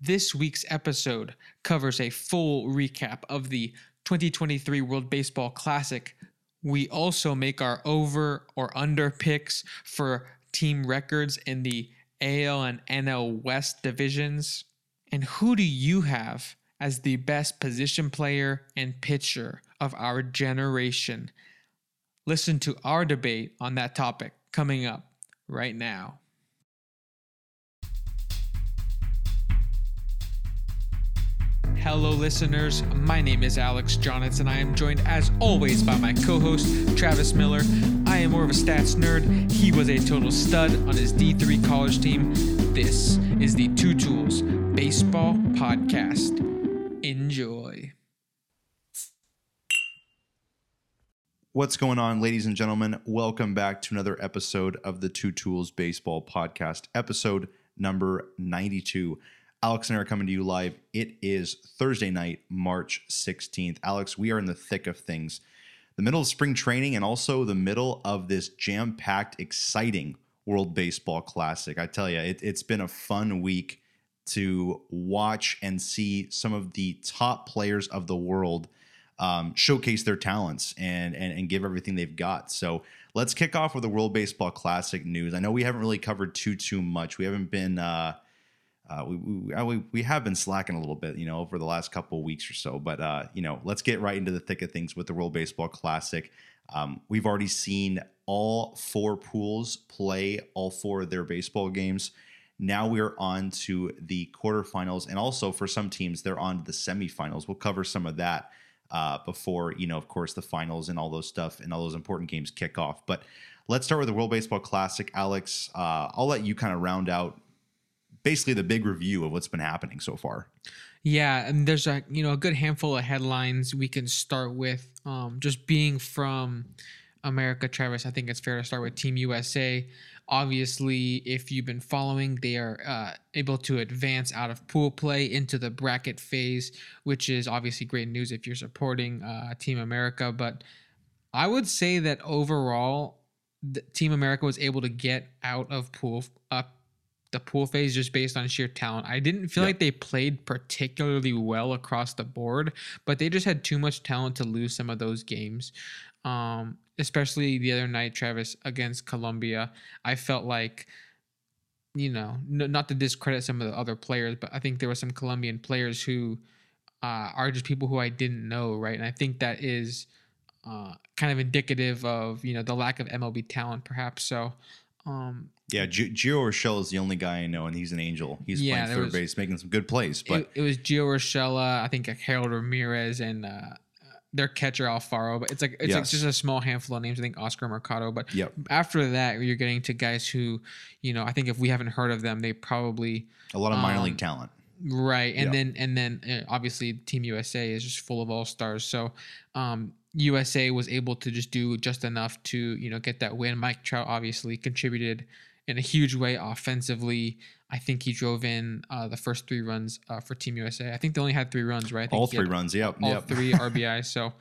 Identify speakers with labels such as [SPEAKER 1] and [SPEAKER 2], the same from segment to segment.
[SPEAKER 1] This week's episode covers a full recap of the 2023 World Baseball Classic. We also make our over or under picks for team records in the AL and NL West divisions. And who do you have as the best position player and pitcher of our generation? Listen to our debate on that topic coming up right now. Hello, listeners. My name is Alex Jonathan. I am joined, as always, by my co host, Travis Miller. I am more of a stats nerd. He was a total stud on his D3 college team. This is the Two Tools Baseball Podcast. Enjoy.
[SPEAKER 2] What's going on, ladies and gentlemen? Welcome back to another episode of the Two Tools Baseball Podcast, episode number 92. Alex and I are coming to you live. It is Thursday night, March 16th. Alex, we are in the thick of things. The middle of spring training and also the middle of this jam packed, exciting World Baseball Classic. I tell you, it, it's been a fun week to watch and see some of the top players of the world um, showcase their talents and, and and give everything they've got. So let's kick off with the World Baseball Classic news. I know we haven't really covered too too much. We haven't been uh, uh, we, we, we we have been slacking a little bit, you know, over the last couple weeks or so. But uh, you know, let's get right into the thick of things with the World Baseball Classic. Um, we've already seen all four pools play all four of their baseball games. Now we're on to the quarterfinals, and also for some teams, they're on to the semifinals. We'll cover some of that uh, before you know, of course, the finals and all those stuff and all those important games kick off. But let's start with the World Baseball Classic. Alex, uh, I'll let you kind of round out basically the big review of what's been happening so far.
[SPEAKER 1] Yeah, and there's a you know a good handful of headlines we can start with. Um, just being from America, Travis, I think it's fair to start with Team USA. Obviously, if you've been following, they are uh, able to advance out of pool play into the bracket phase, which is obviously great news if you're supporting uh, Team America. But I would say that overall, Team America was able to get out of pool up the pool phase just based on sheer talent. I didn't feel yep. like they played particularly well across the board, but they just had too much talent to lose some of those games. Um, especially the other night, Travis against Colombia. I felt like, you know, n- not to discredit some of the other players, but I think there were some Colombian players who uh, are just people who I didn't know, right? And I think that is uh, kind of indicative of you know the lack of MLB talent, perhaps. So. Um,
[SPEAKER 2] yeah, G- Gio Urshela is the only guy I know, and he's an angel. He's yeah, playing third was, base, making some good plays. But
[SPEAKER 1] it, it was Gio Urshela, I think Harold Ramirez, and uh, their catcher Alfaro. But it's like it's yes. like just a small handful of names. I think Oscar Mercado. But
[SPEAKER 2] yep.
[SPEAKER 1] after that, you're getting to guys who, you know, I think if we haven't heard of them, they probably
[SPEAKER 2] a lot of minor um, league talent.
[SPEAKER 1] Right, and yep. then and then uh, obviously Team USA is just full of all stars. So. um USA was able to just do just enough to you know get that win. Mike Trout obviously contributed in a huge way offensively. I think he drove in uh, the first three runs uh, for Team USA. I think they only had three runs, right?
[SPEAKER 2] all three runs, yep.
[SPEAKER 1] All
[SPEAKER 2] yep.
[SPEAKER 1] three RBI. So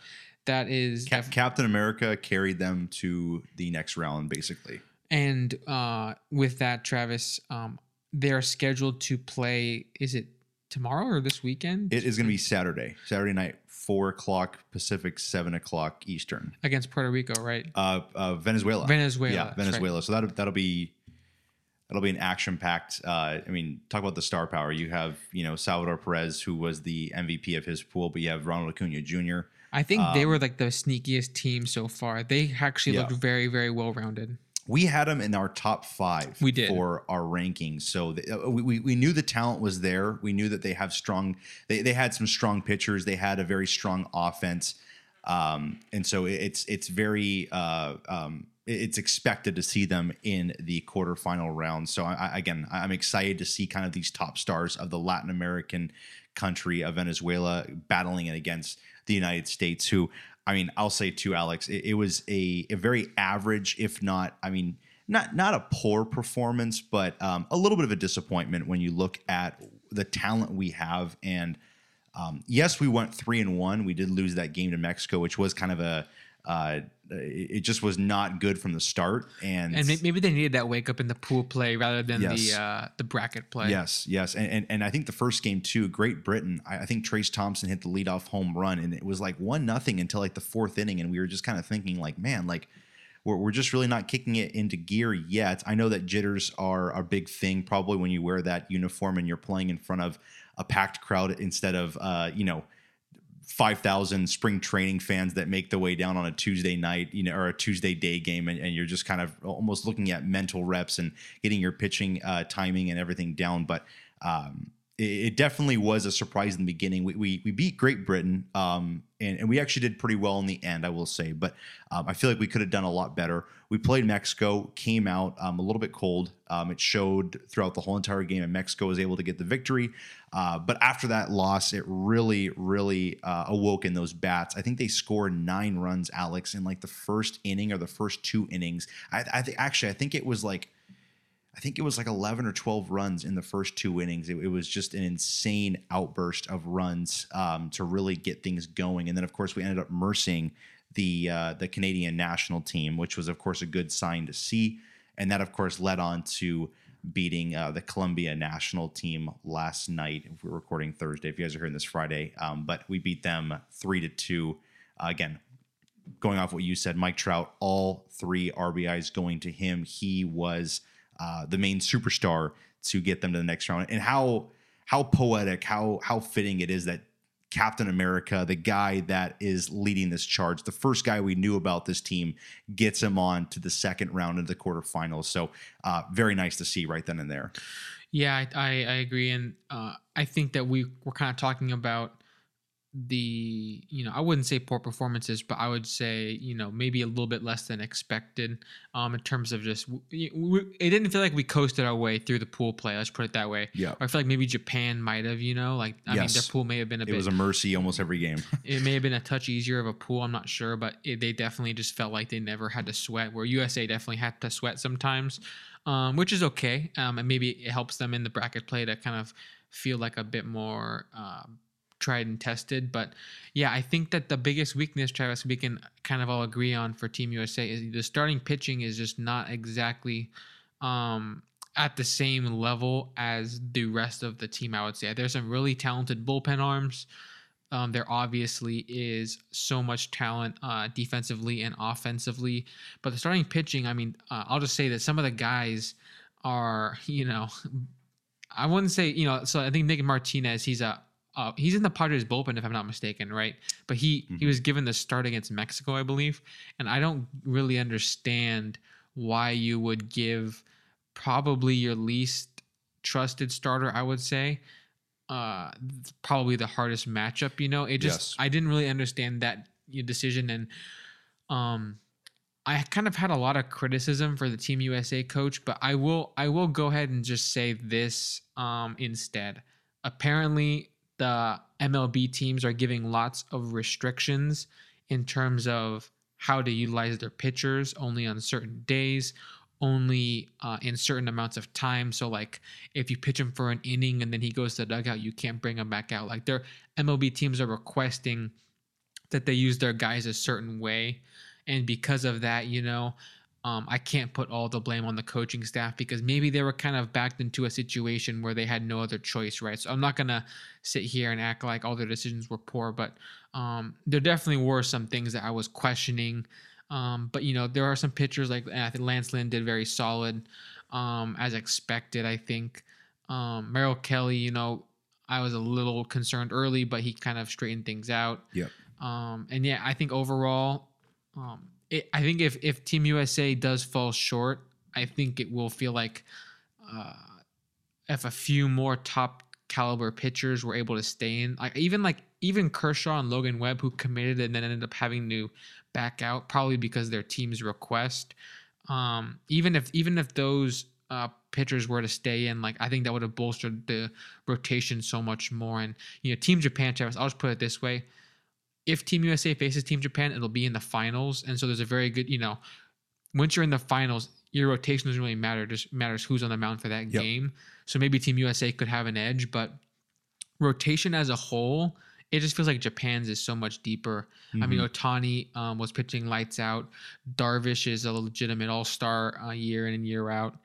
[SPEAKER 1] that is
[SPEAKER 2] Cap- Captain America carried them to the next round, basically.
[SPEAKER 1] And uh, with that, Travis, um, they're scheduled to play. Is it tomorrow or this weekend?
[SPEAKER 2] It is going to be Saturday, Saturday night, four o'clock Pacific, seven o'clock Eastern
[SPEAKER 1] against Puerto Rico, right?
[SPEAKER 2] Uh, uh Venezuela.
[SPEAKER 1] Venezuela.
[SPEAKER 2] Yeah, Venezuela. Right. So that that'll be It'll be an action packed. Uh, I mean, talk about the star power. You have, you know, Salvador Perez, who was the MVP of his pool, but you have Ronald Acuna Jr.
[SPEAKER 1] I think um, they were like the sneakiest team so far. They actually yeah. looked very, very well rounded.
[SPEAKER 2] We had them in our top five.
[SPEAKER 1] We did
[SPEAKER 2] for our rankings. So they, uh, we, we, we knew the talent was there. We knew that they have strong. They they had some strong pitchers. They had a very strong offense. Um, and so it's it's very uh, um, it's expected to see them in the quarterfinal round. So I, again, I'm excited to see kind of these top stars of the Latin American country of Venezuela battling it against the United States. Who, I mean, I'll say to Alex, it, it was a, a, very average, if not, I mean, not not a poor performance, but um, a little bit of a disappointment when you look at the talent we have. And um, yes, we went three and one. We did lose that game to Mexico, which was kind of a uh, it just was not good from the start. And,
[SPEAKER 1] And maybe they needed that wake up in the pool play rather than
[SPEAKER 2] Yes.
[SPEAKER 1] the uh, the bracket play.
[SPEAKER 2] Yes, yes, and, and and I think the first game too, Great Britain. I, I think Trayce Thompson hit the leadoff home run, and it was like one nothing until like the fourth inning, and we were just kind of thinking like, man, like we're we're just really not kicking it into gear yet. I know that jitters are a big thing, probably when you wear that uniform and you're playing in front of a packed crowd instead of uh, you know. 5,000 spring training fans that make the way down on a Tuesday night, you know, or a Tuesday day game, and, and you're just kind of almost looking at mental reps and getting your pitching uh, timing and everything down. But um, it, it definitely was a surprise in the beginning. We, we, we beat Great Britain, um, and, and we actually did pretty well in the end, I will say. But um, I feel like we could have done a lot better. We played Mexico, came out um, a little bit cold. Um, it showed throughout the whole entire game, and Mexico was able to get the victory. Uh, but after that loss, it really, really uh, awoke in those bats. I think they scored nine runs, Alex, in like the first inning or the first two innings. I, I think actually, I think it was like I think it was like 11 or 12 runs in the first two innings. It, it was just an insane outburst of runs um, to really get things going. And then, of course, we ended up mercing the uh, the Canadian national team, which was, of course, a good sign to see. And that, of course, led on to beating uh, the Colombia national team last night. We're recording Thursday, if you guys are hearing this Friday, um, but we beat them three to two. Uh, again, going off what you said, Mike Trout, all three RBIs going to him. He was uh, the main superstar to get them to the next round. And how how poetic, how how fitting it is that Captain America, the guy that is leading this charge, the first guy we knew about this team, gets him on to the second round of the quarterfinals. So uh, very nice to see right then and there.
[SPEAKER 1] Yeah, I, I, agree, and uh, I think that we were kind of talking about the you know I wouldn't say poor performances, but I would say you know maybe a little bit less than expected um, in terms of just we, we, it didn't feel like we coasted our way through the pool play. Let's put it that way.
[SPEAKER 2] Yeah.
[SPEAKER 1] I feel like maybe Japan might have, you know, like I mean their pool may have been a bit.
[SPEAKER 2] It
[SPEAKER 1] bit
[SPEAKER 2] was a mercy almost every game.
[SPEAKER 1] it may have been a touch easier of a pool. I'm not sure, but it, they definitely just felt like they never had to sweat. Where USA definitely had to sweat sometimes, um, which is okay. Um, and maybe it helps them in the bracket play to kind of feel like a bit more um, tried and tested. But yeah, I think that the biggest weakness, Travis, we can kind of all agree on for Team USA is the starting pitching is just not exactly. Um, at the same level as the rest of the team, I would say. There's some really talented bullpen arms. Um, there obviously is so much talent uh, defensively and offensively, but the starting pitching, I mean, uh, I'll just say that some of the guys are, you know, I wouldn't say, you know, so I think Nick Martinez, he's a uh, he's in the Padres bullpen if I'm not mistaken, right? But he he
[SPEAKER 2] Mhm.
[SPEAKER 1] was given the start against Mexico, I believe, and I don't really understand why you would give probably your least trusted starter, I would say, uh, probably the hardest matchup. You know, it just
[SPEAKER 2] Yes.
[SPEAKER 1] I didn't really understand that decision, and um, I kind of had a lot of criticism for the Team USA coach, but I will I will go ahead and just say this um, instead. Apparently, the MLB teams are giving lots of restrictions in terms of how to utilize their pitchers only on certain days only uh, in certain amounts of time. So like if you pitch him for an inning and then he goes to the dugout you can't bring him back out. Like their mlb teams are requesting that they use their guys a certain way. And because of that you know um, i can't put all the blame on the coaching staff because maybe they were kind of backed into a situation where they had no other choice right so i'm not gonna sit here and act like all their decisions were poor but um, there definitely were some things that i was questioning um, but you know, there are some pitchers like I think Lance Lynn did very solid, um, as expected. I think um, Merrill Kelly, you know, I was a little concerned early, but he kind of straightened things out.
[SPEAKER 2] Yep.
[SPEAKER 1] Um, and yeah, I think overall, um, it, I think if if Team USA does fall short, I think it will feel like uh, if a few more top caliber pitchers were able to stay in, like even like even Kershaw and Logan Webb, who committed and then ended up having to back out, probably because their team's request. Um, even if even if those uh, pitchers were to stay in, like I think that would have bolstered the rotation so much more. And you know, Team Japan, Travis, I'll just put it this way: if Team USA faces Team Japan, it'll be in the finals, and so there's a very good, you know, once you're in the finals, your rotation doesn't really matter. Just matters who's on the mound for that
[SPEAKER 2] Yep.
[SPEAKER 1] game. So maybe Team USA could have an edge, but rotation as a whole it just feels like Japan's is so much deeper. I mean,
[SPEAKER 2] Mhm.
[SPEAKER 1] Ohtani um, was pitching lights out. Darvish is a legitimate all star uh, year in and year out.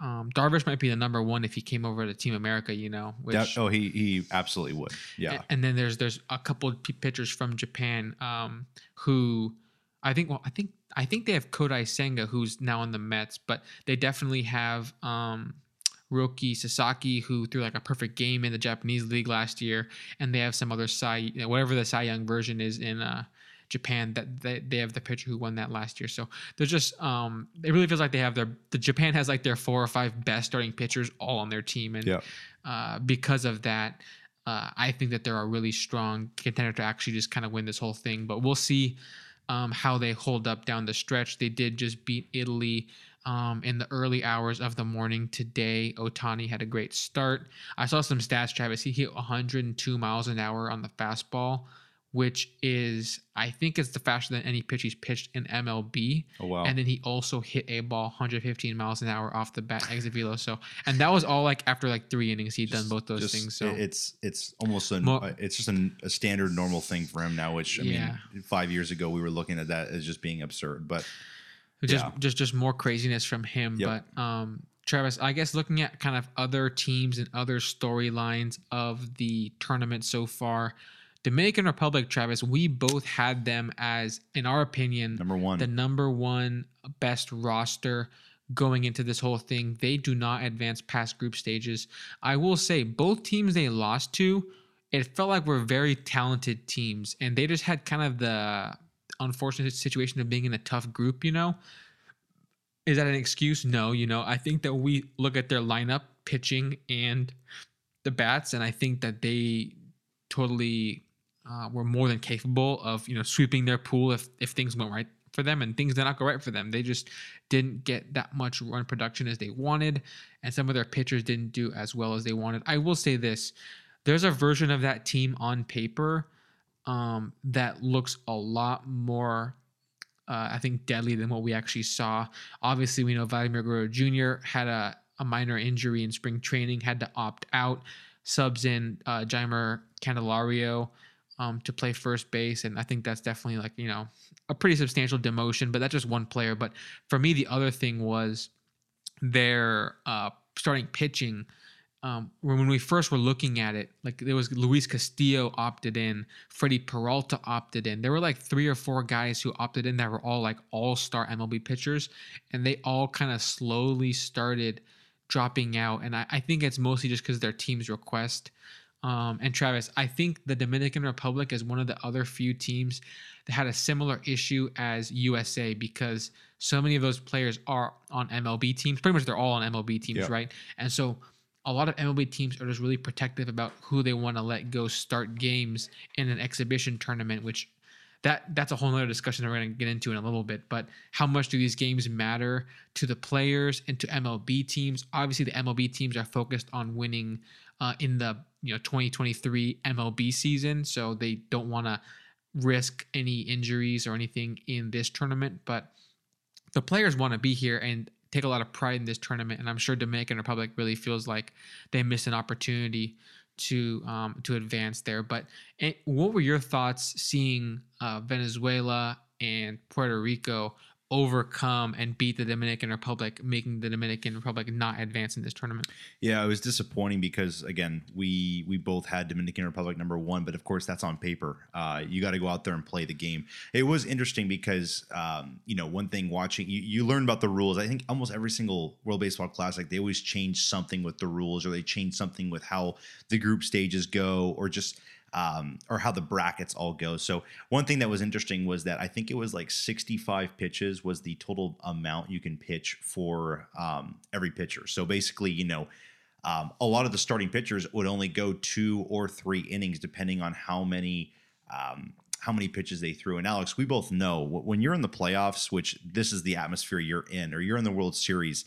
[SPEAKER 1] Um, Darvish might be the number one if he came over to Team America, you know. Which,
[SPEAKER 2] That- oh, he he absolutely would. Yeah.
[SPEAKER 1] a- And then there's there's a couple of pitchers from Japan um, who I think well I think I think they have Kodai Senga who's now in the Mets, but they definitely have um, Roki Sasaki who threw like a perfect game in the Japanese league last year, and they have some other Cy whatever the Cy Young version is in uh, Japan that they, they have the pitcher who won that last year. So they're just um, it really feels like they have their the Japan has like their four or five best starting pitchers all on their team, and
[SPEAKER 2] Yeah.
[SPEAKER 1] uh, because of that, uh, I think that they're a really strong contender to actually just kind of win this whole thing. But we'll see um, how they hold up down the stretch. They did just beat Italy um, in the early hours of the morning today. Ohtani had a great start. I saw some stats, Travis. He hit 102 miles an hour on the fastball, which is, I think, it's the faster than any pitch he's pitched in MLB.
[SPEAKER 2] Oh wow.
[SPEAKER 1] And then he also hit a ball 115 miles an hour off the bat exit velo. So, and that was all like after like three innings. He'd done both those
[SPEAKER 2] just-
[SPEAKER 1] things. So,
[SPEAKER 2] it's it's almost a
[SPEAKER 1] Mo-
[SPEAKER 2] it's just an, a standard normal thing for him now. Which I
[SPEAKER 1] Yeah.
[SPEAKER 2] mean, five years ago we were looking at that as just being absurd. But
[SPEAKER 1] just
[SPEAKER 2] yeah.
[SPEAKER 1] just just more craziness from him.
[SPEAKER 2] Yep.
[SPEAKER 1] But um, Travis, I guess looking at kind of other teams and other storylines of the tournament so far, Dominican Republic, Travis, we both had them as, in our opinion,
[SPEAKER 2] number one,
[SPEAKER 1] the number one best roster going into this whole thing. They do not advance past group stages. I will say both teams they lost to, it felt like were very talented teams, and they just had kind of the unfortunate situation of being in a tough group. You know, is that an excuse? No. You know, I think that we look at their lineup, pitching, and the bats, and I think that they totally uh, were more than capable of you know sweeping their pool if if things went right for them and things did not go right for them. They just didn't get that much run production as they wanted, and some of their pitchers didn't do as well as they wanted. I will say this: there's a version of that team on paper um, that looks a lot more. Uh, I think deadly than what we actually saw. Obviously, we know Vladimir Guerrero Jr. had a, a minor injury in spring training, had to opt out. Subs in uh, Jeimer Candelario um, to play first base, and I think that's definitely like you know a pretty substantial demotion. But that's just one player. But for me, the other thing was their uh, starting pitching. Um, when we first were looking at it, like there was Luis Castillo opted in, Freddie Peralta opted in. There were like three or four guys who opted in that were all like all star MLB pitchers, and they all kind of slowly started dropping out. And I, I think it's mostly just because their team's request. Um, and Travis, I think the Dominican Republic is one of the other few teams that had a similar issue as USA because so many of those players are on MLB teams. Pretty much they're all on MLB teams, right? And so a lot of MLB teams are just really protective about who they want to let go start games in an exhibition tournament, which that that's a whole nother discussion that we're going to get into in a little bit. But how much do these games matter to the players and to MLB teams? Obviously, the MLB teams are focused on winning uh, in the you know 2023 MLB season, so they don't want to risk any injuries or anything in this tournament. But the players want to be here and take a lot of pride in this tournament, and I'm sure Dominican Republic really feels like they missed an opportunity to um, to advance there. But eh, what were your thoughts seeing uh, Venezuela and Puerto Rico overcome and beat the Dominican Republic, making the Dominican Republic not advance in this tournament?
[SPEAKER 2] Yeah, it was disappointing because again, we we both had Dominican Republic number one, but of course that's on paper. Uh, you got to go out there and play the game. It was interesting because um, you know one thing watching you, you learn about the rules. I think almost every single World Baseball Classic they always change something with the rules, or they change something with how the group stages go, or just um, or how the brackets all go. So one thing that was interesting was that I think it was like 65 pitches was the total amount you can pitch for um, every pitcher. So basically, you know, um, a lot of the starting pitchers would only go two or three innings depending on how many um, how many pitches they threw. And Alex, we both know when you're in the playoffs, which this is the atmosphere you're in, or you're in the World Series.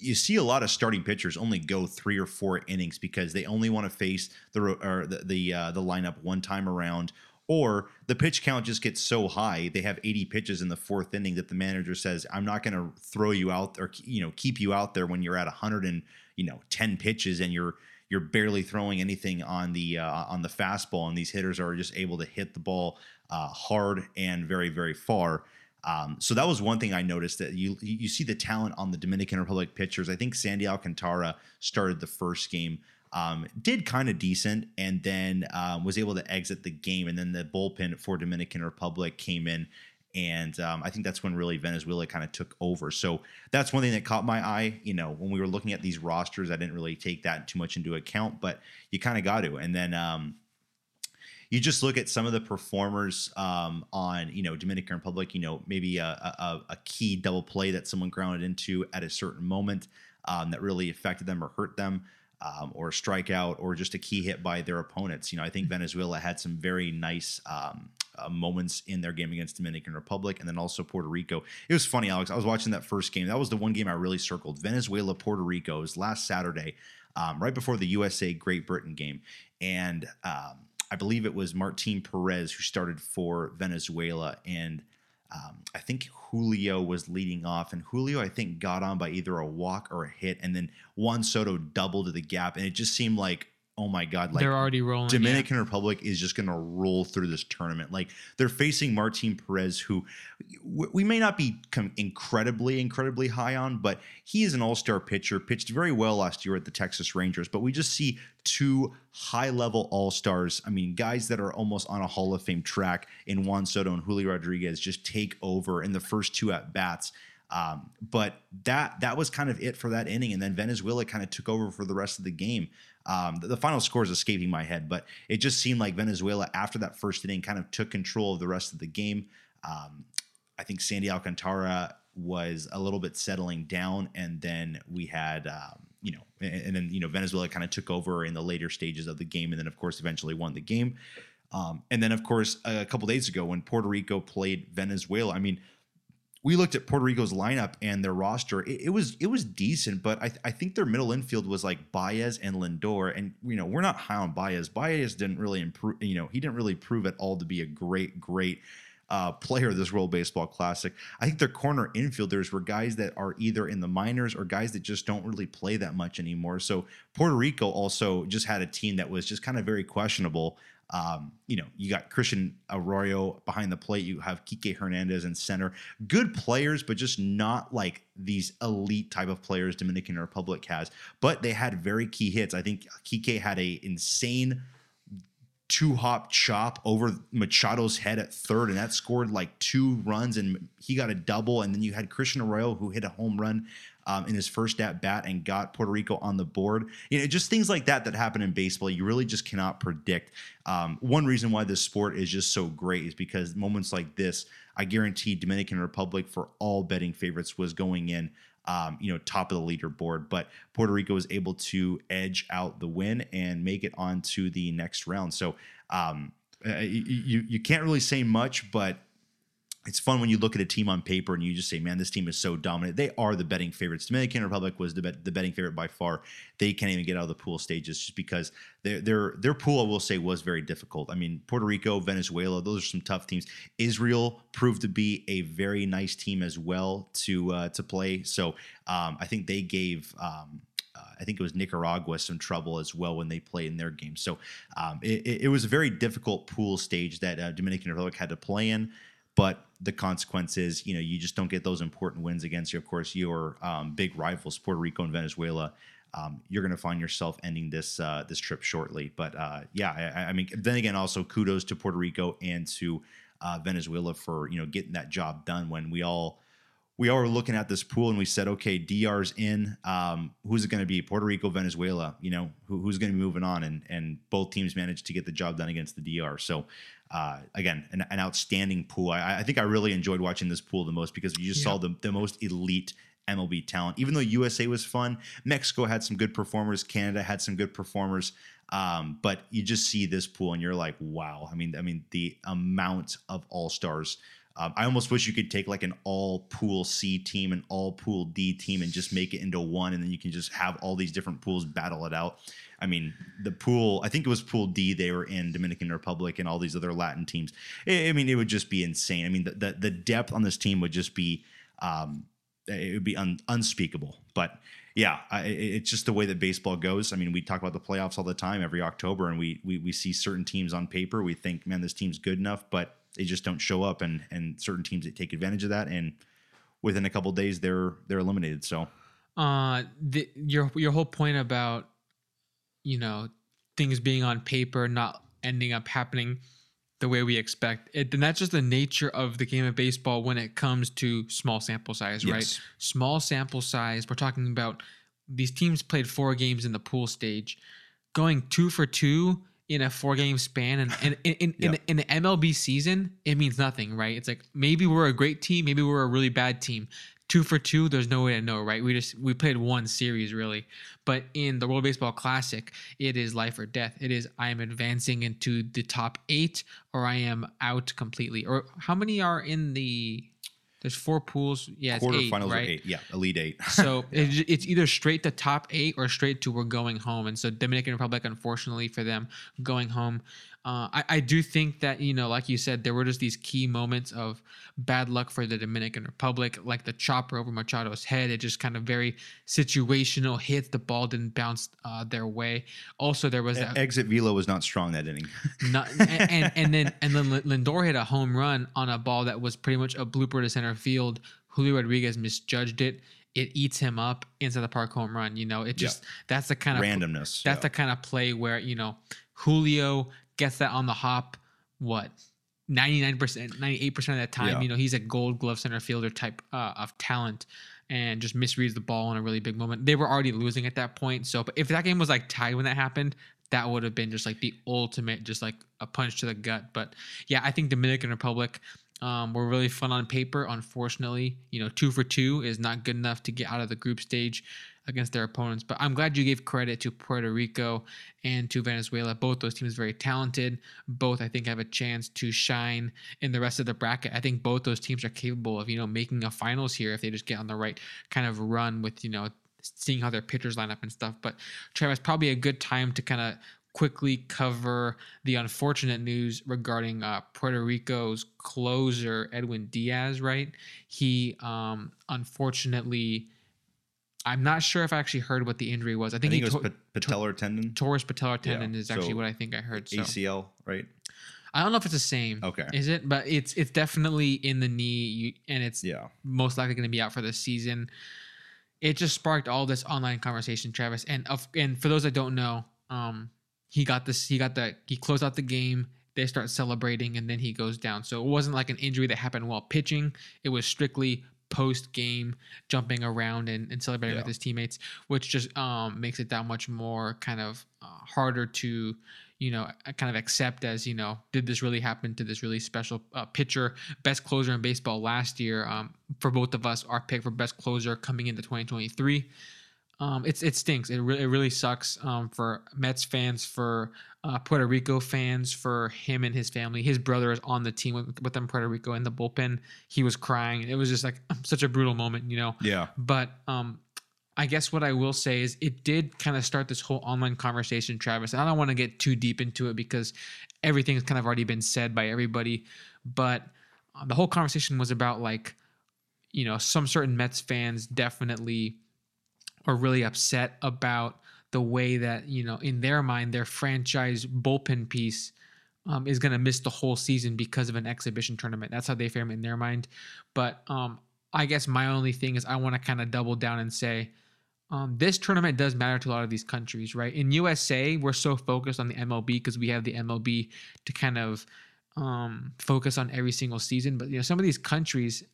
[SPEAKER 2] You see a lot of starting pitchers only go three or four innings because they only want to face the or the the, uh, the lineup one time around, or the pitch count just gets so high they have 80 pitches in the fourth inning that the manager says, "I'm not going to throw you out or you know keep you out there when you're at 100 and you know 10 pitches and you're you're barely throwing anything on the uh, on the fastball, and these hitters are just able to hit the ball uh, hard and very very far. Um, so that was one thing I noticed that you you see the talent on the Dominican Republic pitchers. I think Sandy Alcantara started the first game, um, did kind of decent, and then um, was able to exit the game. And then the bullpen for Dominican Republic came in, and um, I think that's when really Venezuela kind of took over. So that's one thing that caught my eye. You know, when we were looking at these rosters, I didn't really take that too much into account, but you kind of got to. And then um, you just look at some of the performers um, on you know Dominican Republic. You know maybe a, a, a, key double play that someone grounded into at a certain moment um, that really affected them or hurt them. Um, or a strikeout, or just a key hit by their opponents. You know, I think Venezuela had some very nice um, uh, moments in their game against Dominican Republic, and then also Puerto Rico. It was funny, Alex. I was watching that first game. That was the one game I really circled. Venezuela, Puerto Rico. It was last Saturday, um, right before the USA Great Britain game, and um, I believe it was Martin Perez who started for Venezuela, and um, I think Julio was leading off, and Julio I think got on by either a walk or a hit, and then Juan Soto doubled the gap, and it just seemed like oh my god,
[SPEAKER 1] like they're already rolling.
[SPEAKER 2] Dominican yeah. Republic is just going to roll through this tournament. Like they're facing Martin Perez, who we may not be incredibly, incredibly high on, but he is an all-star pitcher. Pitched very well last year at the Texas Rangers, but we just see two high-level all-stars. I mean, guys that are almost on a Hall of Fame track in Juan Soto and Julio Rodriguez just take over in the first two at bats. Um, but that that was kind of it for that inning, and then Venezuela kind of took over for the rest of the game. Um, the, the, final score is escaping my head, but it just seemed like Venezuela, after that first inning, kind of took control of the rest of the game. Um, I think Sandy Alcantara was a little bit settling down, and then we had, um, you know, and, and, then you know Venezuela kind of took over in the later stages of the game, and then of course eventually won the game. Um, and then of course a couple days ago when Puerto Rico played Venezuela, I mean we looked at Puerto Rico's lineup and their roster. It, it was it was decent, but I, th- I think their middle infield was like Baez and Lindor, and you know we're not high on Baez. Baez didn't really improve. You know he didn't really prove at all to be a great great uh, player of this World Baseball Classic. I think their corner infielders were guys that are either in the minors or guys that just don't really play that much anymore. So Puerto Rico also just had a team that was just kind of very questionable. Um, you know, you got Christian Arroyo behind the plate. You have Kike Hernandez in center. Good players, but just not like these elite type of players Dominican Republic has. But they had very key hits. I think Kike had a insane two hop chop over Machado's head at third, and that scored like two runs, and he got a double. And then you had Christian Arroyo who hit a home run um, in his first at bat and got Puerto Rico on the board. You know, just things like that that happen in baseball, you really just cannot predict. Um, one reason why this sport is just so great is because moments like this, I guarantee Dominican Republic for all betting favorites was going in um, you know, top of the leaderboard. But Puerto Rico was able to edge out the win and make it on to the next round. So um, uh, you you can't really say much, but it's fun when you look at a team on paper and you just say, man, this team is so dominant. They are the betting favorites. Dominican Republic was the, bet, the betting favorite by far. They can't even get out of the pool stages just because their their their pool, I will say, was very difficult. I mean, Puerto Rico, Venezuela, those are some tough teams. Israel proved to be a very nice team as well to uh, to play. So um, I think they gave. Um, uh, I think it was Nicaragua some trouble as well when they played in their game. So um, it, it, was a very difficult pool stage that uh, Dominican Republic had to play in but the consequence is, you know, you just don't get those important wins against, you. of course, your um, big rivals, Puerto Rico and Venezuela. Um, you're going to find yourself ending this uh, this trip shortly. But uh, yeah, I, I, mean, then again, also kudos to Puerto Rico and to uh, Venezuela for you know getting that job done when we all we all were looking at this pool and we said, okay, DR's in. Um, who's it going to be? Puerto Rico, Venezuela. You know, who, who's going to be moving on? And and both teams managed to get the job done against the DR. So uh, again, an, an, outstanding pool. I, I, think I really enjoyed watching this pool the most because you just yeah. saw the, the most elite MLB talent. Even though USA was fun, Mexico had some good performers, Canada had some good performers. Um, but you just see this pool and you're like, wow. I mean, I mean, the amount of all stars. Um, I almost wish you could take like an all pool C team and all pool D team and just make it into one, and then you can just have all these different pools battle it out. I mean, the pool, I think it was Pool D, they were in Dominican Republic and all these other Latin teams. I, mean, it would just be insane. I mean, the, the, the depth on this team would just be, um, it would be un, unspeakable. But yeah, I, it's just the way that baseball goes. I mean, we talk about the playoffs all the time every October, and we we we see certain teams on paper. We think, man, this team's good enough, but they just don't show up, and and certain teams that take advantage of that, and within a couple days, they're they're eliminated. So,
[SPEAKER 1] uh, the, your your whole point about you know things being on paper not ending up happening the way we expect it and that's just the nature of the game of baseball when it comes to small sample size right? Small sample size we're talking about these teams played four games in the pool stage going two for two in a four game span and in, in, in, in,
[SPEAKER 2] Yeah.
[SPEAKER 1] in the mlb season it means nothing right? It's like maybe we're a great team maybe we're a really bad team two for two there's no way to know right we just we played one series really but in the world baseball classic it is life or death it is i am advancing into the top eight or i am out completely or how many are in the there's four pools yeah it's eight
[SPEAKER 2] quarterfinals
[SPEAKER 1] right
[SPEAKER 2] are eight. Yeah, elite eight.
[SPEAKER 1] so it, it's either straight to top eight or straight to we're going home. And so Dominican Republic, unfortunately for them, going home. Uh, I, I do think that you know, like you said, there were just these key moments of bad luck for the Dominican Republic, like the chopper over Machado's head. It just kind of very situational hits. The ball didn't bounce uh, their way. Also, there was that
[SPEAKER 2] Exit velo was not strong that inning.
[SPEAKER 1] not, and, and and then and then Lindor hit a home run on a ball that was pretty much a blooper to center field. Julio Rodriguez misjudged it. It eats him up inside the park home run. You know, it
[SPEAKER 2] Yeah.
[SPEAKER 1] just that's the kind of
[SPEAKER 2] Randomness.
[SPEAKER 1] that's
[SPEAKER 2] yeah.
[SPEAKER 1] the kind of play where you know Julio gets that on the hop. What. 99%, 98% of that time,
[SPEAKER 2] Yeah.
[SPEAKER 1] you know, he's a gold glove center fielder type uh, of talent and just misreads the ball in a really big moment. They were already losing at that point. So, but if that game was like tied when that happened, that would have been just like the ultimate, just like a punch to the gut. But yeah, I think Dominican Republic um, were really fun on paper. Unfortunately, you know, two for two is not good enough to get out of the group stage against their opponents. But I'm glad you gave credit to Puerto Rico and to Venezuela. Both those teams very talented. Both I think have a chance to shine in the rest of the bracket. I think both those teams are capable of you know making a finals here if they just get on the right kind of run with you know seeing how their pitchers line up and stuff. But Travis, probably a good time to kind of quickly cover the unfortunate news regarding uh, Puerto Rico's closer Edwin Diaz. Right, he um, unfortunately. I'm not sure if I actually heard what the injury was. I
[SPEAKER 2] I
[SPEAKER 1] think,
[SPEAKER 2] think
[SPEAKER 1] he
[SPEAKER 2] it was
[SPEAKER 1] to-
[SPEAKER 2] patellar tendon,
[SPEAKER 1] Torres patellar tendon
[SPEAKER 2] Yeah,
[SPEAKER 1] is actually
[SPEAKER 2] so
[SPEAKER 1] what I think I heard. So
[SPEAKER 2] ACL, right?
[SPEAKER 1] I don't know if it's the same.
[SPEAKER 2] Okay.
[SPEAKER 1] Is it? But it's it's definitely in the knee, and it's
[SPEAKER 2] Yeah.
[SPEAKER 1] most likely going to be out for the season. It just sparked all this online conversation, Travis. And of and for those that don't know, um, he got this. He got the. He closed out the game. They start celebrating, and then he goes down. So it wasn't like an injury that happened while pitching. It was strictly post game, jumping around and, and celebrating
[SPEAKER 2] Yeah.
[SPEAKER 1] with his teammates, which just um, makes it that much more kind of uh, harder to you know, kind of accept as, you know, did this really happen to this really special uh, pitcher, best closer in baseball last year? Um, for both of us, our pick for best closer coming into 2023. Um, it's it stinks. It really it really sucks um, for Mets fans, for uh, Puerto Rico fans, for him and his family. His brother is on the team with, with them, Puerto Rico, in the bullpen. He was crying. It was just like such a brutal moment, you know.
[SPEAKER 2] Yeah.
[SPEAKER 1] But um, I guess what I will say is it did kind of start this whole online conversation, Travis. And I don't want to get too deep into it because everything's kind of already been said by everybody. But uh, the whole conversation was about like, you know, some certain Mets fans definitely are really upset about the way that, you know, in their mind, their franchise bullpen piece um, is going to miss the whole season because of an exhibition tournament. That's how they frame it in their mind. But um, I guess my only thing is I want to kind of double down and say um, this tournament does matter to a lot of these countries, right? In USA, we're so focused on the MLB because we have the MLB to kind of um, focus on every single season. But you know, some of these countries,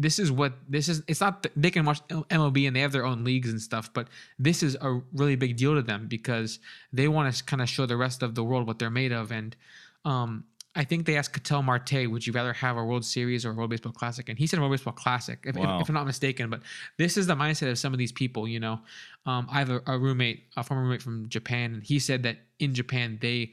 [SPEAKER 1] this is what this is. It's not they can watch MLB and they have their own leagues and stuff, but this is a really big deal to them because they want to kind of show the rest of the world what they're made of. And um, I think they asked Ketel Marte, would you rather have a World Series or a World Baseball Classic? And he said World Baseball Classic, if, if- if I'm not mistaken. But this is the mindset of some of these people, you know. Um, I have a, a roommate, a former roommate from Japan, and he said that in Japan, they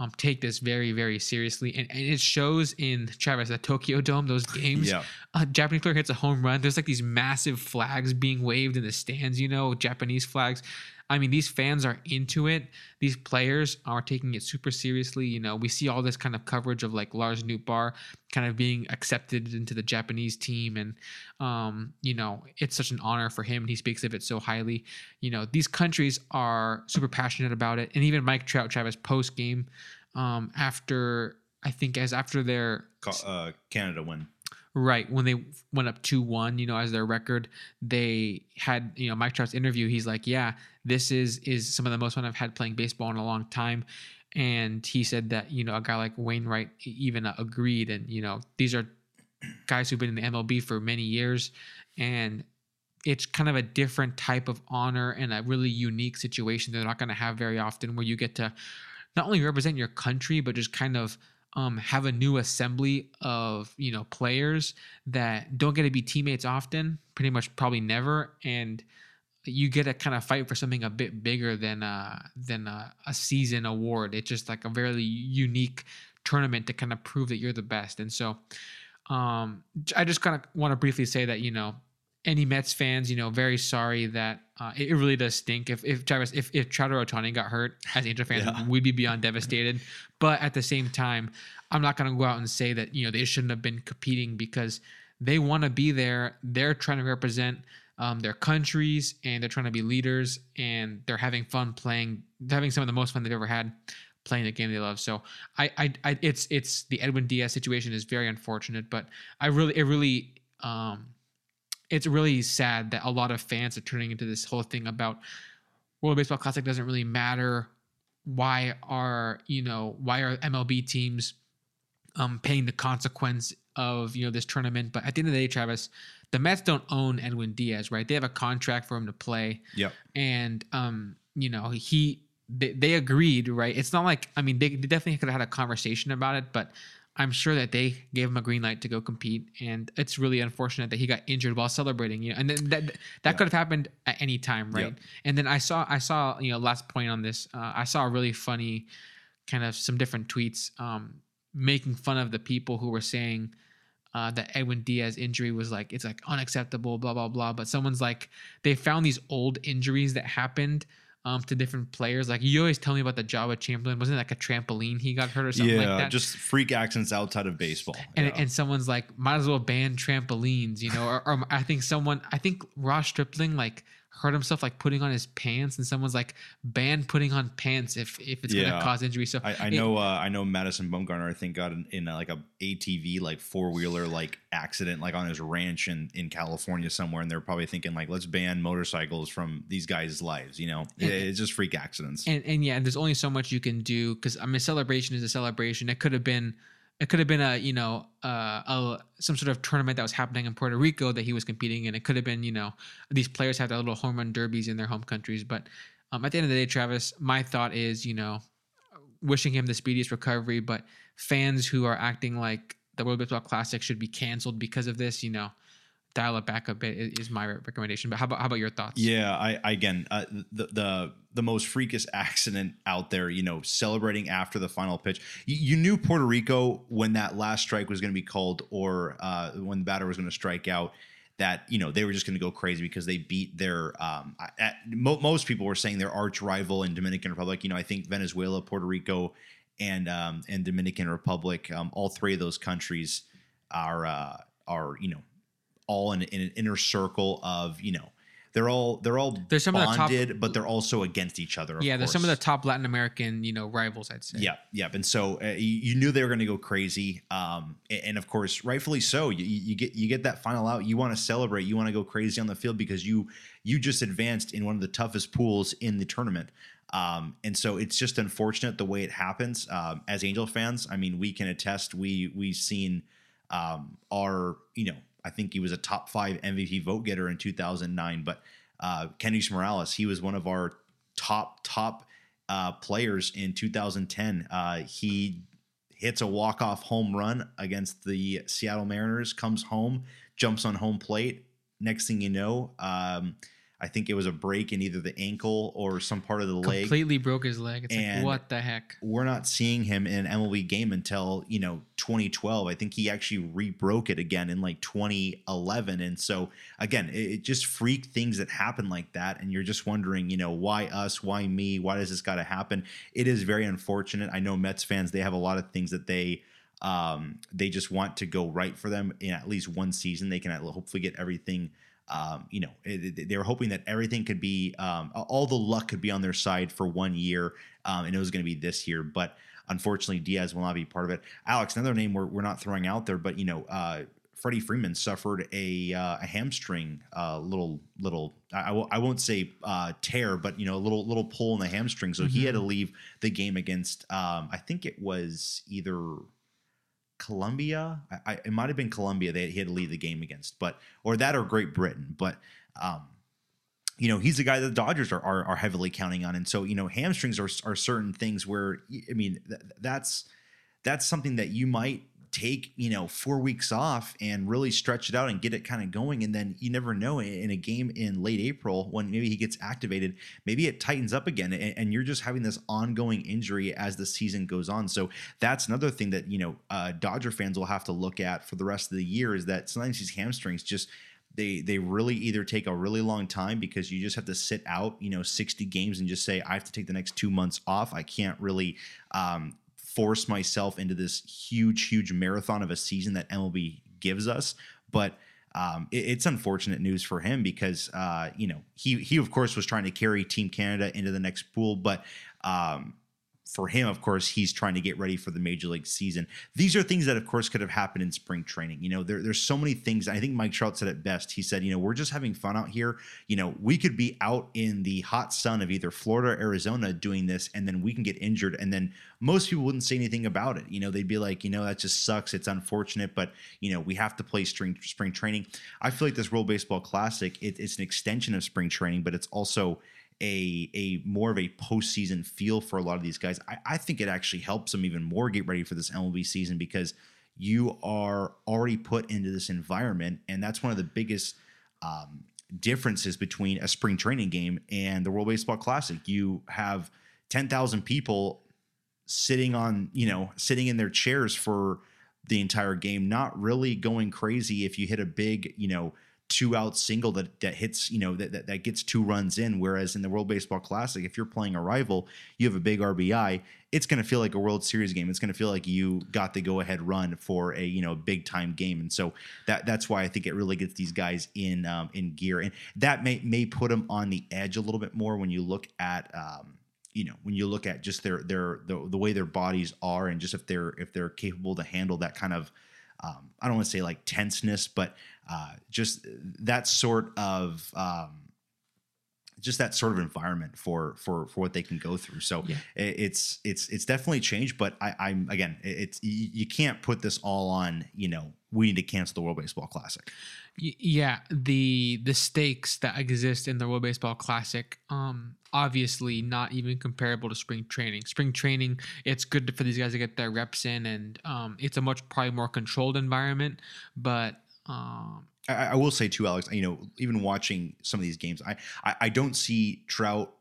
[SPEAKER 1] um, take this very, very seriously. And, and it shows in Travis, the Tokyo Dome, those games.
[SPEAKER 2] Yeah.
[SPEAKER 1] A Japanese player hits a home run. There's like these massive flags being waved in the stands, you know, Japanese flags. I mean, these fans are into it. These players are taking it super seriously. You know, we see all this kind of coverage of like Lars Nootbaar kind of being accepted into the Japanese team, and um, you know, it's such an honor for him. He speaks of it so highly. You know, these countries are super passionate about it, and even Mike Trout Travis post game um, after I think as after their
[SPEAKER 2] uh, Canada win.
[SPEAKER 1] Right. When they went up 2 1, you know, as their record, they had, you know, Mike Trout's interview. He's like, yeah, this is is some of the most fun I've had playing baseball in a long time. And he said that, you know, a guy like Wainwright even uh, agreed. And, you know, these are guys who've been in the MLB for many years. And it's kind of a different type of honor and a really unique situation they're not going to have very often where you get to not only represent your country, but just kind of um, have a new assembly of you know players that don't get to be teammates often, pretty much probably never, and you get to kind of fight for something a bit bigger than uh, than a, a season award. It's just like a very unique tournament to kind of prove that you're the best. And so, um, I just kind of want to briefly say that you know any Mets fans, you know, very sorry that uh, it, it, really does stink. If if Travis, if if Trout Ohtani got hurt, as Angel fans, yeah. we'd be beyond devastated. But at the same time, I'm not going to go out and say that you know they shouldn't have been competing because they want to be there. They're trying to represent um, their countries and they're trying to be leaders and they're having fun playing. Having some of the most fun they've ever had playing the game they love. So I, I, I it's it's the Edwin Diaz situation is very unfortunate, but I really it really um it's really sad that a lot of fans are turning into this whole thing about World Baseball Classic doesn't really matter. Why are you know why are MLB teams um, paying the consequence of you know this tournament? But at the end of the day, Travis, the Mets don't own Edwin Diaz, right? They have a contract for him to play.
[SPEAKER 2] Yep.
[SPEAKER 1] And um, you know he they, they agreed, right? It's not like I mean they, they definitely could have had a conversation about it, but I'm sure that they gave him a green light to go compete, and it's really unfortunate that he got injured while celebrating. You know, and then that that yeah. could have happened at any time, right? Yep. And then I saw I saw you know last point on this, uh, I saw a really funny kind of some different tweets um, making fun of the people who were saying. Uh, that Edwin Diaz injury was like it's like unacceptable, blah blah blah. But someone's like they found these old injuries that happened um, to different players. Like you always tell me about the Joba Chamberlain. Wasn't it like a trampoline he got hurt or something yeah, like that?
[SPEAKER 2] just freak accidents outside of baseball.
[SPEAKER 1] And,
[SPEAKER 2] yeah.
[SPEAKER 1] and someone's like, might as well ban trampolines, you know? or, or I think someone, I think Ross Stripling like hurt himself like putting on his pants and someone's like ban putting on pants if if it's yeah. going to cause injury. So
[SPEAKER 2] i, I know uh, i know madison bumgarner i think got in, in a, like a atv like four-wheeler like accident like on his ranch in in california somewhere and they're probably thinking like let's ban motorcycles from these guys lives you know? And, it's just freak accidents.
[SPEAKER 1] And, and yeah there's only so much you can do because i mean celebration is a celebration. It could have been it could have been a you know uh, a some sort of tournament that was happening in Puerto Rico that he was competing in. It could have been you know these players have their little home run derbies in their home countries. But um, at the end of the day, Travis, my thought is you know wishing him the speediest recovery. But fans who are acting like the World Baseball Classic should be canceled because of this, you know, dial it back a bit is my recommendation. But how about how about your thoughts?
[SPEAKER 2] Yeah, I, again uh, the the the most freakish accident out there. You know, celebrating after the final pitch. You, you knew Puerto Rico when that last strike was going to be called, or uh, when the batter was going to strike out. That you know they were just going to go crazy because they beat their. Um, at, mo- most people were saying their arch rival in Dominican Republic. You know, I think Venezuela, Puerto Rico, and um, and Dominican Republic. Um, all three of those countries are uh, are you know all in, in an inner circle of you know they're all they're all there's some bonded, of the top, but they're also against each other.
[SPEAKER 1] yeah, there's some of the top Latin American you know rivals. I'd say.
[SPEAKER 2] Yeah, yeah, and so uh, you, you, knew they were going to go crazy, um, and, and, of course, rightfully so. You, you get you get that final out. You want to celebrate. You want to go crazy on the field because you you just advanced in one of the toughest pools in the tournament. Um, and so it's just unfortunate the way it happens. Um, as Angel fans, I mean, we can attest. We we've seen um, our you know I think he was a top five MVP vote getter in 2009. But uh, Morales, he was one of our top top uh, players in 2010. Uh, he hits a walk off home run against the Seattle Mariners, comes home, jumps on home plate. Next thing you know, um, I think it was a break in either the ankle or some part of the leg.
[SPEAKER 1] Completely broke his leg. It's
[SPEAKER 2] And-
[SPEAKER 1] like what the heck?
[SPEAKER 2] We're not seeing him in an MLB game until you know 2012. I think he actually re-broke it again in like 2011. And so again, it, it just freak things that happen like that, and you're just wondering, you know, why us? Why me? Why does this got to happen? It is very unfortunate. I know Mets fans; they have a lot of things that they um, they just want to go right for them in at least one season. They can at- hopefully get everything. Um, you know, it- they were hoping that everything could be, um, all the luck could be on their side for one year, um, and it was going to be this year. But unfortunately, Diaz will not be part of it. Alex, another name we're, we're not throwing out there, but you know, uh, Freddie Freeman suffered a, uh, a hamstring, uh, little little I, I w- I won't say uh, tear, but you know, a little little pull in the hamstring, so he had to leave the game against. Um, I think it was either Colombia. I, I, it might have been Colombia. that he had to leave the game against, but or that or Great Britain. But um, you know, he's the guy that the Dodgers are, are are heavily counting on, and so you know, hamstrings are are certain things where I mean, th- that's that's something that you might take you know four weeks off and really stretch it out and get it kind of going and then you never know in a game in late april when maybe he gets activated maybe it tightens up again and, and you're just having this ongoing injury as the season goes on. So that's another thing that you know uh, dodger fans will have to look at for the rest of the year is that sometimes these hamstrings just they they really either take a really long time because you just have to sit out you know 60 games and just say i have to take the next two months off. I can't really um, force myself into this huge huge marathon of a season that mlb gives us but um, it- it's unfortunate news for him because uh, you know he he of course was trying to carry Team Canada into the next pool, but um, for him, of course, he's trying to get ready for the major league season. These are things that, of course, could have happened in spring training. You know, there, there's so many things. I think Mike Trout said it best. He said, you know, we're just having fun out here. You know, we could be out in the hot sun of either Florida or Arizona doing this, and then we can get injured, and then most people wouldn't say anything about it. You know, they'd be like, you know, that just sucks. It's unfortunate, but you know, we have to play spring spring training. I feel like this World Baseball Classic, it, it's an extension of spring training, but it's also a a more of a postseason feel for a lot of these guys. I, I think it actually helps them even more get ready for this MLB season because you are already put into this environment, and that's one of the biggest um, differences between a spring training game and the World Baseball Classic. You have ten thousand people sitting on you know sitting in their chairs for the entire game, not really going crazy if you hit a big you know two out single that that hits you know that, that that gets two runs in. Whereas in the World Baseball Classic if you're playing a rival you have a big RBI it's going to feel like a World Series game. It's going to feel like you got the go ahead run for a you know big time game. And so that that's why I think it really gets these guys in um, in gear. And that may may put them on the edge a little bit more when you look at um, you know when you look at just their their the, the way their bodies are and just if they're if they're capable to handle that kind of um, I don't want to say like tenseness, but uh, just that sort of um, just that sort of environment for for for what they can go through. So
[SPEAKER 1] Yeah.
[SPEAKER 2] it's it's it's definitely changed. But I, I'm again, it's you, you can't put this all on. You know, we need to cancel the World Baseball Classic.
[SPEAKER 1] Yeah the the stakes that exist in the world baseball classic um obviously not even comparable to spring training spring training it's good for these guys to get their reps in and um it's a much probably more controlled environment but um
[SPEAKER 2] I, I will say too, Alex. You know, even watching some of these games, I I, I don't see Trout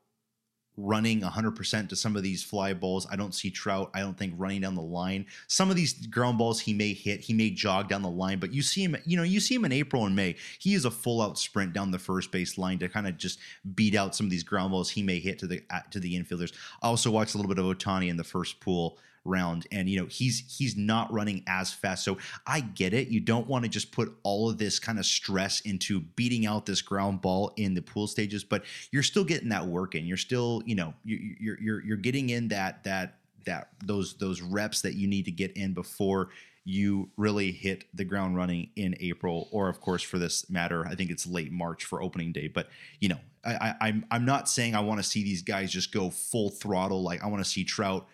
[SPEAKER 2] running 100% to some of these fly balls. I don't see Trout, I don't think, running down the line. Some of these ground balls he may hit, he may jog down the line, but you see him, you know, you see him in April and May. He is a full out sprint down the first base line to kind of just beat out some of these ground balls he may hit to the to the infielders. I also watched a little bit of Ohtani in the first pool round and you know he's he's not running as fast so i get it you don't want to just put all of this kind of stress into beating out this ground ball in the pool stages but you're still getting that work in you're still you know you- you're you're you're getting in that that that those those reps that you need to get in before you really hit the ground running in April, or of course for this matter, I think it's late March for opening day. But you know, I, I, I'm I'm not saying I want to see these guys just go full throttle. Like I want to see Trout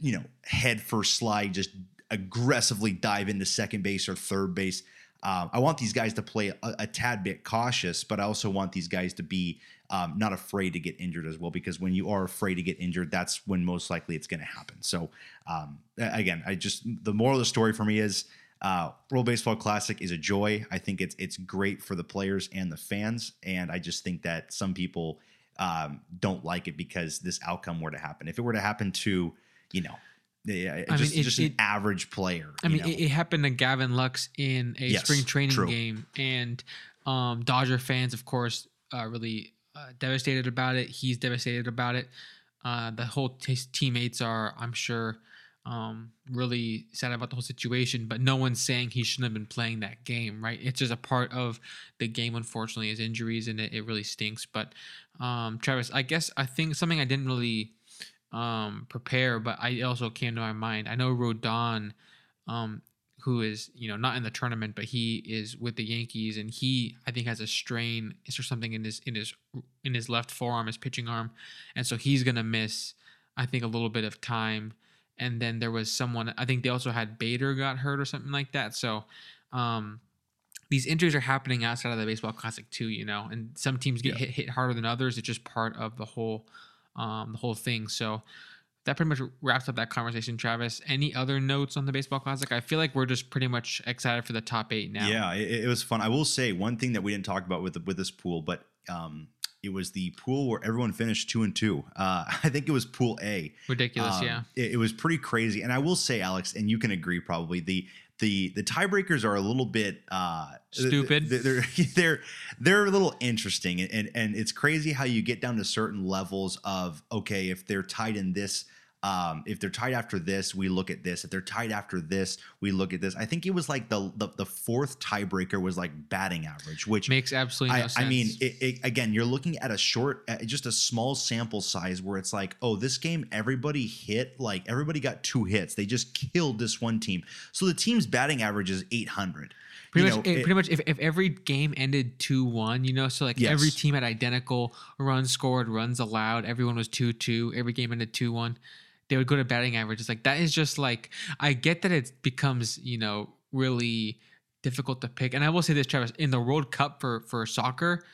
[SPEAKER 2] you know, head first slide, just aggressively dive into second base or third base. Um, I want these guys to play a, a tad bit cautious, but I also want these guys to be um, not afraid to get injured as well, because when you are afraid to get injured, that's when most likely it's going to happen. So, um, again, I just the moral of the story for me is Uh, World Baseball Classic is a joy. I think it's it's great for the players and the fans, and I just think that some people um, don't like it because this outcome were to happen. If it were to happen to, you know, yeah,
[SPEAKER 1] I
[SPEAKER 2] just,
[SPEAKER 1] mean, it-
[SPEAKER 2] just
[SPEAKER 1] it-
[SPEAKER 2] an average player.
[SPEAKER 1] I mean,
[SPEAKER 2] know?
[SPEAKER 1] it, it happened to Gavin Lux in a
[SPEAKER 2] Yes,
[SPEAKER 1] spring training
[SPEAKER 2] true.
[SPEAKER 1] game, and um, Dodger fans, of course, uh, really uh, devastated about it. He's devastated about it. Uh, the whole t- teammates are, I'm sure, um, really sad about the whole situation. But no one's saying he shouldn't have been playing that game, right? It's just a part of the game. Unfortunately, is injuries, and it, it really stinks. But um, Travis, I guess I think something I didn't really um, prepare, but I also came to my mind. I know Rodon, um, who is you know not in the tournament, but he is with the Yankees, and he I think has a strain or something in his in his in his left forearm, his pitching arm, and so he's gonna miss I think a little bit of time. And then there was someone I think they also had Bader got hurt or something like that. So um, these injuries are happening outside of the baseball classic too, you know, and some teams get
[SPEAKER 2] Yeah.
[SPEAKER 1] hit hit harder than others. It's just part of the whole um, the whole thing. So that pretty much wraps up that conversation, Travis. Any other notes on the baseball classic? I feel like we're just pretty much excited for the top eight now.
[SPEAKER 2] Yeah, it, it was fun. I will say one thing that we didn't talk about with the, with this pool, but um, it was the pool where everyone finished two and two. Uh, I think it was Pool A.
[SPEAKER 1] Ridiculous,
[SPEAKER 2] Um,
[SPEAKER 1] yeah.
[SPEAKER 2] it, it was pretty crazy. And I will say, Alex, and you can agree probably the the the tiebreakers are a little bit uh,
[SPEAKER 1] Stupid.
[SPEAKER 2] They're they're they're, a little interesting, and and it's crazy how you get down to certain levels of okay, if they're tied in this. Um, if they're tied after this, we look at this. If they're tied after this, we look at this. I think it was like the the, the fourth tiebreaker was like batting average, which
[SPEAKER 1] Makes absolutely no
[SPEAKER 2] I,
[SPEAKER 1] sense.
[SPEAKER 2] I mean, it, it, again, you're looking at a short, uh, just a small sample size where it's like, oh, this game, everybody hit, like everybody got two hits. They just killed this one team. So the team's batting average is 800.
[SPEAKER 1] pretty
[SPEAKER 2] You
[SPEAKER 1] much,
[SPEAKER 2] know,
[SPEAKER 1] it-
[SPEAKER 2] it-
[SPEAKER 1] pretty much, if, if every game ended two one, you know, so like every team had identical runs scored, runs allowed, everyone was two two, every game ended two one, they would go to batting average. It's like that is just like I get that it becomes you know really difficult to pick, and I will say this, Travis, in the World Cup for for soccer.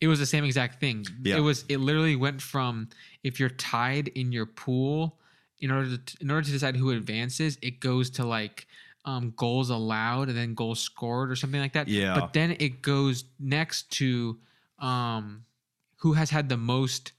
[SPEAKER 1] It was the same exact thing.
[SPEAKER 2] Yeah.
[SPEAKER 1] It was. It literally went from if you're tied in your pool, in order to in order to decide who advances, it goes to like um, goals allowed and then goals scored or something like that.
[SPEAKER 2] Yeah.
[SPEAKER 1] But then it goes next to um, who has had the most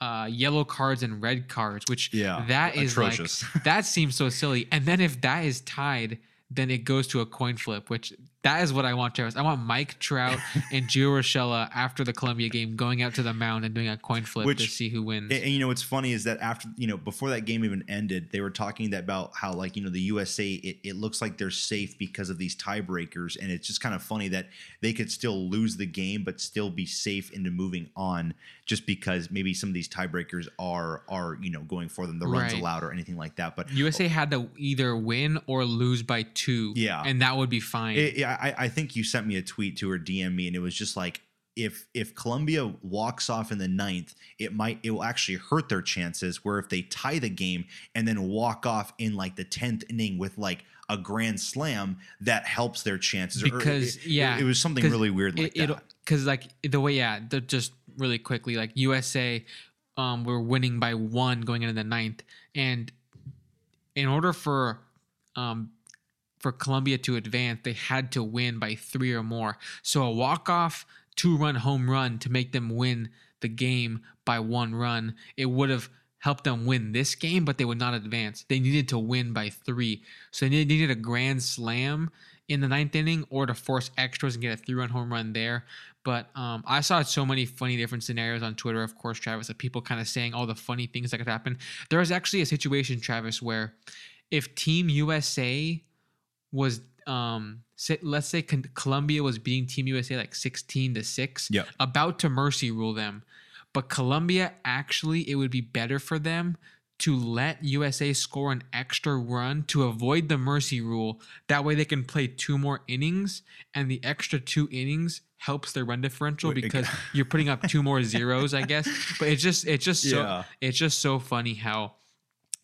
[SPEAKER 1] uh, yellow cards and red cards, which
[SPEAKER 2] Yeah,
[SPEAKER 1] that is
[SPEAKER 2] atrocious.
[SPEAKER 1] like that seems so silly. And then if that is tied, then it goes to a coin flip, which that is what I want, Travis. I want Mike Trout and Gio Urshela after the Colombia game going out to the mound and doing a coin flip to see who wins.
[SPEAKER 2] And, and, you know what's funny is that after you know before that game even ended, they were talking that about how like you know the USA it, it looks like they're safe because of these tiebreakers, and it's just kind of funny that they could still lose the game but still be safe into moving on just because maybe some of these tiebreakers are are you know going for them the runs
[SPEAKER 1] Right.
[SPEAKER 2] allowed or anything like that. But
[SPEAKER 1] USA had to either win or lose by two.
[SPEAKER 2] Yeah.
[SPEAKER 1] And that would be fine.
[SPEAKER 2] It, yeah, I, I think you sent me a tweet to or DM me, and it was just like if if Colombia walks off in the ninth, it might it will actually hurt their chances. Where if they tie the game and then walk off in like the tenth inning with like a grand slam, that helps their chances.
[SPEAKER 1] Because,
[SPEAKER 2] it,
[SPEAKER 1] yeah,
[SPEAKER 2] it, was something really weird like
[SPEAKER 1] it,
[SPEAKER 2] that.
[SPEAKER 1] because like the way yeah they're just really quickly like usa um, we're winning by one going into the ninth and in order for um for colombia to advance they had to win by three or more so a walk-off two-run home run to make them win the game by one run it would have helped them win this game but they would not advance they needed to win by three so they needed- a grand slam in the ninth inning or to force extras and get a three run home run there. But um, I saw so many funny different scenarios on Twitter, of course, Travis, of people kind of saying all the funny things that could happen. There was actually a situation, Travis, where if Team USA was, um, say, let's say Colombia was beating Team USA like 16 to 6,
[SPEAKER 2] Yep.
[SPEAKER 1] about to mercy rule them. But Colombia actually, it would be better for them to let USA score an extra run to avoid the mercy rule. That way they can play two more innings, and the extra two innings helps their run differential
[SPEAKER 2] Wait,
[SPEAKER 1] because you're putting up two more zeros, I guess. But it's just it's just so
[SPEAKER 2] Yeah.
[SPEAKER 1] it's just so funny how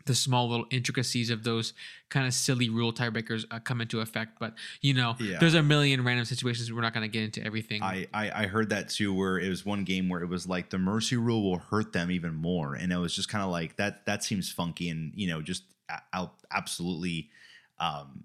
[SPEAKER 1] the small little intricacies of those kind of silly rule tiebreakers uh, come into effect. But you know,
[SPEAKER 2] Yeah.
[SPEAKER 1] there's a million random situations. We're not going to get into everything.
[SPEAKER 2] I, I I heard that too, where it was one game where it was like the mercy rule will hurt them even more, and it was just kind of like that. That seems funky, and you know, just a- absolutely um,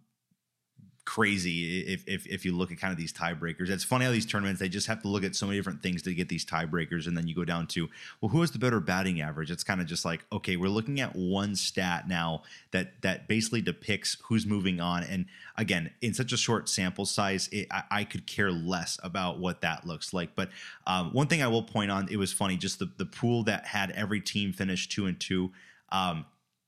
[SPEAKER 2] crazy if, if if you look at kind of these tiebreakers. It's funny how these tournaments they just have to look at so many different things to get these tiebreakers, and then you go down to well, who has the better batting average? It's kind of just like okay, we're looking at one stat now that that basically depicts who's moving on, and again, in such a short sample size, it, I, I, could care less about what that looks like. But um, one thing I will point on, it was funny, just the the pool that had every team finish two and two. Um,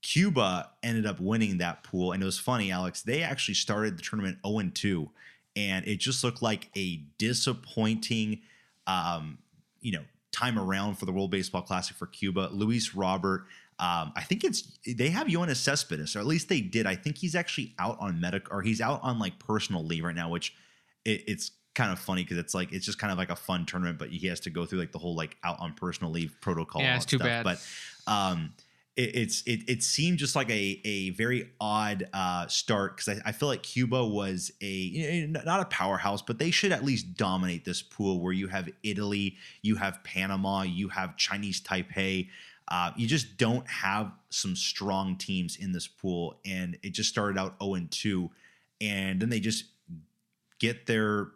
[SPEAKER 2] Cuba ended up winning that pool. And it was funny, Alex, they actually started the tournament 0 2. And it just looked like a disappointing, um, you know, time around for the World Baseball Classic for Cuba. Luis Robert, um, I think it's they have Yoenis Cespedes, or at least they did. I think he's actually out on medical, or he's out on like personal leave right now, which it, it's kind of funny because it's like it's just kind of like a fun tournament, but he has to go through like the whole like out on personal leave protocol.
[SPEAKER 1] Yeah, it's too
[SPEAKER 2] stuff.
[SPEAKER 1] bad.
[SPEAKER 2] But um, it, it's it, it seemed just like a a very odd uh, start because I, I, feel like Cuba was a not a powerhouse, but they should at least dominate this pool where you have Italy, you have Panama, you have Chinese Taipei. Uh, you just don't have some strong teams in this pool, and it just started out 0 and 2, and then they just get their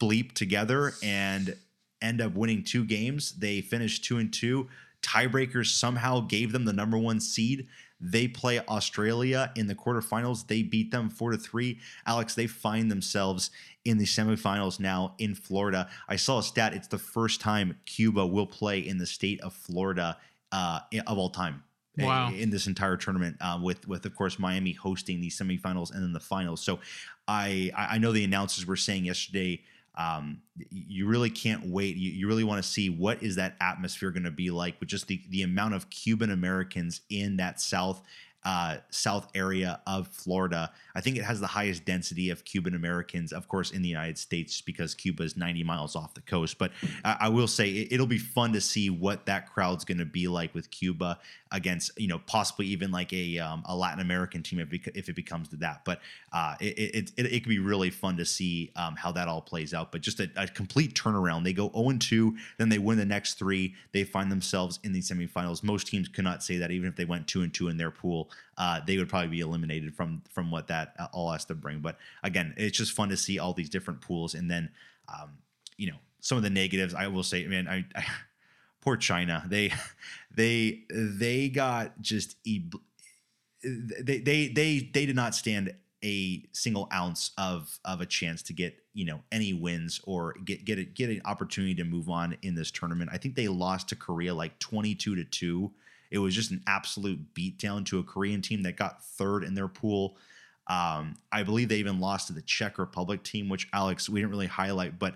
[SPEAKER 2] bleep together and end up winning two games. They finished two and two tiebreakers somehow gave them the number one seed. They play Australia in the quarterfinals. They beat them four to three. Alex, they find themselves in the semifinals now in Florida. I saw a stat. It's the first time Cuba will play in the state of Florida uh, of all time.
[SPEAKER 1] Wow.
[SPEAKER 2] In this entire tournament, uh, with with of course Miami hosting the semifinals and then the finals. So I I know the announcers were saying yesterday um, you really can't wait. You, you really want to see what is that atmosphere going to be like with just the, the amount of Cuban Americans in that South uh, south area of Florida. I think it has the highest density of Cuban Americans, of course, in the United States because Cuba is 90 miles off the coast. But I, I will say it, will be fun to see what that crowd's going to be like with Cuba against, you know, possibly even like a, um, a Latin American team if, if it becomes to that. But uh, it, it, it, it, could be really fun to see um, how that all plays out. But just a, a complete turnaround. They go 0 2, then they win the next three. They find themselves in the semifinals. Most teams cannot say that even if they went 2 and 2 in their pool uh, they would probably be eliminated from from what that uh, all has to bring. But again, it's just fun to see all these different pools, and then um, you know some of the negatives. I will say, man, I, I poor China. They they they got just they they they they did not stand a single ounce of of a chance to get you know any wins or get get a, get an opportunity to move on in this tournament. I think they lost to Korea like 22 to 2 it was just an absolute beatdown to a Korean team that got third in their pool. Um, I believe they even lost to the Czech Republic team, which Alex we didn't really highlight, but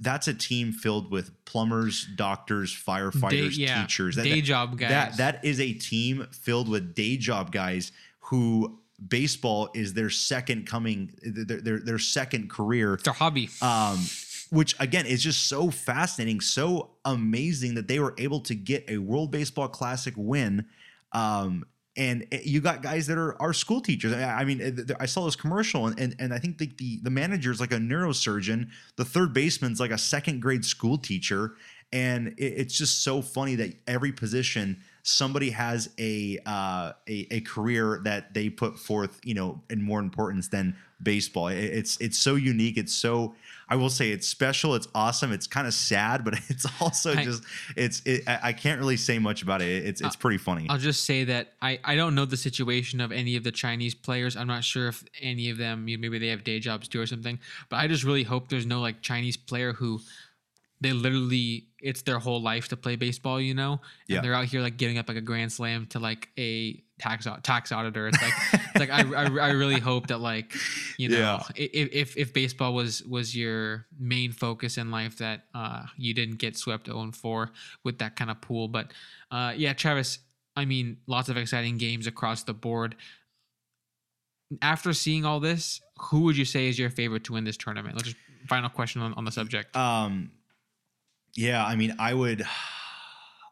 [SPEAKER 2] that's a team filled with plumbers, doctors, firefighters, day, yeah, teachers.
[SPEAKER 1] That, day job guys.
[SPEAKER 2] That that is a team filled with day job guys who baseball is their second coming, their their, their second career.
[SPEAKER 1] It's their hobby.
[SPEAKER 2] Um, which again is just so fascinating, so amazing that they were able to get a World Baseball Classic win. Um, and you got guys that are school teachers. I mean, I saw this commercial, and and, and I think the, the the manager's like a neurosurgeon. The third baseman's like a second grade school teacher, and it's just so funny that every position somebody has a, uh, a a career that they put forth, you know, in more importance than baseball. It's it's so unique. It's so I will say it's special. It's awesome. It's kind of sad, but it's also I, just it's it, I can't really say much about it. It's it's uh, pretty funny.
[SPEAKER 1] I'll just say that I I don't know the situation of any of the Chinese players. I'm not sure if any of them maybe they have day jobs too or something. But I just really hope there's no like Chinese player who they literally it's their whole life to play baseball, you know, and yeah. they're out here like giving up like a grand slam to like a tax tax auditor. It's like it's like I, I, I really hope that like you know yeah. if, if if baseball was was your main focus in life that uh you didn't get swept 0 4 with that kind of pool. But uh yeah, Travis, I mean lots of exciting games across the board. After seeing all this, who would you say is your favorite to win this tournament? Let's just final question on, on the subject.
[SPEAKER 2] Um yeah, I mean, I would,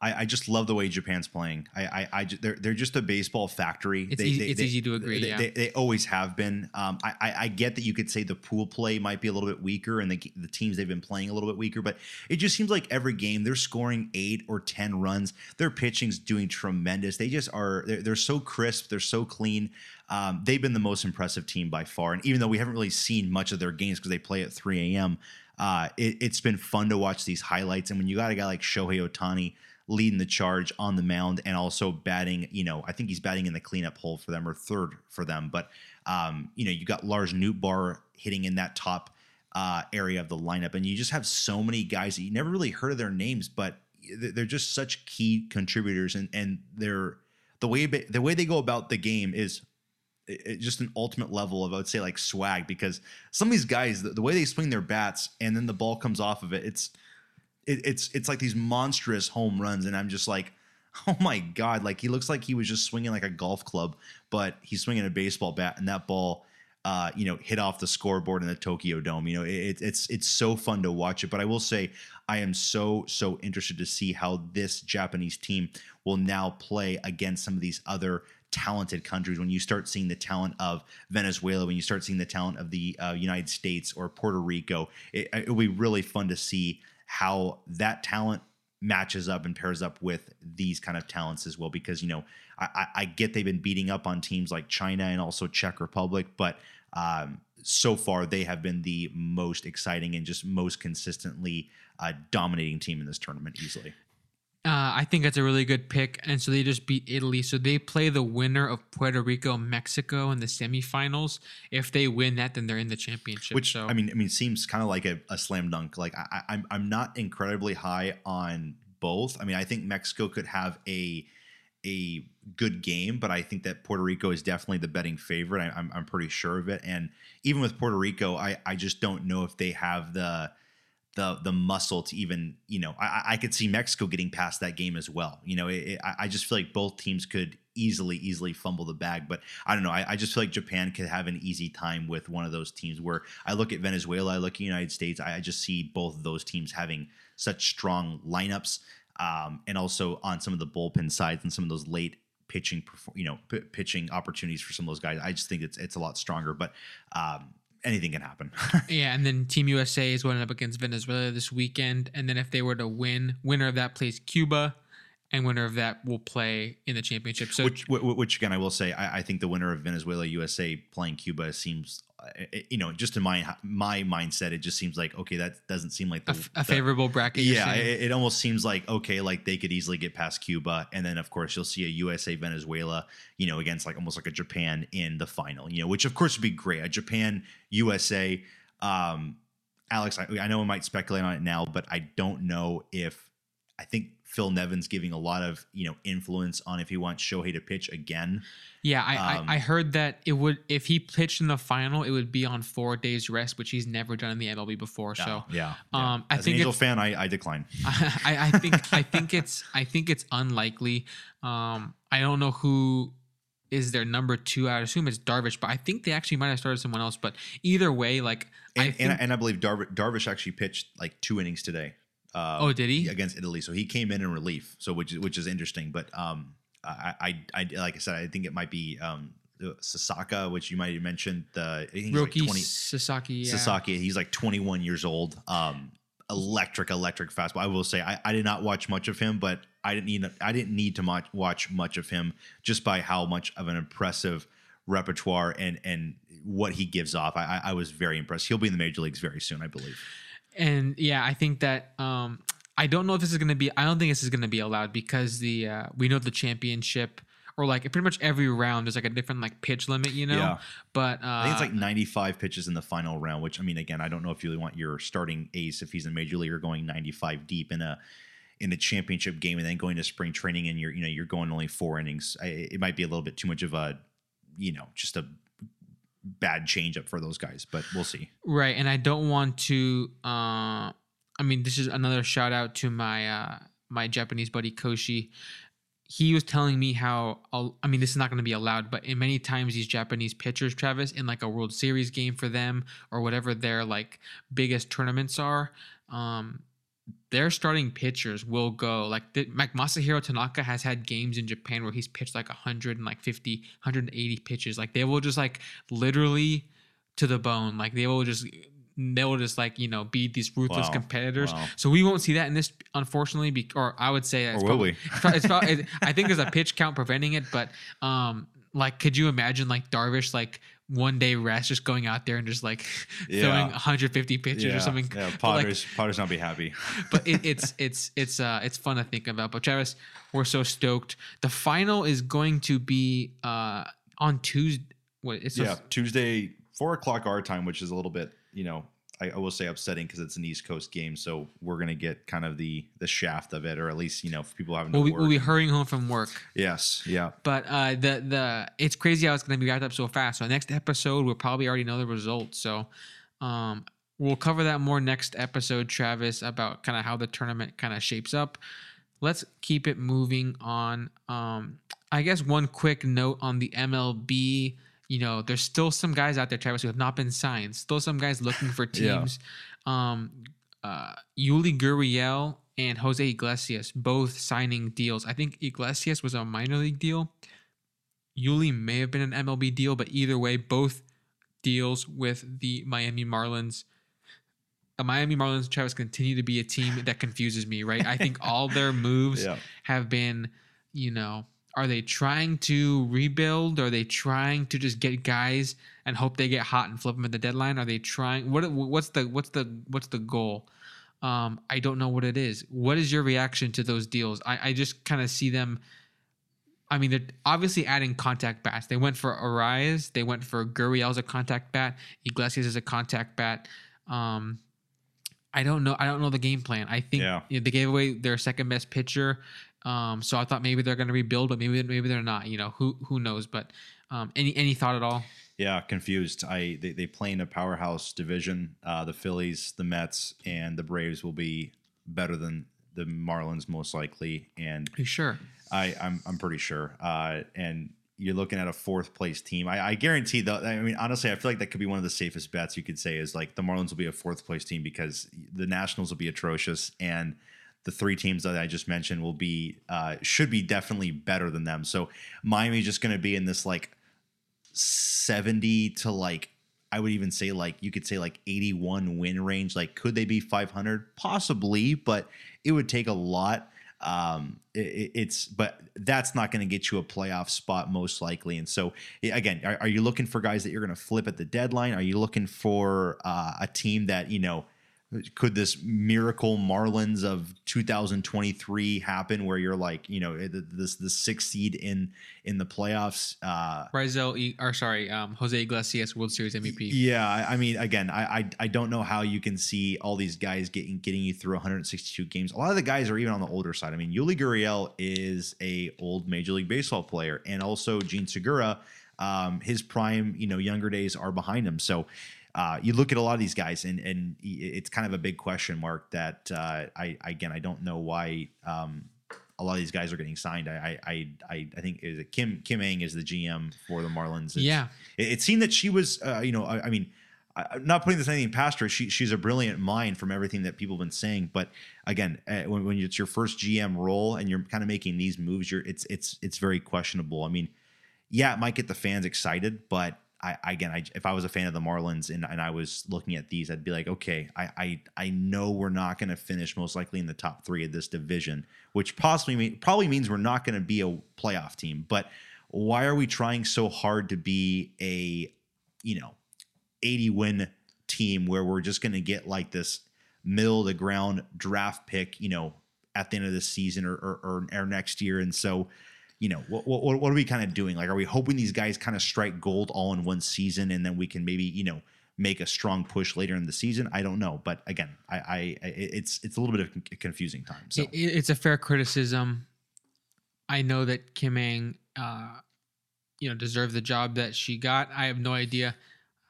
[SPEAKER 2] I, I just love the way Japan's playing. I, I, I they're, they're just a baseball factory.
[SPEAKER 1] It's easy- it's easy to agree,
[SPEAKER 2] They,
[SPEAKER 1] yeah.
[SPEAKER 2] they, they always have been. Um, I, I, I get that you could say the pool play might be a little bit weaker, and the the teams they've been playing a little bit weaker, but it just seems like every game they're scoring eight or ten runs. Their pitching's doing tremendous. They just are. They're, they're so crisp. They're so clean. Um, they've been the most impressive team by far. And even though we haven't really seen much of their games because they play at 3 a.m., uh, it, it's been fun to watch these highlights. And when you got a guy like Shohei Ohtani leading the charge on the mound and also batting, you know, I think he's batting in the cleanup hole for them or third for them. But, um, you know, you got Lars Nootbaar hitting in that top uh, area of the lineup. And you just have so many guys that you never really heard of their names, but they're just such key contributors. And, and they're, the way the way they go about the game is just an ultimate level of I would say like swag because some of these guys the, the way they swing their bats and then the ball comes off of it it's it, it's it's like these monstrous home runs and I'm just like oh my god like he looks like he was just swinging like a golf club but he's swinging a baseball bat and that ball uh, you know, hit off the scoreboard in the Tokyo Dome. You know, it, it's it's so fun to watch it. But I will say, I am so so interested to see how this Japanese team will now play against some of these other talented countries. When you start seeing the talent of Venezuela, when you start seeing the talent of the uh, United States or Puerto Rico, it, will be really fun to see how that talent matches up and pairs up with these kind of talents as well. Because you know, I, I, get they've been beating up on teams like China and also Czech Republic, but um, so far they have been the most exciting and just most consistently uh, dominating team in this tournament easily.
[SPEAKER 1] Uh, I think that's a really good pick. And so they just beat Italy. So they play the winner of Puerto Rico, Mexico in the semifinals. If they win that, then they're in the championship.
[SPEAKER 2] Which
[SPEAKER 1] so
[SPEAKER 2] I mean, I mean, seems kind of like a, a slam dunk. Like I, I'm, I'm not incredibly high on both. I mean, I think Mexico could have a a good game, but I think that Puerto Rico is definitely the betting favorite. I, I'm, I'm pretty sure of it. And even with Puerto Rico, I, I just don't know if they have the the the muscle to even you know I, I could see Mexico getting past that game as well. You know, it, it, I just feel like both teams could easily easily fumble the bag. But I don't know. I, I just feel like Japan could have an easy time with one of those teams. Where I look at Venezuela, I look at United States. I, I just see both of those teams having such strong lineups, um, and also on some of the bullpen sides and some of those late pitching, you know, p- pitching opportunities for some of those guys. I just think it's it's a lot stronger. But um, anything can happen.
[SPEAKER 1] yeah, and then Team USA is going up against Venezuela this weekend. And then if they were to win, winner of that plays Cuba, and winner of that will play in the championship. So
[SPEAKER 2] which, which, which again, I will say, I, I think the winner of Venezuela USA playing Cuba seems, you know, just in my my mindset, it just seems like okay, that doesn't seem like
[SPEAKER 1] a,
[SPEAKER 2] the,
[SPEAKER 1] f- a
[SPEAKER 2] the-
[SPEAKER 1] favorable bracket.
[SPEAKER 2] yeah, it, it almost seems like okay, like they could easily get past Cuba, and then of course you'll see a USA Venezuela, you know, against like almost like a Japan in the final, you know, which of course would be great. A Japan USA, um, Alex, I, I know I might speculate on it now, but I don't know if I think Phil Nevin's giving a lot of you know influence on if he wants Shohei to pitch again.
[SPEAKER 1] Yeah, I,
[SPEAKER 2] Um,
[SPEAKER 1] I, I heard that it would if he pitched in the final, it would be on four days rest, which he's never done in the MLB before. So
[SPEAKER 2] yeah,
[SPEAKER 1] um, I
[SPEAKER 2] as
[SPEAKER 1] think
[SPEAKER 2] an Angel fan, I, I decline.
[SPEAKER 1] I, I think I think it's I think it's unlikely. Um, I don't know who is their number two. I assume it's Darvish, but I think they actually might have started someone else. But either way, like I
[SPEAKER 2] And,
[SPEAKER 1] think,
[SPEAKER 2] and, and I believe Darvish, Darvish actually pitched like two innings today. Uh,
[SPEAKER 1] Oh, did he?
[SPEAKER 2] against Italy? So he came in in relief. So which is which is interesting. But um, I, I, I like I said, I think it might be um, Sasaki, which you might have mentioned. The I think he's like
[SPEAKER 1] Roki
[SPEAKER 2] 20
[SPEAKER 1] Sasaki. Yeah.
[SPEAKER 2] Sasaki. He's like 21 years old. Um, electric, electric fastball. I will say I, I did not watch much of him, but I didn't need I didn't need to much, watch much of him just by how much of an impressive repertoire and and what he gives off. I I was very impressed. He'll be in the major leagues very soon, I believe.
[SPEAKER 1] And yeah, I think that um, I don't know if this is going to be. I don't think this is to be allowed because the uh, we know the championship or like pretty much every round there's like a different like pitch limit, you know.
[SPEAKER 2] Yeah.
[SPEAKER 1] But uh,
[SPEAKER 2] I think it's like 95 pitches in the final round, which I mean, again, I don't know if you really want your starting ace if he's in major league or going 95 deep in a in a championship game and then going to spring training and you're you know you're going only four innings. I, it might be a little bit too much of a you know just a bad changeup for those guys, but we'll see.
[SPEAKER 1] Right, and I don't want to. Uh, I mean, this is another shout out to my uh, my Japanese buddy Koshi. He was telling me how. I mean, this is not going to be allowed, but in many times these Japanese pitchers, Travis, in like a World Series game for them or whatever their like biggest tournaments are, um, their starting pitchers will go like the, like Masahiro Tanaka has had games in Japan where he's pitched like 100 and like 50 180 pitches like they will just like literally to the bone like they will just they will just like you know be these ruthless
[SPEAKER 2] Wow.
[SPEAKER 1] competitors
[SPEAKER 2] Wow.
[SPEAKER 1] so we won't see that in this unfortunately be, or I would say it's
[SPEAKER 2] Or will
[SPEAKER 1] probably,
[SPEAKER 2] we?
[SPEAKER 1] it's prob- it's prob- it- I think there's a pitch count preventing it but um like could you imagine like Darvish like one day rest just going out there and just like
[SPEAKER 2] Yeah.
[SPEAKER 1] throwing 150 pitches or something
[SPEAKER 2] Yeah,
[SPEAKER 1] But, like,
[SPEAKER 2] Potters, Potters not be happy.
[SPEAKER 1] but it, it's it's it's uh it's fun to think about. But Travis, we're so stoked. The final is going to be uh on Tuesday. What it's
[SPEAKER 2] yeah, Tuesday, four o'clock our time, which is a little bit, you know, I, I will say upsetting because it's an East Coast game. So we're gonna get kind of the the shaft of it, or at least you know, for people having to
[SPEAKER 1] we'll be,
[SPEAKER 2] work.
[SPEAKER 1] we'll be hurrying home from work.
[SPEAKER 2] yes, yeah,
[SPEAKER 1] But uh, the the it's crazy how it's going to be wrapped up so fast. So next episode, we'll probably already know the results. So um, we'll cover that more next episode, Travis, about kind of how the tournament kind of shapes up. Let's keep it moving on. Um, I guess one quick note on the MLB. You know, there's still some guys out there, Travis, who have not been signed. Still some guys looking for
[SPEAKER 2] Yeah.
[SPEAKER 1] teams. Um, uh, Yuli Gurriel and Jose Iglesias both signing deals. I think Iglesias was a minor league deal. Yuli may have been an MLB deal, but either way, both deals with the Miami Marlins. The Miami Marlins, Travis, continue to be a team that confuses me, right? I think all their moves
[SPEAKER 2] yeah.
[SPEAKER 1] have been, you know, are they trying to rebuild? Are they trying to just get guys and hope they get hot and flip them at the deadline? Are they trying? What what's the what's the what's the goal? Um, I don't know what it is. What is your reaction to those deals? I, I just kind of see them. I mean, they're obviously adding contact bats. They went for Arraez. They went for Gurriel as a contact bat. Iglesias as a contact bat. Um, I don't know. I don't know the game plan. I think
[SPEAKER 2] Yeah.
[SPEAKER 1] you know, they gave away their second best pitcher. Um, so I thought maybe they're going to rebuild, but maybe maybe they're not. You know, who who knows? But um, any any thought at all?
[SPEAKER 2] Yeah, confused. I they, they play in a powerhouse division. Uh, the Phillies, the Mets, and the Braves will be better than the Marlins most likely, and
[SPEAKER 1] Are you sure?
[SPEAKER 2] I I'm I'm pretty sure. Uh, and you're looking at a fourth place team. I, I guarantee though. I mean, honestly, I feel like that could be one of the safest bets you could say is like the Marlins will be a fourth place team because the Nationals will be atrocious and the three teams that I just mentioned will be uh, should be definitely better than them. So Miami's just going to be in this like 70 to like I would even say like you could say like 81 win range. Like could they be 500? Possibly, but it would take a lot. Um, it- it, it's but that's not going to get you a playoff spot most likely. And so again, are, are you looking for guys that you're going to flip at the deadline? Are you looking for uh, a team that you know? Could this miracle Marlins of 2023 happen where you're like, you know, this the sixth seed in in the playoffs? Uh,
[SPEAKER 1] or sorry, um, Jose Iglesias, World Series MVP.
[SPEAKER 2] yeah, I I mean, again, I, I I don't know how you can see all these guys getting getting you through 162 games. A lot of the guys are even on the older side. I mean, Yuli Gurriel is a old Major League Baseball player, and also Jean Segura, um, his prime, you know, younger days are behind him. So. Uh, you look at a lot of these guys, and and it's kind of a big question mark. That uh, I again, I don't know why um, a lot of these guys are getting signed. I I I, I think is it Kim Kim Ng is the GM for the Marlins. It's-
[SPEAKER 1] Yeah.
[SPEAKER 2] it, it seemed that she was, uh, you know, I, I mean, I'm not putting this anything past her. She, she's a brilliant mind from everything that people have been saying. But again, uh, when, when it's your first GM role and you're kind of making these moves, you're it's it's it's very questionable. I mean, yeah, it might get the fans excited, but I, again, I, if I was a fan of the Marlins and, and I was looking at these, I'd be like, okay, I I, I know we're not going to finish most likely in the top three of this division, which possibly mean, probably means we're not going to be a playoff team. But why are we trying so hard to be a, you know, 80 win team where we're just going to get like this middle of the ground draft pick, you know, at the end of the season or or, or, or next year, and so you know, what, what, what are we kind of doing? Like, are we hoping these guys kind of strike gold all in one season and then we can maybe, you know, make a strong push later in the season? I don't know. But again, I, I it's, it's a little bit of a confusing time. So,
[SPEAKER 1] It, it- it's a fair criticism. I know that Kim Ng, uh, you know, deserved the job that she got. I have no idea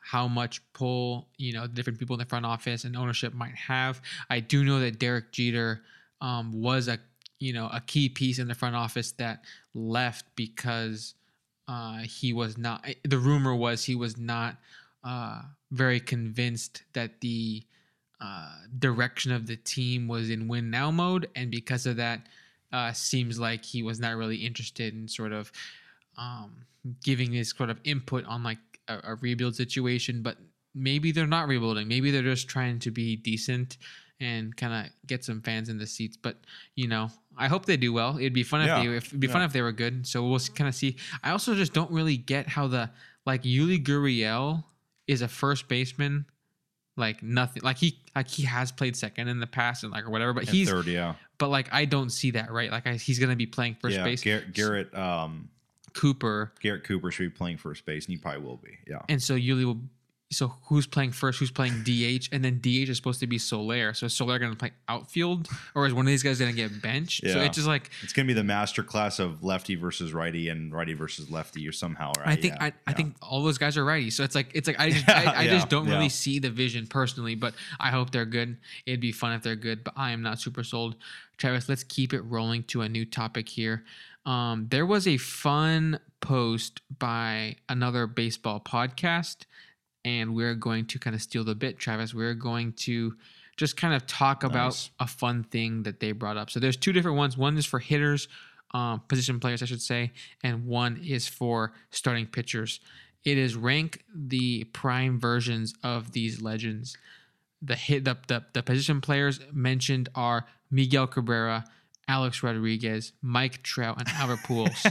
[SPEAKER 1] how much pull you know different people in the front office and ownership might have. I do know that Derek Jeter um, was a you know a key piece in the front office that left because uh, he was not. The rumor was he was not uh, very convinced that the uh, direction of the team was in win now mode, and because of that, uh, seems like he was not really interested in sort of um, giving his sort of input on like a, a rebuild situation. But maybe they're not rebuilding. Maybe they're just trying to be decent and kind of get some fans in the seats. But you know, I hope they do well. It'd be fun
[SPEAKER 2] Yeah.
[SPEAKER 1] if they if, it'd be fun if they were good. So we'll kind of see. I also just don't really get how the like Yuli Gurriel is a first baseman. Like nothing, like he like he has played second in the past and like or whatever, but he's
[SPEAKER 2] third, yeah,
[SPEAKER 1] but like I don't see that right. Like I, he's gonna be playing first
[SPEAKER 2] yeah.
[SPEAKER 1] base.
[SPEAKER 2] Garrett, Garrett, um,
[SPEAKER 1] Cooper,
[SPEAKER 2] Garrett Cooper should be playing first base, and he probably will be. Yeah,
[SPEAKER 1] and so Yuli will. So who's playing first? Who's playing DH? And then DH is supposed to be Soler. So is Soler going to play outfield, or is one of these guys going to get benched? So it's just like
[SPEAKER 2] it's gonna be the master class of lefty versus righty and righty versus lefty, or somehow. Right?
[SPEAKER 1] I think
[SPEAKER 2] Yeah,
[SPEAKER 1] I, I think all those guys are righty. So it's like it's like I just I, I
[SPEAKER 2] Yeah,
[SPEAKER 1] just don't
[SPEAKER 2] yeah.
[SPEAKER 1] really see the vision personally, but I hope they're good. It'd be fun if they're good, but I am not super sold. Travis, let's keep it rolling to a new topic here. Um, there was a fun post by another baseball podcast, and we're going to kind of steal the bit, Travis. We're going to just kind of talk about
[SPEAKER 2] Nice.
[SPEAKER 1] a fun thing that they brought up. So there's two different ones. One is for hitters, um, position players, I should say, and one is for starting pitchers. It is rank the prime versions of these legends. The hit the, the, the position players mentioned are Miguel Cabrera, Alex Rodriguez, Mike Trout, and Albert Pujols.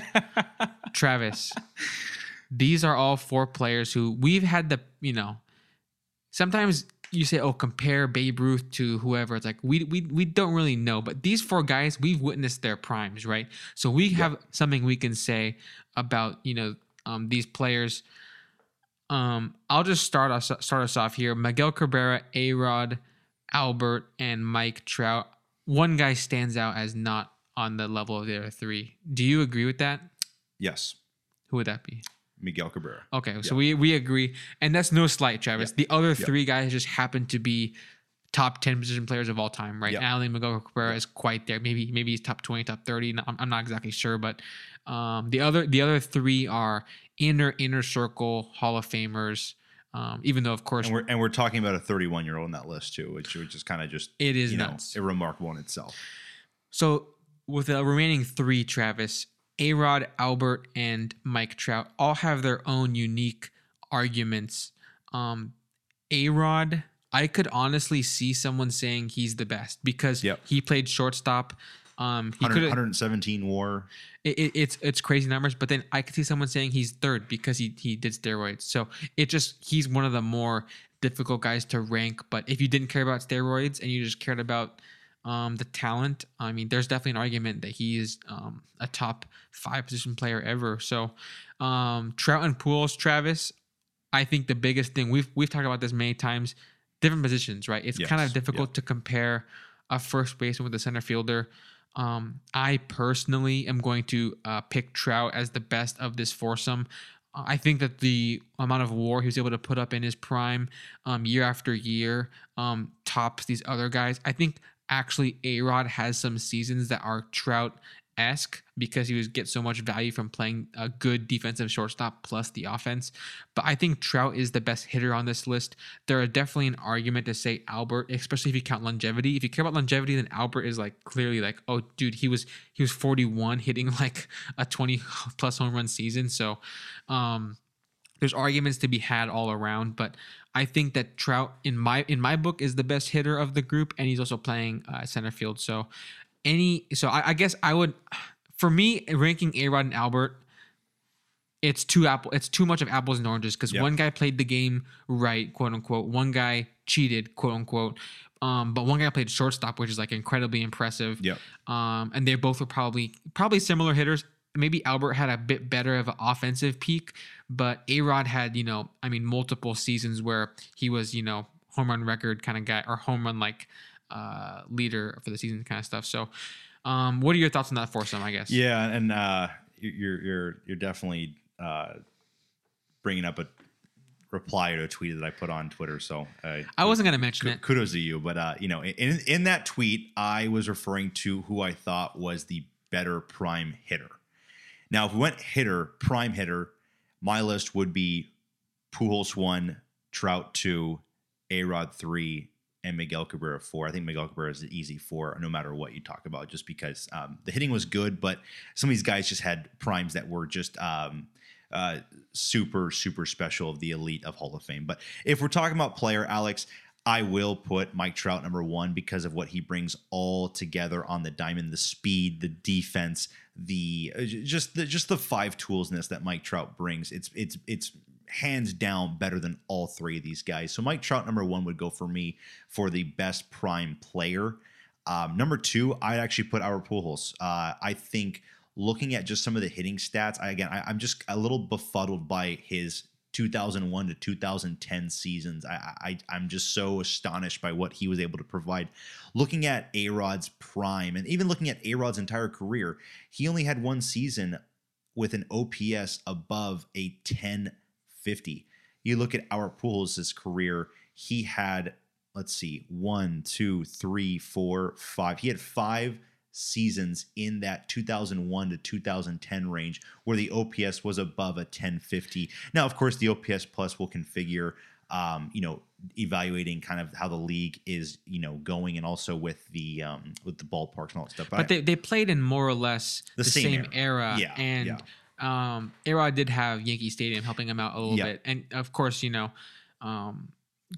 [SPEAKER 1] Travis, these are all four players who we've had the you know. Sometimes you say, "Oh, compare Babe Ruth to whoever." It's like we we we don't really know, but these four guys we've witnessed their primes, right? So we have something we can say about you know um, these players. Um, I'll just start us start us off here. Miguel Cabrera, A Rod, Albert, and Mike Trout. One guy stands out as not on the level of the other three. Do you agree with that?
[SPEAKER 2] yes,
[SPEAKER 1] Who would that be?
[SPEAKER 2] Miguel Cabrera.
[SPEAKER 1] Okay, so
[SPEAKER 2] Yeah.
[SPEAKER 1] we we agree, and that's no slight, Travis.
[SPEAKER 2] Yeah.
[SPEAKER 1] The other three guys just happen to be top ten position players of all time, right?
[SPEAKER 2] Yeah.
[SPEAKER 1] Now, Miguel Cabrera is quite there. Maybe maybe he's top twenty, top thirty. I'm, I'm not exactly sure, but um, the other the other three are inner inner circle Hall of Famers. Um, even though, of course,
[SPEAKER 2] And we're and we're talking about a 31 year old in that list too, which which is kind of just
[SPEAKER 1] it is
[SPEAKER 2] you know remarkable in itself.
[SPEAKER 1] So with the remaining three, Travis, A Rod, Albert, and Mike Trout all have their own unique arguments. Um, A Rod, I could honestly see someone saying he's the best because
[SPEAKER 2] Yep.
[SPEAKER 1] he played shortstop. Um, he
[SPEAKER 2] 100, 117 WAR.
[SPEAKER 1] it, it- it's it's crazy numbers, but then I could see someone saying he's third because he he did steroids. So it just he's one of the more difficult guys to rank. But if you didn't care about steroids and you just cared about um, the talent, I mean, there's definitely an argument that he is um, a top five position player ever. So um, Trout and Pujols, Travis, I think the biggest thing we've we've talked about this many times, different positions, right? It's kind of difficult to compare a first baseman with a center fielder. Um, I personally am going to uh, pick Trout as the best of this foursome. I think that the amount of WAR he was able to put up in his prime, um, year after year, um, tops these other guys. I think actually A Rod has some seasons that are Trout esque because he was get so much value from playing a good defensive shortstop plus the offense. But I think Trout is the best hitter on this list. There are definitely an argument to say Albert, especially if you count longevity. If you care about longevity, then Albert is like clearly like, oh dude, he was he was 41 hitting like a 20 plus home run season. So um there's arguments to be had all around, but I think that Trout in my in my book is the best hitter of the group, and he's also playing uh, center field. So any so I, I guess I would for me ranking A Rod and Albert. It's too apple. It's too much of apples and oranges because
[SPEAKER 2] Yep.
[SPEAKER 1] one guy played the game right, quote unquote. One guy cheated, quote unquote. Um, but one guy played shortstop, which is like incredibly impressive.
[SPEAKER 2] Yeah.
[SPEAKER 1] Um, and they both were probably probably similar hitters. Maybe Albert had a bit better of an offensive peak, but A Rod had, you know, I mean, multiple seasons where he was, you know, home run record kind of guy or home run like uh, leader for the season kind of stuff. So, um, what are your thoughts on that foursome? I guess.
[SPEAKER 2] Yeah, and uh, you- you're you're you're definitely uh, bringing up a reply to a tweet that I put on Twitter. So uh,
[SPEAKER 1] I wasn't gonna mention
[SPEAKER 2] ku-
[SPEAKER 1] it.
[SPEAKER 2] kudos to you, but uh, you know, in in that tweet, I was referring to who I thought was the better prime hitter. Now, if we went hitter, prime hitter, my list would be Pujols one, Trout two, A Rod three, and Miguel Cabrera four. I think Miguel Cabrera is an easy four, no matter what you talk about, just because um, the hitting was good, but some of these guys just had primes that were just um, uh, super, super special of the elite of Hall of Fame. But if we're talking about player, Alex, I will put Mike Trout number one because of what he brings all together on the diamond: the speed, the defense, the uh, just the just the five toolsness that Mike Trout brings. It's it's it's hands down better than all three of these guys. So Mike Trout number one would go for me for the best prime player. Um, number two, I'd actually put our Pujols. Uh, I think looking at just some of the hitting stats, I, again, I, I'm just a little befuddled by his 2001 to 2010 seasons. I, I I'm just so astonished by what he was able to provide. Looking at A Rod's prime, and even looking at A Rod's entire career, he only had one season with an OPS above a 1050. You look at our Pujols' career, he had let's see, one, two, three, four, five. He had five seasons in that 2001 to 2010 range where the OPS was above a 1050. Now, of course, the OPS plus will configure, um, you know, evaluating kind of how the league is, you know, going, and also with the um, with the ballparks and all that stuff.
[SPEAKER 1] But,
[SPEAKER 2] I-
[SPEAKER 1] they, they played in more or less
[SPEAKER 2] The
[SPEAKER 1] the,
[SPEAKER 2] same
[SPEAKER 1] same,
[SPEAKER 2] era.
[SPEAKER 1] era.
[SPEAKER 2] Yeah,
[SPEAKER 1] and
[SPEAKER 2] yeah.
[SPEAKER 1] um Arod did have Yankee Stadium helping him out a little
[SPEAKER 2] Yeah.
[SPEAKER 1] bit. And of course, you know, um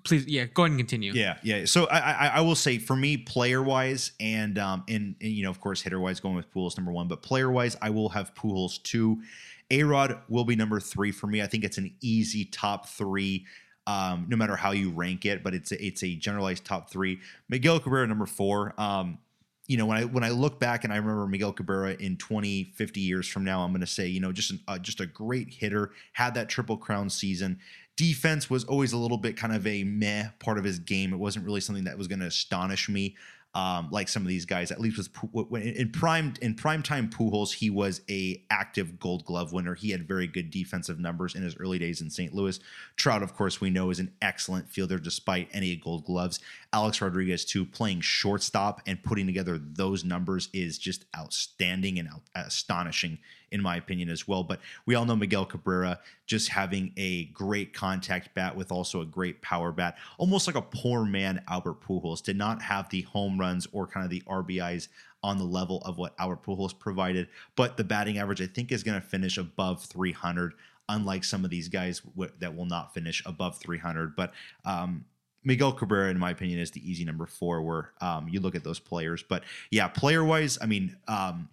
[SPEAKER 1] please yeah, go ahead and continue.
[SPEAKER 2] Yeah, yeah. So I, I, I will say for me, player wise, and um, and, and you know, of course, hitter wise, going with Pujols number one, but player wise, I will have Pujols two. A Rod will be number three for me. I think it's an easy top three, um, no matter how you rank it. But it's a, it's a generalized top three. Miguel Cabrera number four. Um, you know, when I when I look back and I remember Miguel Cabrera in 20, 50 years from now, I'm going to say, you know, just an, uh, just a great hitter, had that triple crown season. Defense was always a little bit kind of a meh part of his game. It wasn't really something that was going to astonish me. Um, like some of these guys, at least when in prime in prime time Pujols, he was a active Gold Glove winner. He had very good defensive numbers in his early days in St. Louis. Trout, of course, we know is an excellent fielder despite any Gold Gloves. Alex Rodriguez too, playing shortstop and putting together those numbers is just outstanding and astonishing in my opinion as well. But we all know Miguel Cabrera just having a great contact bat with also a great power bat, almost like a poor man Albert Pujols. Did not have the home runs or kind of the RBIs on the level of what Albert Pujols provided, but the batting average I think is going to finish above 300. Unlike some of these guys w- that will not finish above 300, but um, Miguel Cabrera, in my opinion, is the easy number four. Where um, you look at those players, but yeah, player wise, I mean, um,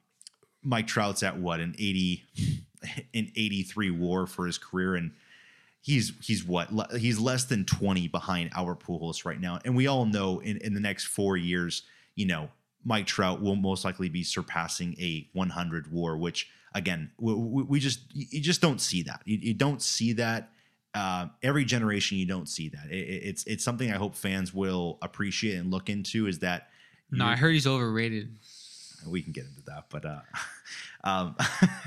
[SPEAKER 2] Mike Trout's at what an eighty, an eighty-three WAR for his career, and he's he's what Le- he's less than twenty behind our Pujols right now, and we all know in in the next four years, you know, Mike Trout will most likely be surpassing a one hundred WAR, which again, we, we we just you just don't see that. You, you don't see that. Uh, every generation, you don't see that. It- it's it's something I hope fans will appreciate and look into. Is that
[SPEAKER 1] No, I heard he's overrated.
[SPEAKER 2] We can get into that but uh um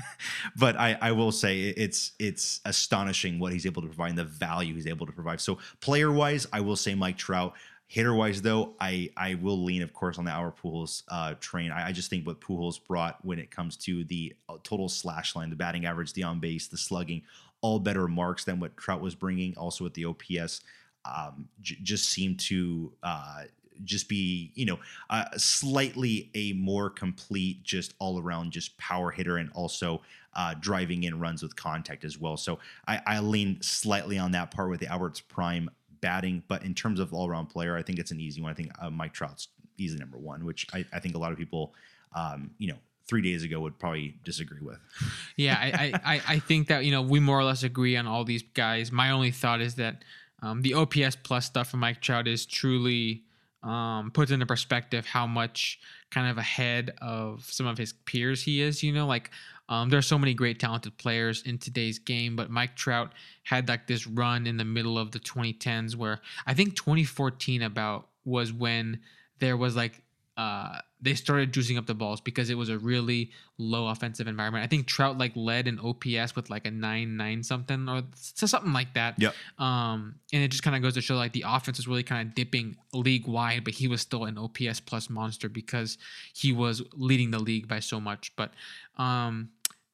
[SPEAKER 2] but i i will say it's it's astonishing what he's able to provide and the value he's able to provide. So player wise i will say mike trout. Hitter wise though i i will lean of course on the our Pujols uh train. I, I just think what Pujols brought when it comes to the uh, total slash line the batting average the on base the slugging all better marks than what trout was bringing. Also with the ops um j- just seemed to uh just be you know uh, slightly a more complete, just all around, just power hitter, and also uh, driving in runs with contact as well. So I, I lean slightly on that part with the Albert's prime batting, but in terms of all around player, I think it's an easy one. I think uh, Mike Trout's easily number one, which I, I think a lot of people, um, you know, three days ago would probably disagree with.
[SPEAKER 1] Yeah, I, I, I- I think that you know we more or less agree on all these guys. My only thought is that um, the OPS plus stuff for Mike Trout is truly um, puts into perspective how much kind of ahead of some of his peers he is. You know, like um, there's so many great talented players in today's game, but Mike Trout had like this run in the middle of the 2010s where I think 2014 about was when there was like uh, they started juicing up the balls because it was a really low offensive environment. I think Trout like led in OPS with like a nine nine something or something like that.
[SPEAKER 2] Yep.
[SPEAKER 1] Um, and it just kind of goes to show like the offense was really kind of dipping league wide, but he was still an OPS plus monster because he was leading the league by so much. But um,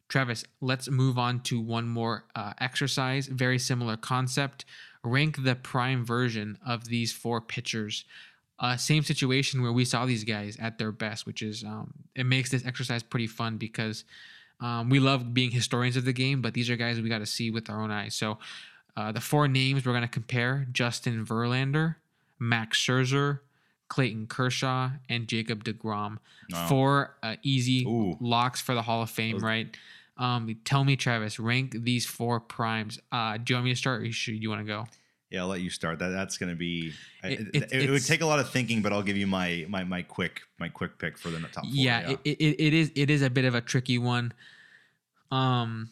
[SPEAKER 1] Travis, let's move on to one more uh, exercise. Very similar concept. Rank the prime version of these four pitchers uh, same situation where we saw these guys at their best, which is um, it makes this exercise pretty fun because um, we love being historians of the game, but these are guys we got to see with our own eyes. So uh, the four names we're going to compare: Justin Verlander, Max Scherzer, Clayton Kershaw, and Jacob DeGrom.
[SPEAKER 2] Wow.
[SPEAKER 1] Four uh, easy
[SPEAKER 2] Ooh.
[SPEAKER 1] locks for the Hall of Fame, right? Um, tell me, Travis, rank these four primes. Uh, do you want me to start, or should you want to go?
[SPEAKER 2] Yeah, I'll let you start. That that's going to be.
[SPEAKER 1] It-
[SPEAKER 2] It,
[SPEAKER 1] it's-
[SPEAKER 2] it, would take a lot of thinking, but I'll give you my my my quick my quick pick for the top four.
[SPEAKER 1] yeah, It, it, it is it is a bit of a tricky one um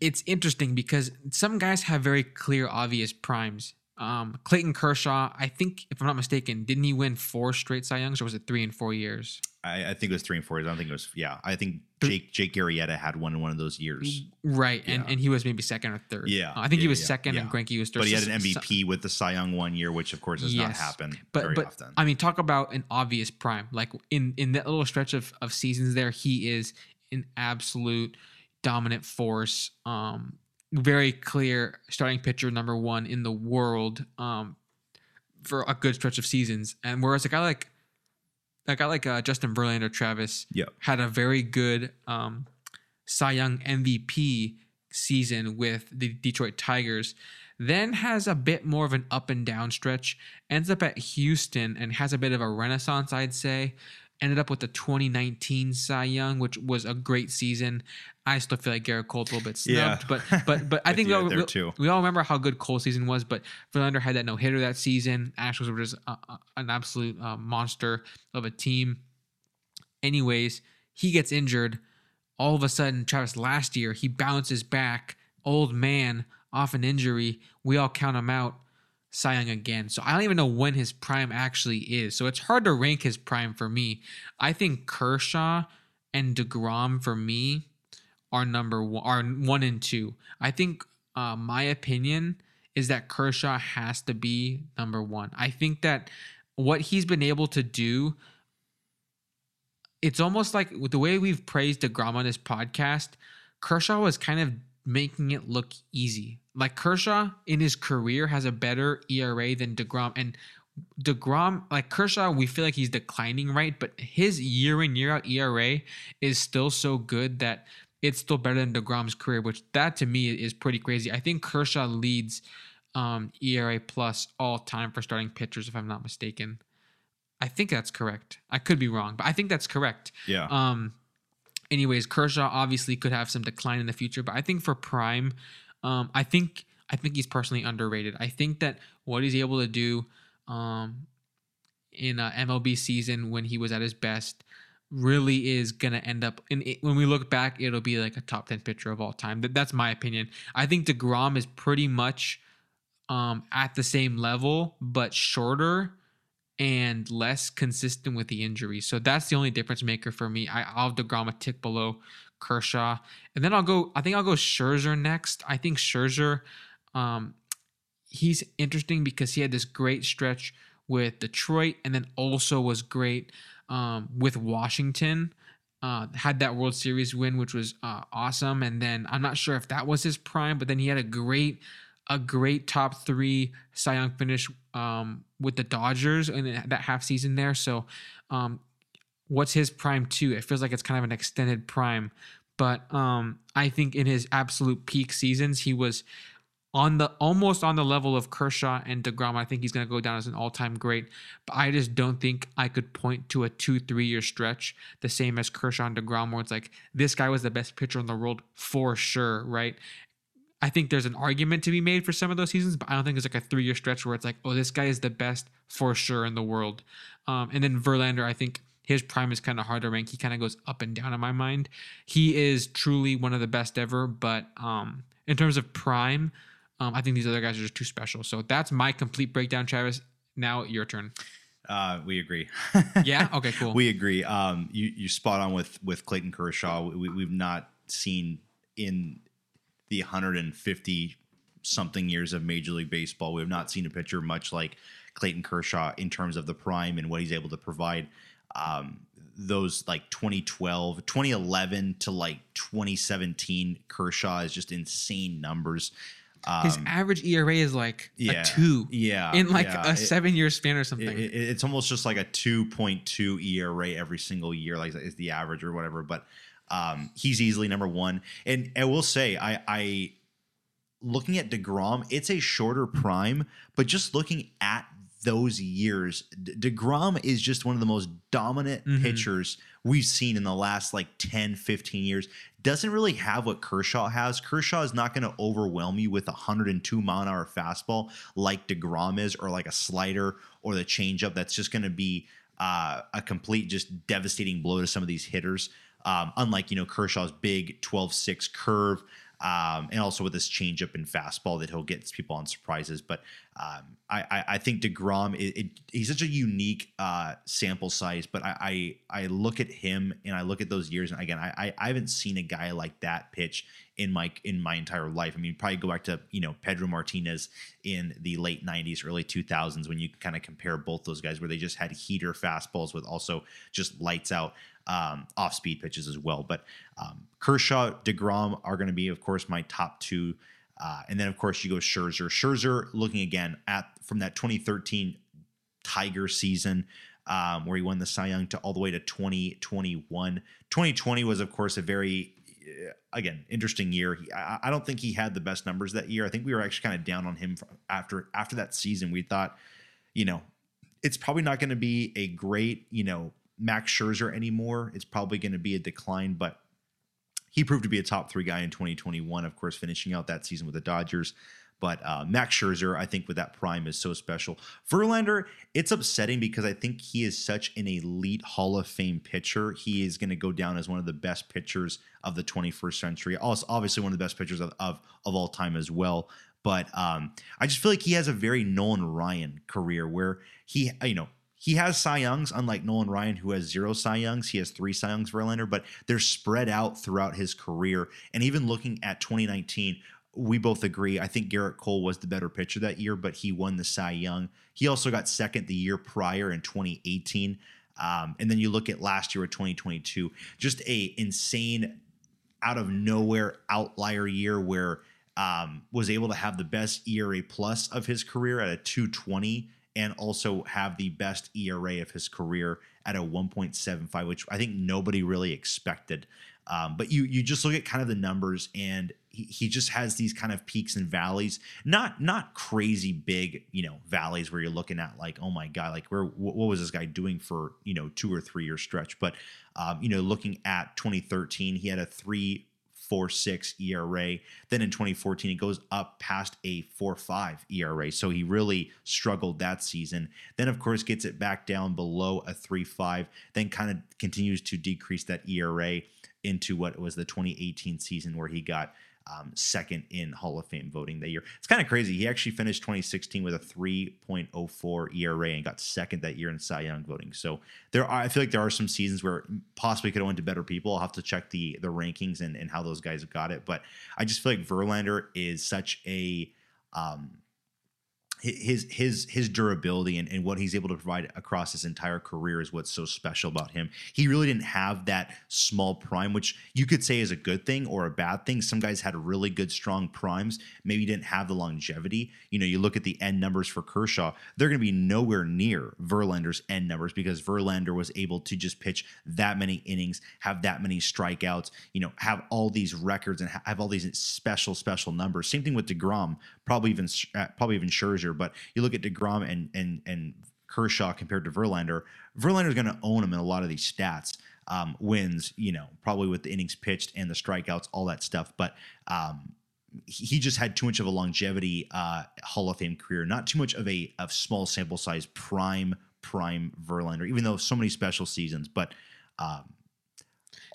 [SPEAKER 1] it's interesting because some guys have very clear obvious primes um clayton kershaw i think if i'm not mistaken didn't he win four straight cy youngs or was it three in four years
[SPEAKER 2] I, I think it was three and four. years. I don't think it was. Yeah, I think Jake Jake Arrieta had one in one of those years,
[SPEAKER 1] right and,
[SPEAKER 2] Yeah.
[SPEAKER 1] and he was maybe second or third
[SPEAKER 2] Yeah,
[SPEAKER 1] Uh, i think he was
[SPEAKER 2] yeah,
[SPEAKER 1] second and
[SPEAKER 2] yeah.
[SPEAKER 1] Greinke was third
[SPEAKER 2] but he had an MVP with the Cy Young one year, which of course does not
[SPEAKER 1] Yes,
[SPEAKER 2] happen
[SPEAKER 1] but
[SPEAKER 2] very
[SPEAKER 1] but
[SPEAKER 2] often.
[SPEAKER 1] I mean, talk about an obvious prime. Like in in that little stretch of of seasons, there he is an absolute dominant force. Um, very clear starting pitcher number one in the world. Um, for a good stretch of seasons, and whereas a guy like a guy like uh, Justin Verlander, Travis,
[SPEAKER 2] Yep.
[SPEAKER 1] had a very good um, Cy Young MVP season with the Detroit Tigers. Then has a bit more of an up and down stretch. Ends up at Houston and has a bit of a renaissance, I'd say. Ended up with the 2019 Cy Young, which was a great season. I still feel like Gerrit Cole's a little bit
[SPEAKER 2] Yeah.
[SPEAKER 1] snubbed, but but but I think we all, we- we all remember how good Cole's season was. But Verlander had that no hitter that season. Astros were just a, a- an absolute uh, monster of a team anyways, he gets injured. All of a sudden, Travis last year, he bounces back, old man, off an injury. We all count him out, Cy Young again. So I don't even know when his prime actually is. So it's hard to rank his prime for me. I think Kershaw and DeGrom for me are number one, are one and two. I think uh, my opinion is that Kershaw has to be number one. I think that what he's been able to do it's almost like with the way we've praised DeGrom on this podcast, Kershaw was kind of making it look easy. Like Kershaw in his career has a better ERA than DeGrom. And DeGrom, like Kershaw, we feel like he's declining, right? But his year in, year out ERA is still so good that it's still better than DeGrom's career, which that to me is pretty crazy. I think Kershaw leads um, ERA plus all time for starting pitchers, if I'm not mistaken. I think that's correct. I could be wrong, but I think that's correct.
[SPEAKER 2] yeah,
[SPEAKER 1] Um, anyways, Kershaw obviously could have some decline in the future, but I think for prime, um, I think I think he's personally underrated. I think that what he's able to do, um, in a MLB season when he was at his best, really is gonna end up. It, when we look back, it'll be like a top ten pitcher of all time. That, that's my opinion. I think Degrom is pretty much um, at the same level, but shorter and less consistent with the injury. So that's the only difference maker for me. I, I'll DeGrom a tick below Kershaw. And then I'll go, I think I'll go Scherzer next. I think Scherzer, um, he's interesting because he had this great stretch with Detroit and then also was great um, with Washington. Uh, had that World Series win, which was uh, awesome. And then I'm not sure if that was his prime, but then he had a great, a great top three Cy Young finish um, with the Dodgers in that half season there. So, um, what's his prime too? It feels like it's kind of an extended prime, but um, I think in his absolute peak seasons, he was on the almost on the level of Kershaw and Degrom. I think he's going to go down as an all-time great, but I just don't think I could point to a two, three-year stretch the same as Kershaw and Degrom, where it's like this guy was the best pitcher in the world for sure, right? I think there's an argument to be made for some of those seasons, but I don't think there's like a three-year stretch where it's like, oh, this guy is the best for sure in the world. Um, and then Verlander, I think his prime is kind of hard to rank. He kind of goes up and down in my mind. He is truly one of the best ever, but um, in terms of prime, um, I think these other guys are just too special. So that's my complete breakdown, Travis. Now your turn.
[SPEAKER 2] uh, we agree.
[SPEAKER 1] Yeah. Okay. Cool.
[SPEAKER 2] we agree. Um, you you spot on with with Clayton Kershaw. We, we've not seen in the 150 something years of Major League Baseball. We have not seen a pitcher much like Clayton Kershaw in terms of the prime and what he's able to provide. Um, those like 2012, 2011 to like 2017, Kershaw is just insane numbers. Um,
[SPEAKER 1] His average ERA is like
[SPEAKER 2] yeah,
[SPEAKER 1] a two
[SPEAKER 2] yeah,
[SPEAKER 1] in like
[SPEAKER 2] yeah.
[SPEAKER 1] a
[SPEAKER 2] It-
[SPEAKER 1] seven year span or something.
[SPEAKER 2] It, it- it's almost just like a 2.2 ERA every single year, like is the average or whatever. But um, he's easily number one. And I will say, I, I looking at Degrom, it's a shorter prime, but just looking at those years, Degrom is just one of the most dominant
[SPEAKER 1] Mhm.
[SPEAKER 2] pitchers we've seen in the last like 10, 15 years. Doesn't really have what Kershaw has. Kershaw is not going to overwhelm you with a 102 mile an hour fastball like DeGrom is, or like a slider or the changeup that's just going to be uh, a complete, just devastating blow to some of these hitters. Um, unlike, you know, Kershaw's big 12 6 curve. Um, and also with this changeup and fastball that he'll get people on surprises. But um, I, I, think Degrom, it, it, he's such a unique uh, sample size. But I, I, I look at him and I look at those years, and again, I, I, I haven't seen a guy like that pitch in my in my entire life. I mean, probably go back to you know Pedro Martinez in the late '90s, early 2000s, when you kind of compare both those guys, where they just had heater fastballs with also just lights out um, off speed pitches as well. But um, Kershaw, Degrom are going to be, of course, my top two. Uh, and then, of course, you go Scherzer. Scherzer, looking again at from that 2013 Tiger season um, where he won the Cy Young to all the way to 2021. 2020 was, of course, a very uh, again interesting year. He, I, I don't think he had the best numbers that year. I think we were actually kind of down on him after after that season. We thought, you know, it's probably not going to be a great, you know, Max Scherzer anymore. It's probably going to be a decline, but he proved to be a top three guy in 2021. Of course, finishing out that season with the Dodgers. But uh, Max Scherzer, I think with that prime is so special. Verlander, it's upsetting because I think he is such an elite Hall of Fame pitcher. He is going to go down as one of the best pitchers of the 21st century. Also, obviously one of the best pitchers of, of, of all time as well. But um, I just feel like he has a very Nolan Ryan career where he, you know, he has Cy Youngs, unlike Nolan Ryan, who has zero Cy Youngs. He has three Cy Youngs, Verlander, but they're spread out throughout his career. And even looking at 2019, we both agree. I think Gerrit Cole was the better pitcher that year, but he won the Cy Young. He also got second the year prior in 2018. Um, and then you look at last year, at 2022, just a insane, out of nowhere outlier year where um, was able to have the best ERA plus of his career at a 220 and also have the best ERA of his career at a 1.75, which I think nobody really expected. Um, but you you just look at kind of the numbers, and he, he just has these kind of peaks and valleys. Not not crazy big, you know, valleys where you're looking at like, oh my god, like where what was this guy doing for you know two or three year stretch? But um, you know, looking at 2013, he had a three four six ERA. Then in 2014, it goes up past a four five ERA. So he really struggled that season. Then of course gets it back down below a three five. Then kind of continues to decrease that ERA into what was the 2018 season where he got um, second in Hall of Fame voting that year. It's kind of crazy. He actually finished 2016 with a 3.04 ERA and got second that year in Cy Young voting. So there, are, I feel like there are some seasons where possibly could have went to better people. I'll have to check the the rankings and, and how those guys have got it. But I just feel like Verlander is such a um, his his his durability and, and what he's able to provide across his entire career is what's so special about him. He really didn't have that small prime, which you could say is a good thing or a bad thing. Some guys had really good, strong primes, maybe didn't have the longevity. You know, you look at the end numbers for Kershaw, they're going to be nowhere near Verlander's end numbers because Verlander was able to just pitch that many innings, have that many strikeouts, you know, have all these records and have all these special, special numbers. Same thing with DeGrom, probably even uh, probably even Scherzer. But you look at Degrom and and and Kershaw compared to Verlander. Verlander's going to own him in a lot of these stats. Um, wins, you know, probably with the innings pitched and the strikeouts, all that stuff. But um, he just had too much of a longevity uh, Hall of Fame career, not too much of a of small sample size prime prime Verlander, even though so many special seasons. But um,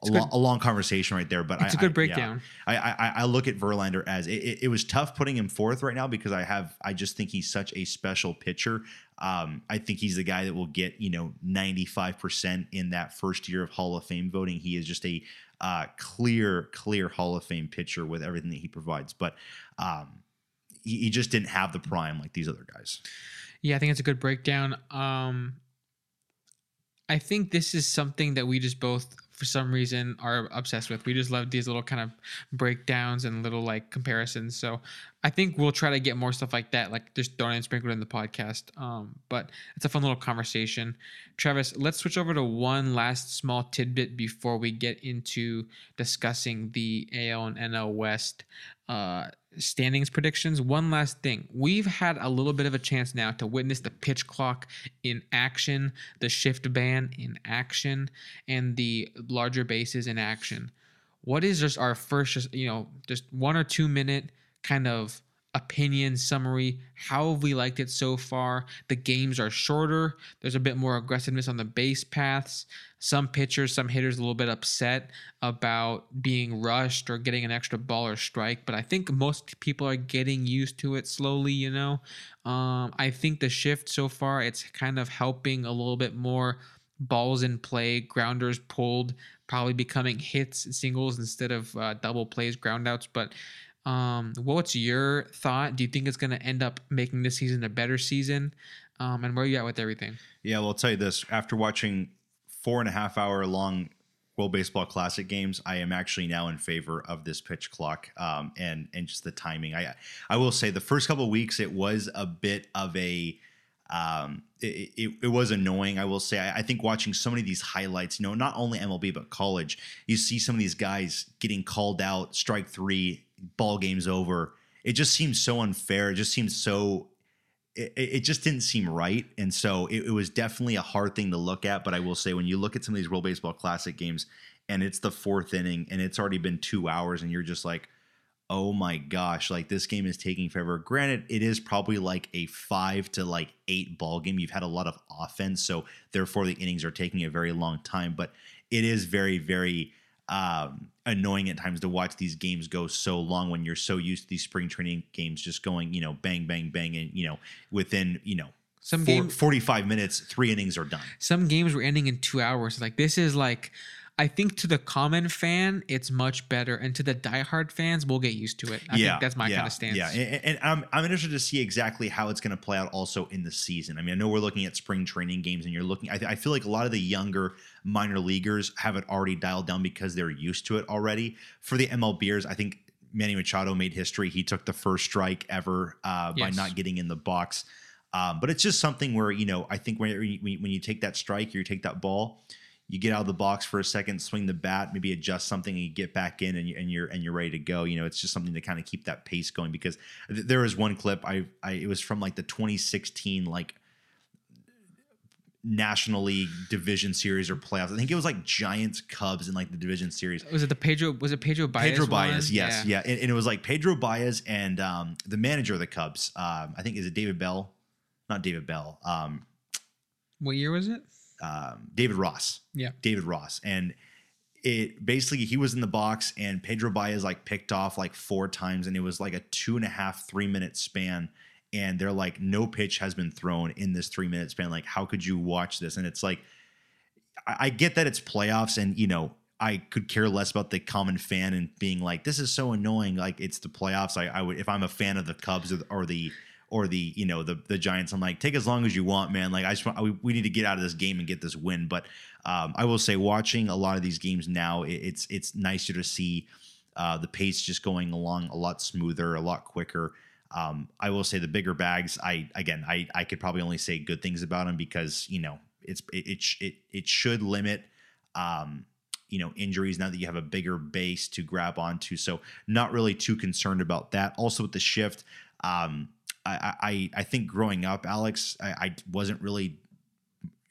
[SPEAKER 2] a, lo- a, long conversation right there, but
[SPEAKER 1] it's
[SPEAKER 2] I,
[SPEAKER 1] a good
[SPEAKER 2] I,
[SPEAKER 1] breakdown.
[SPEAKER 2] Yeah, I, I, I look at Verlander as it, it, it, was tough putting him fourth right now because I have I just think he's such a special pitcher. Um, I think he's the guy that will get you know ninety five percent in that first year of Hall of Fame voting. He is just a uh, clear clear Hall of Fame pitcher with everything that he provides, but um, he, he just didn't have the prime like these other guys.
[SPEAKER 1] Yeah, I think it's a good breakdown. Um, I think this is something that we just both for some reason are obsessed with. We just love these little kind of breakdowns and little like comparisons. So I think we'll try to get more stuff like that, like just throwing and sprinkled in the podcast. Um, but it's a fun little conversation. Travis, let's switch over to one last small tidbit before we get into discussing the AL and NL West uh, standings predictions. One last thing. We've had a little bit of a chance now to witness the pitch clock in action, the shift ban in action, and the larger bases in action. What is just our first, just, you know, just one or two minute kind of opinion summary. How have we liked it so far? The games are shorter. There's a bit more aggressiveness on the base paths. Some pitchers some hitters a little bit upset about being rushed or getting an extra ball or strike but i think most people are getting used to it slowly you know? Um, i think the shift so far it's kind of helping a little bit more balls in play grounders pulled probably becoming hits singles instead of uh, double plays groundouts but um, what's your thought? Do you think it's going to end up making this season a better season? Um, and where are you at with everything?
[SPEAKER 2] Yeah, well, I'll tell you this. After watching four and a half hour long World Baseball Classic games, I am actually now in favor of this pitch clock um, and and just the timing. I I will say the first couple weeks it was a bit of a um, it, it, it, was annoying. I will say. I, I, think watching so many of these highlights, you know, not only MLB but college, you see some of these guys getting called out, strike three, ball game's over. It just seems so unfair. It just seems so. It, it just didn't seem right, and so it, it was definitely a hard thing to look at. But I will say, when you look at some of these World Baseball Classic games, and it's the fourth inning, and it's already been two hours, and you're just like, oh my gosh, like this game is taking forever. Granted, it is probably like a five to like eight ball game. You've had a lot of offense, so therefore the innings are taking a very long time. But it is very, very um, annoying at times to watch these games go so long when you're so used to these spring training games just going, you know, bang, bang, bang, and you know, within you know some four, game 45 minutes, three innings are done.
[SPEAKER 1] Some games were ending in two hours. Like this is like I think to the common fan, it's much better, and to the diehard fans, we'll get used to it. I yeah, think that's my
[SPEAKER 2] yeah,
[SPEAKER 1] kind of stance.
[SPEAKER 2] Yeah, and, and, I'm I'm interested to see exactly how it's going to play out also in the season. I mean, I know we're looking at spring training games, and you're looking. I, I feel like a lot of the younger minor leaguers have it already dialed down because they're used to it already. For the MLBers, I think Manny Machado made history. He took the first strike ever uh, yes. by not getting in the box. Um, but it's just something where you know I think when when you take that strike or you take that ball you get out of the box for a second, swing the bat, maybe adjust something, and you get back in, and, you, and you're and you're ready to go. You know, it's just something to kind of keep that pace going. Because th- there was one clip I, I it was from like the 2016 like National League Division Series or playoffs. I think it was like Giants Cubs in like the Division Series.
[SPEAKER 1] Was it the Pedro? Was it Pedro Baez?
[SPEAKER 2] Pedro Baez, yes, yeah, yeah. And, and, it was like Pedro Baez and um, the manager of the Cubs. Um, I think is it David Bell? Not David Bell. Um,
[SPEAKER 1] what year was it?
[SPEAKER 2] Um, David Ross.
[SPEAKER 1] Yeah,
[SPEAKER 2] David Ross, and it basically he was in the box and Pedro Baez like picked off like four times, and it was like a two and a half three minute span. And they're like, no pitch has been thrown in this three minute span. Like, how could you watch this? And it's like, I, I get that it's playoffs, and you know, I could care less about the common fan and being like, this is so annoying. Like it's the playoffs. I, I would if I'm a fan of the Cubs or, or the or the you know the the Giants. I'm like, take as long as you want, man. Like I just want, we, we need to get out of this game and get this win. But um, I will say, watching a lot of these games now, it, it's it's nicer to see uh, the pace just going along a lot smoother, a lot quicker. Um, I will say the bigger bags. I again, I I could probably only say good things about them because you know it's it it it, should limit. Um, you know injuries now that you have a bigger base to grab onto so not really too concerned about that also with the shift um, I, I, think growing up, Alex, I, I wasn't really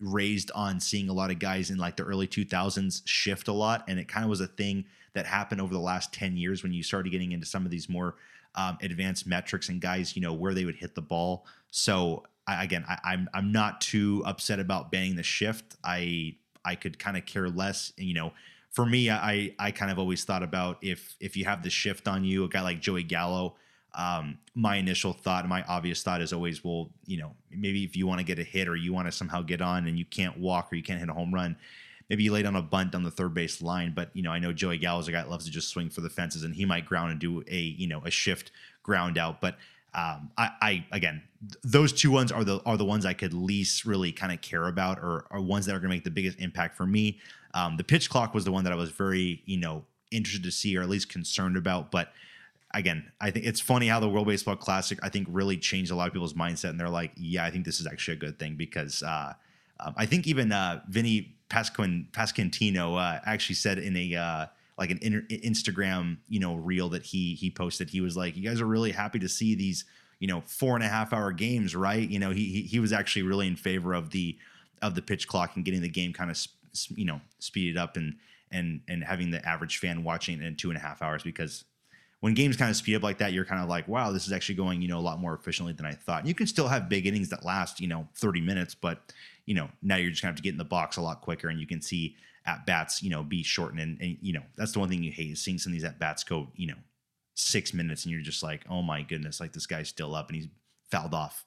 [SPEAKER 2] raised on seeing a lot of guys in like the early 2000s shift a lot. And it kind of was a thing that happened over the last 10 years when you started getting into some of these more um, advanced metrics and guys, you know, where they would hit the ball. So I, again, I, I'm, I'm not too upset about banning the shift. I, I could kind of care less, you know, for me, I, I kind of always thought about if, if you have the shift on you, a guy like Joey Gallo, um, my initial thought, my obvious thought is always, well, you know, maybe if you want to get a hit or you want to somehow get on and you can't walk or you can't hit a home run, maybe you lay down a bunt on the third base line. But you know, I know Joey Gallo's a guy that loves to just swing for the fences, and he might ground and do a you know a shift ground out. But um, I, I again, th- those two ones are the are the ones I could least really kind of care about, or are ones that are going to make the biggest impact for me. Um, the pitch clock was the one that I was very you know interested to see, or at least concerned about, but again, I think it's funny how the World Baseball Classic I think really changed a lot of people's mindset, and they're like, yeah, I think this is actually a good thing because uh, um, I think even uh, Vinny Pasquin Pasquantino uh, actually said in a uh, like an inter- Instagram you know reel that he he posted, he was like, you guys are really happy to see these you know four and a half hour games, right? You know, he he, he was actually really in favor of the of the pitch clock and getting the game kind of you know speeded up and and and having the average fan watching in two and a half hours because when games kind of speed up like that, you're kind of like, wow, this is actually going, you know, a lot more efficiently than I thought. And You can still have big innings that last, you know, 30 minutes, but you know, now you're just gonna have to get in the box a lot quicker and you can see at bats, you know, be shortened. And, and you know, that's the one thing you hate is seeing some of these at bats go, you know, six minutes and you're just like, oh my goodness, like this guy's still up and he's fouled off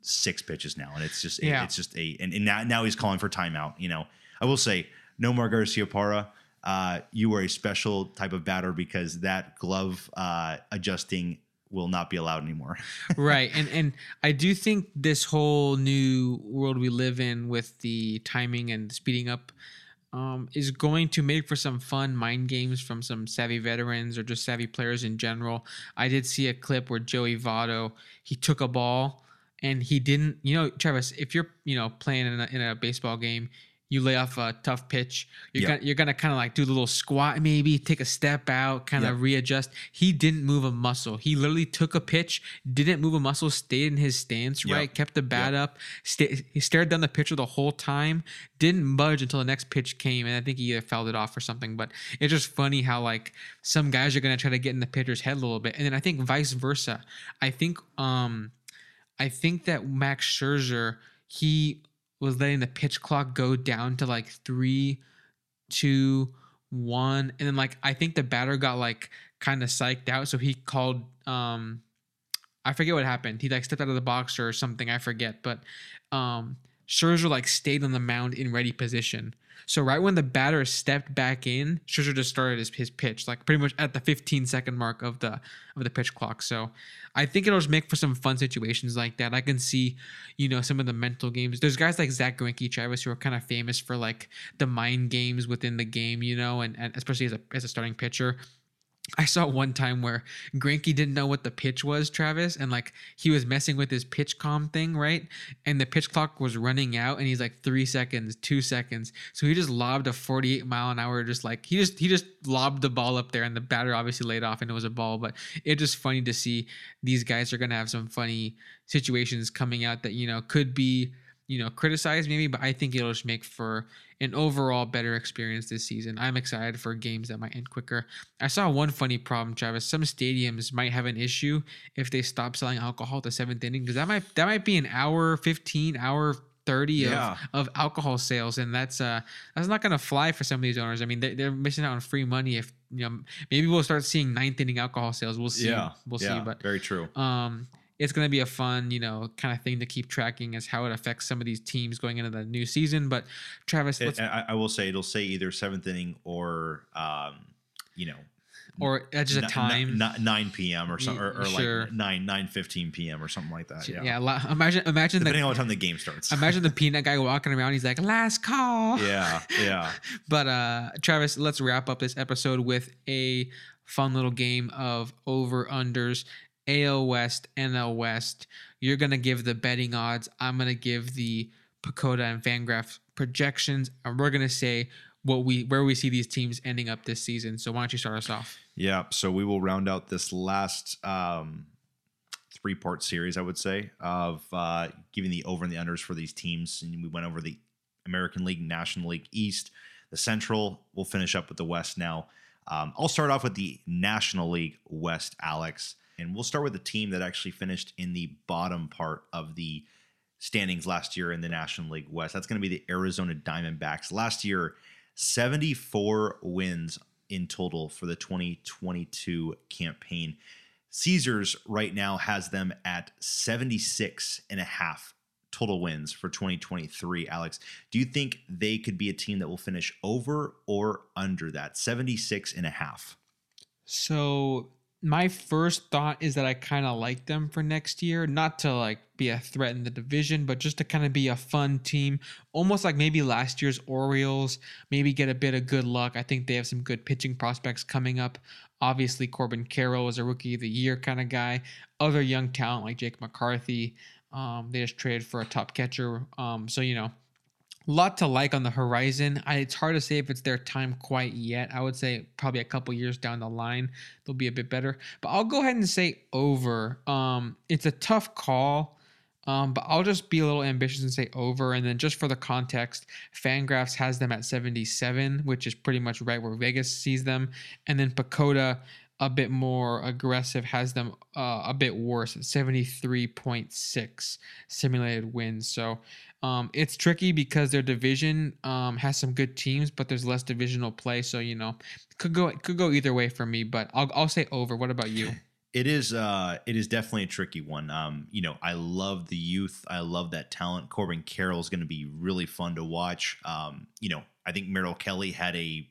[SPEAKER 2] six pitches now. And it's just,
[SPEAKER 1] Yeah.
[SPEAKER 2] it's just a, and, and now, now he's calling for timeout. You know, I will say, no more Garciaparra. Uh, you were a special type of batter because that glove uh, adjusting will not be allowed anymore.
[SPEAKER 1] right and and i do think this whole new world we live in with the timing and speeding up um, is going to make for some fun mind games from some savvy veterans or just savvy players in general i did see a clip where joey Votto he took a ball and he didn't you know travis if you're you know playing in a, in a baseball game you lay off a tough pitch you're
[SPEAKER 2] Yeah.
[SPEAKER 1] gonna you're gonna kind of like do the little squat maybe take a step out kind of
[SPEAKER 2] Yeah.
[SPEAKER 1] readjust he didn't move a muscle he literally took a pitch didn't move a muscle stayed in his stance
[SPEAKER 2] Yep.
[SPEAKER 1] right kept the bat up sta he stared down the pitcher the whole time didn't budge until the next pitch came and i think he either fouled it off or something but it's just funny how like some guys are gonna try to get in the pitcher's head a little bit and then i think vice versa i think um I think that Max Scherzer he was letting the pitch clock go down to like three, two, one, and then like I think the batter got like kind of psyched out, so he called. um I forget what happened. He like stepped out of the box or something. I forget, but um Scherzer like stayed on the mound in ready position. So right when the batter stepped back in, Scherzer just started his, his pitch, like pretty much at the 15 second mark of the of the pitch clock. So I think it'll just make for some fun situations like that. I can see, you know, some of the mental games. There's guys like Zack Greinke, Travis, who are kind of famous for like the mind games within the game, you know, and, and especially as a as a starting pitcher. I saw one time where Greinke didn't know what the pitch was, Travis, and like he was messing with his pitch com thing, right? And the pitch clock was running out, and he's like three seconds, two seconds. So he just lobbed a 48 mile an hour, just like he just he just lobbed the ball up there, and the batter obviously laid off, and it was a ball. But it's just funny to see these guys are gonna have some funny situations coming out that you know could be you know criticized maybe, but I think it'll just make for an overall better experience this season. I'm excited for games that might end quicker. I saw one funny problem, Travis. Some stadiums might have an issue if they stop selling alcohol at the seventh inning because that might that might be an hour fifteen, hour thirty
[SPEAKER 2] Yeah.
[SPEAKER 1] of, of alcohol sales, and that's uh that's not gonna fly for some of these owners. I mean, they, they're missing out on free money if you know maybe we'll start seeing ninth inning alcohol sales. We'll see. yeah. we'll see. But
[SPEAKER 2] very true.
[SPEAKER 1] um it's going to be a fun you know kind of thing to keep tracking as how it affects some of these teams going into the new season but travis
[SPEAKER 2] It- I, I will say it'll say either seventh inning or um, you know,
[SPEAKER 1] or at just a time
[SPEAKER 2] n- n- nine p.m. or something, or, or
[SPEAKER 1] Sure.
[SPEAKER 2] like nine nine fifteen p.m. or something like that.
[SPEAKER 1] yeah,
[SPEAKER 2] Yeah,
[SPEAKER 1] la- imagine imagine
[SPEAKER 2] depending
[SPEAKER 1] the
[SPEAKER 2] on what time the game starts.
[SPEAKER 1] imagine the peanut guy walking around he's like last call
[SPEAKER 2] yeah, yeah.
[SPEAKER 1] but uh travis let's wrap up this episode with a fun little game of over unders AL West, NL West. You're gonna give the betting odds. I'm gonna give the PECOTA and Fangraph projections, and we're gonna say what we where we see these teams ending up this season. So why don't you start us off?
[SPEAKER 2] Yeah, so we will round out this last um, three part series, I would say, of uh, giving the over and the unders for these teams. And we went over the American League, National League East, the Central. We'll finish up with the West now. Um, I'll start off with the National League West, Alex. And we'll start with the team that actually finished in the bottom part of the standings last year in the National League West. That's going to be the Arizona Diamondbacks. Last year, 74 wins in total for the 2022 campaign. Caesars right now has them at 76 and a half total wins for 2023. Alex, do you think they could be a team that will finish over or under that 76 and a half?
[SPEAKER 1] So my first thought is that I kind of like them for next year, not to like be a threat in the division, but just to kind of be a fun team, almost like maybe last year's Orioles, maybe get a bit of good luck. I think they have some good pitching prospects coming up. Obviously, Corbin Carroll is a rookie of the year kind of guy. Other young talent like Jake McCarthy. Um, they just traded for a top catcher. Um, so, you know, lot to like on the horizon. I, it's hard to say if it's their time quite yet. I would say probably a couple years down the line they'll be a bit better. But I'll go ahead and say over. Um, it's a tough call. Um, but I'll just be a little ambitious and say over. And then just for the context, Fangraphs has them at 77, which is pretty much right where Vegas sees them. And then PECOTA, a bit more aggressive, has them uh, a bit worse at 73.6 simulated wins. So um, it's tricky because their division um, has some good teams, but there's less divisional play. So you know, could go could go either way for me. But I'll I'll say over. What about you?
[SPEAKER 2] It is uh it is definitely a tricky one. Um, you know, I love the youth. I love that talent. Corbin Carroll is going to be really fun to watch. Um, you know, I think Merrill Kelly had a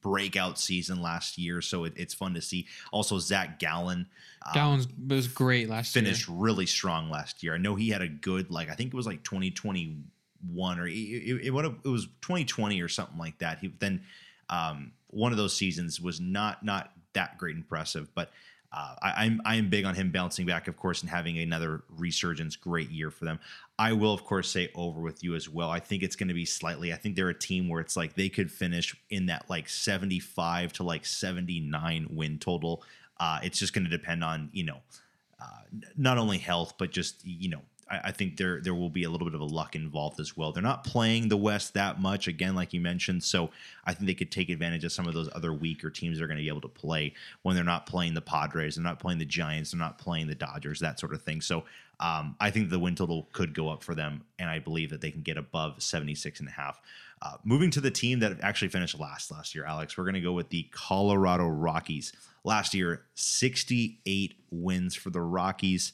[SPEAKER 2] breakout season last year, so it, it's fun to see. Also, Zac Gallen.
[SPEAKER 1] Um, Gallen was great last
[SPEAKER 2] finished
[SPEAKER 1] year.
[SPEAKER 2] Finished really strong last year. I know he had a good like I think it was like 2021 or it, it, it, it was 2020 or something like that. He then um, one of those seasons was not not that great impressive, but uh, I, am I am big on him bouncing back, of course, and having another resurgence. Great year for them. I will, of course, say over with you as well. I think it's going to be slightly. I think they're a team where it's like they could finish in that like 75 to like 79 win total. Uh, it's just going to depend on you know uh, not only health but just you know I, I, think there there will be a little bit of a luck involved as well. They're not playing the West that much, again, like you mentioned. So I think they could take advantage of some of those other weaker teams they're going to be able to play when they're not playing the Padres, they're not playing the Giants, they're not playing the Dodgers, that sort of thing. So um, I think the win total could go up for them, and I believe that they can get above 76 and a half. Uh, moving to the team that actually finished last last year, Alex, we're going to go with the Colorado Rockies. Last year, 68 wins for the Rockies.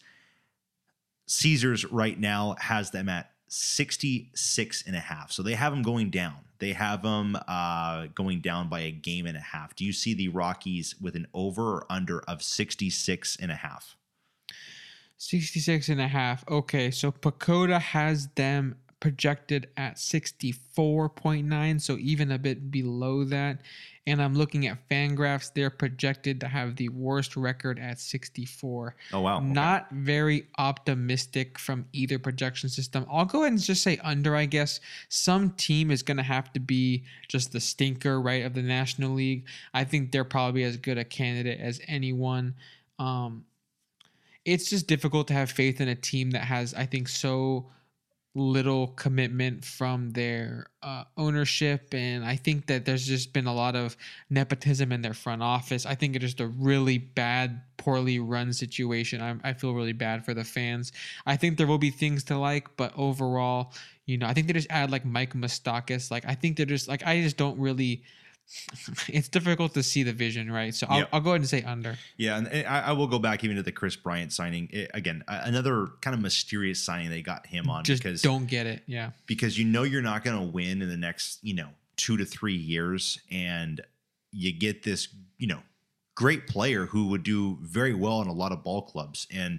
[SPEAKER 2] Caesars right now has them at 66 and a half. So they have them going down. They have them uh, going down by a game and a half. Do you see the Rockies with an over or under of 66 and a half?
[SPEAKER 1] 66 and a half. Okay, so PECOTA has them projected at 64.9, so even a bit below that. And I'm looking at Fangraphs, they're projected to have the worst record at 64.
[SPEAKER 2] Oh, wow. Okay.
[SPEAKER 1] Not very optimistic from either projection system. I'll go ahead and just say under, I guess. Some team is going to have to be just the stinker, right, of the National League. I think they're probably as good a candidate as anyone. Um, it's just difficult to have faith in a team that has, I think, so little commitment from their uh, ownership. And I think that there's just been a lot of nepotism in their front office. I think it's just a really bad, poorly run situation. I, I feel really bad for the fans. I think there will be things to like, but overall, you know, I think they just add like Mike Moustakas. Like, I think they're just like, I just don't really it's difficult to see the vision, right? So I'll, yep. I'll go ahead and say under.
[SPEAKER 2] Yeah, and I, I, will go back even to the Kris Bryant signing it, again. Another kind of mysterious signing they got him on
[SPEAKER 1] Just
[SPEAKER 2] because
[SPEAKER 1] don't get it. Yeah,
[SPEAKER 2] because you know you're not going to win in the next you know two to three years, and you get this you know great player who would do very well in a lot of ball clubs and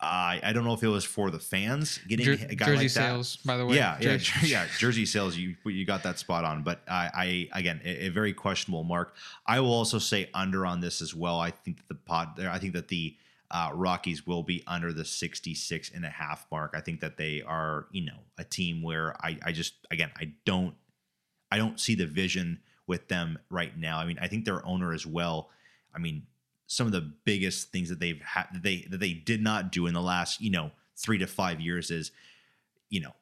[SPEAKER 2] I I don't know if it was for the fans getting Jer- a guy
[SPEAKER 1] jersey
[SPEAKER 2] like
[SPEAKER 1] sales, by the way.
[SPEAKER 2] Yeah, yeah, yeah. Jersey sales. You you got that spot on, but I, I again a, a, very questionable mark. I will also say under on this as well. I think that the pod. I think that the uh, Rockies will be under the 66 and a half mark. I think that they are you know a team where I I just again I don't I don't see the vision with them right now. I mean I think their owner as well. I mean some of the biggest things that they've had that they that they did not do in the last you know three to five years is you know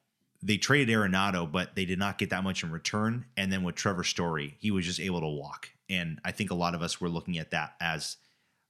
[SPEAKER 2] they traded Arenado, but they did not get that much in return. And then with Trevor Story, he was just able to walk. And I think a lot of us were looking at that as,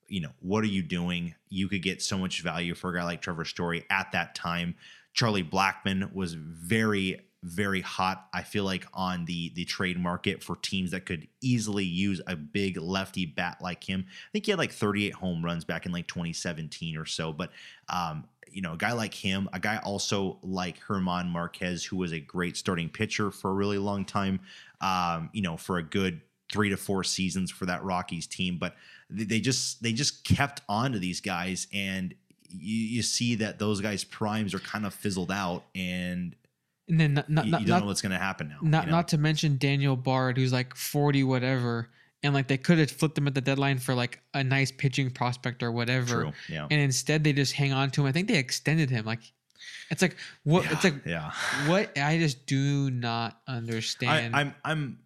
[SPEAKER 2] you know, what are you doing? You could get so much value for a guy like Trevor Story at that time. Charlie Blackmon was very very hot. I feel like on the the trade market for teams that could easily use a big lefty bat like him. I think he had like 38 home runs back in like 2017 or so. But um, you know, a guy like him, a guy also like German Marquez, who was a great starting pitcher for a really long time. Um, you know, for a good three to four seasons for that Rockies team, but they, just they just kept on to these guys, and you, you see that those guys' primes are kind of fizzled out, and
[SPEAKER 1] And then not not
[SPEAKER 2] you, you don't
[SPEAKER 1] not,
[SPEAKER 2] know what's going to happen now.
[SPEAKER 1] not,
[SPEAKER 2] you know?
[SPEAKER 1] not to mention Daniel Bard, who's like forty whatever, and like they could have flipped him at the deadline for like a nice pitching prospect or whatever,
[SPEAKER 2] True. Yeah.
[SPEAKER 1] and instead they just hang on to him. I think they extended him. Like it's like what
[SPEAKER 2] yeah.
[SPEAKER 1] it's like
[SPEAKER 2] yeah.
[SPEAKER 1] what I just do not
[SPEAKER 2] I,
[SPEAKER 1] understand.
[SPEAKER 2] I'm I'm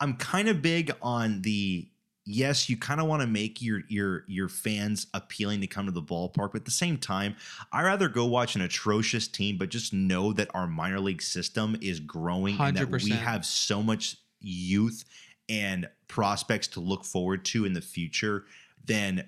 [SPEAKER 2] I'm kind of big on the yes, you kind of want to make your your your fans appealing to come to the ballpark, but at the same time, I rather go watch an atrocious team, but just know that our minor league system is growing and that we have so much youth and prospects to look forward to in the future than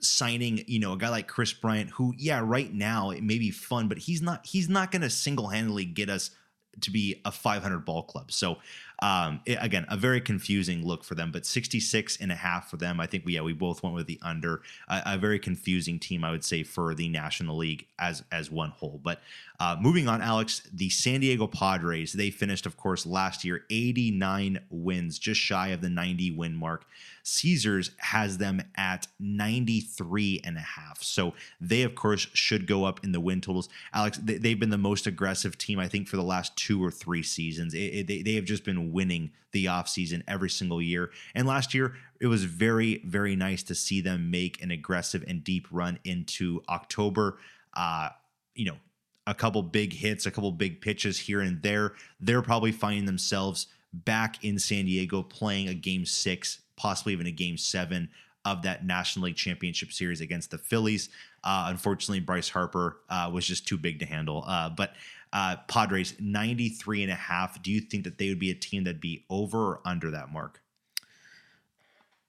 [SPEAKER 2] signing you know a guy like kris bryant who yeah right now it may be fun but he's not he's not going to single-handedly get us to be a 500 ball club. So um it- again a very confusing look for them but 66 and a half for them i think we yeah we both went with the under a, very confusing team i would say for the national league as as one whole. But uh moving on alex the san diego padres they finished of course last year 89 wins just shy of the 90 win mark. Caesars has them at 93 and a half. So they of course should go up in the win totals. Alex they, they've been the most aggressive team i think for the last two or three seasons. It, it- they, they have just been winning the offseason every single year and last year it was very very nice to see them make an aggressive and deep run into october uh you know a couple big hits a couple big pitches here and there they're probably finding themselves back in san diego playing a game six possibly even a game seven of that National League Championship Series against the Phillies. Uh, unfortunately, Bryce Harper uh, was just too big to handle. Uh, but uh, Padres, 93 and a half. Do you think that they would be a team that'd be over or under that mark?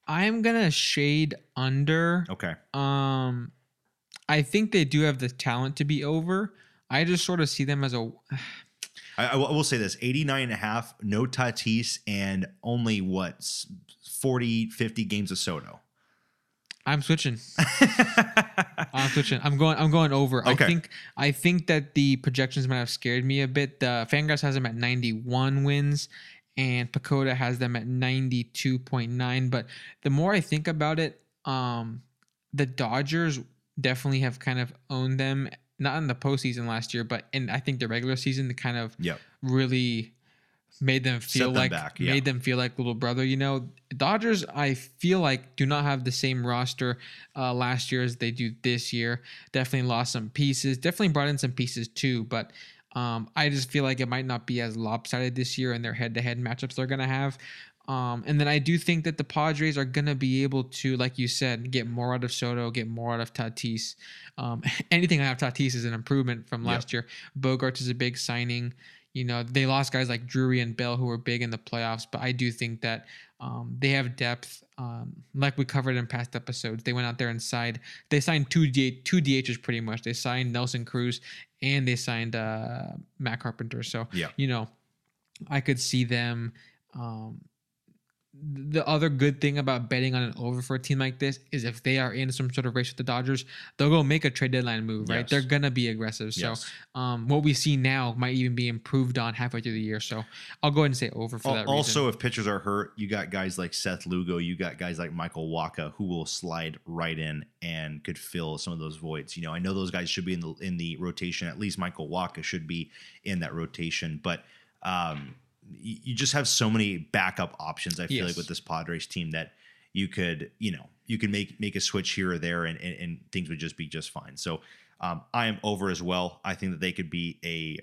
[SPEAKER 1] I'm gonna shade under.
[SPEAKER 2] Okay.
[SPEAKER 1] Um, I think they do have the talent to be over. I just sort of see them as a.
[SPEAKER 2] I, I will say this 89 and a half, no Tatis, and only what, s- 40, 50 games of Soto.
[SPEAKER 1] I'm switching. I'm switching. I'm going. I'm going over.
[SPEAKER 2] Okay.
[SPEAKER 1] I think. I think that the projections might have scared me a bit. The Fangraphs has them at 91 wins, and PECOTA has them at 92.9. But the more I think about it, um, the Dodgers definitely have kind of owned them. Not in the postseason last year, but in I think the regular season, the kind of
[SPEAKER 2] Yep.
[SPEAKER 1] really made them feel
[SPEAKER 2] them
[SPEAKER 1] like
[SPEAKER 2] back, yeah.
[SPEAKER 1] made them feel like little brother. You know, Dodgers. I feel like do not have the same roster uh, last year as they do this year. Definitely lost some pieces. Definitely brought in some pieces too, but. Um, I just feel like it might not be as lopsided this year in their head-to-head matchups they're gonna have. Um, and then I do think that the Padres are gonna be able to, like you said, get more out of Soto, get more out of Tatis. Um, anything out of Tatis is an improvement from
[SPEAKER 2] Yep.
[SPEAKER 1] last year. Bogaerts is a big signing. You know, they lost guys like Drury and Bell who were big in the playoffs, but I do think that um, they have depth. Um, like we covered in past episodes, they went out there and signed. They signed two D, two DHs pretty much. They signed Nelson Cruz and they signed uh, Matt Carpenter. So
[SPEAKER 2] Yeah.
[SPEAKER 1] you know, I could see them. Um, the other good thing about betting on an over for a team like this is if they are in some sort of race with the Dodgers, they'll go make a trade deadline move, right?
[SPEAKER 2] Yes.
[SPEAKER 1] They're gonna be aggressive. So
[SPEAKER 2] Yes.
[SPEAKER 1] um, what we see now might even be improved on halfway through the year. So I'll go ahead and say over for that
[SPEAKER 2] also,
[SPEAKER 1] reason.
[SPEAKER 2] if pitchers are hurt, you got guys like Seth Lugo, you got guys like Michael Wacha who will slide right in and could fill some of those voids. You know, I know those guys should be in the in the rotation. At least Michael Wacha should be in that rotation, but um, you just have so many backup options. I feel like with this Padres team that you could, you know, you can make make a switch here or there, and and, and things would just be just fine. So. Um, I am over as well. I think that they could be a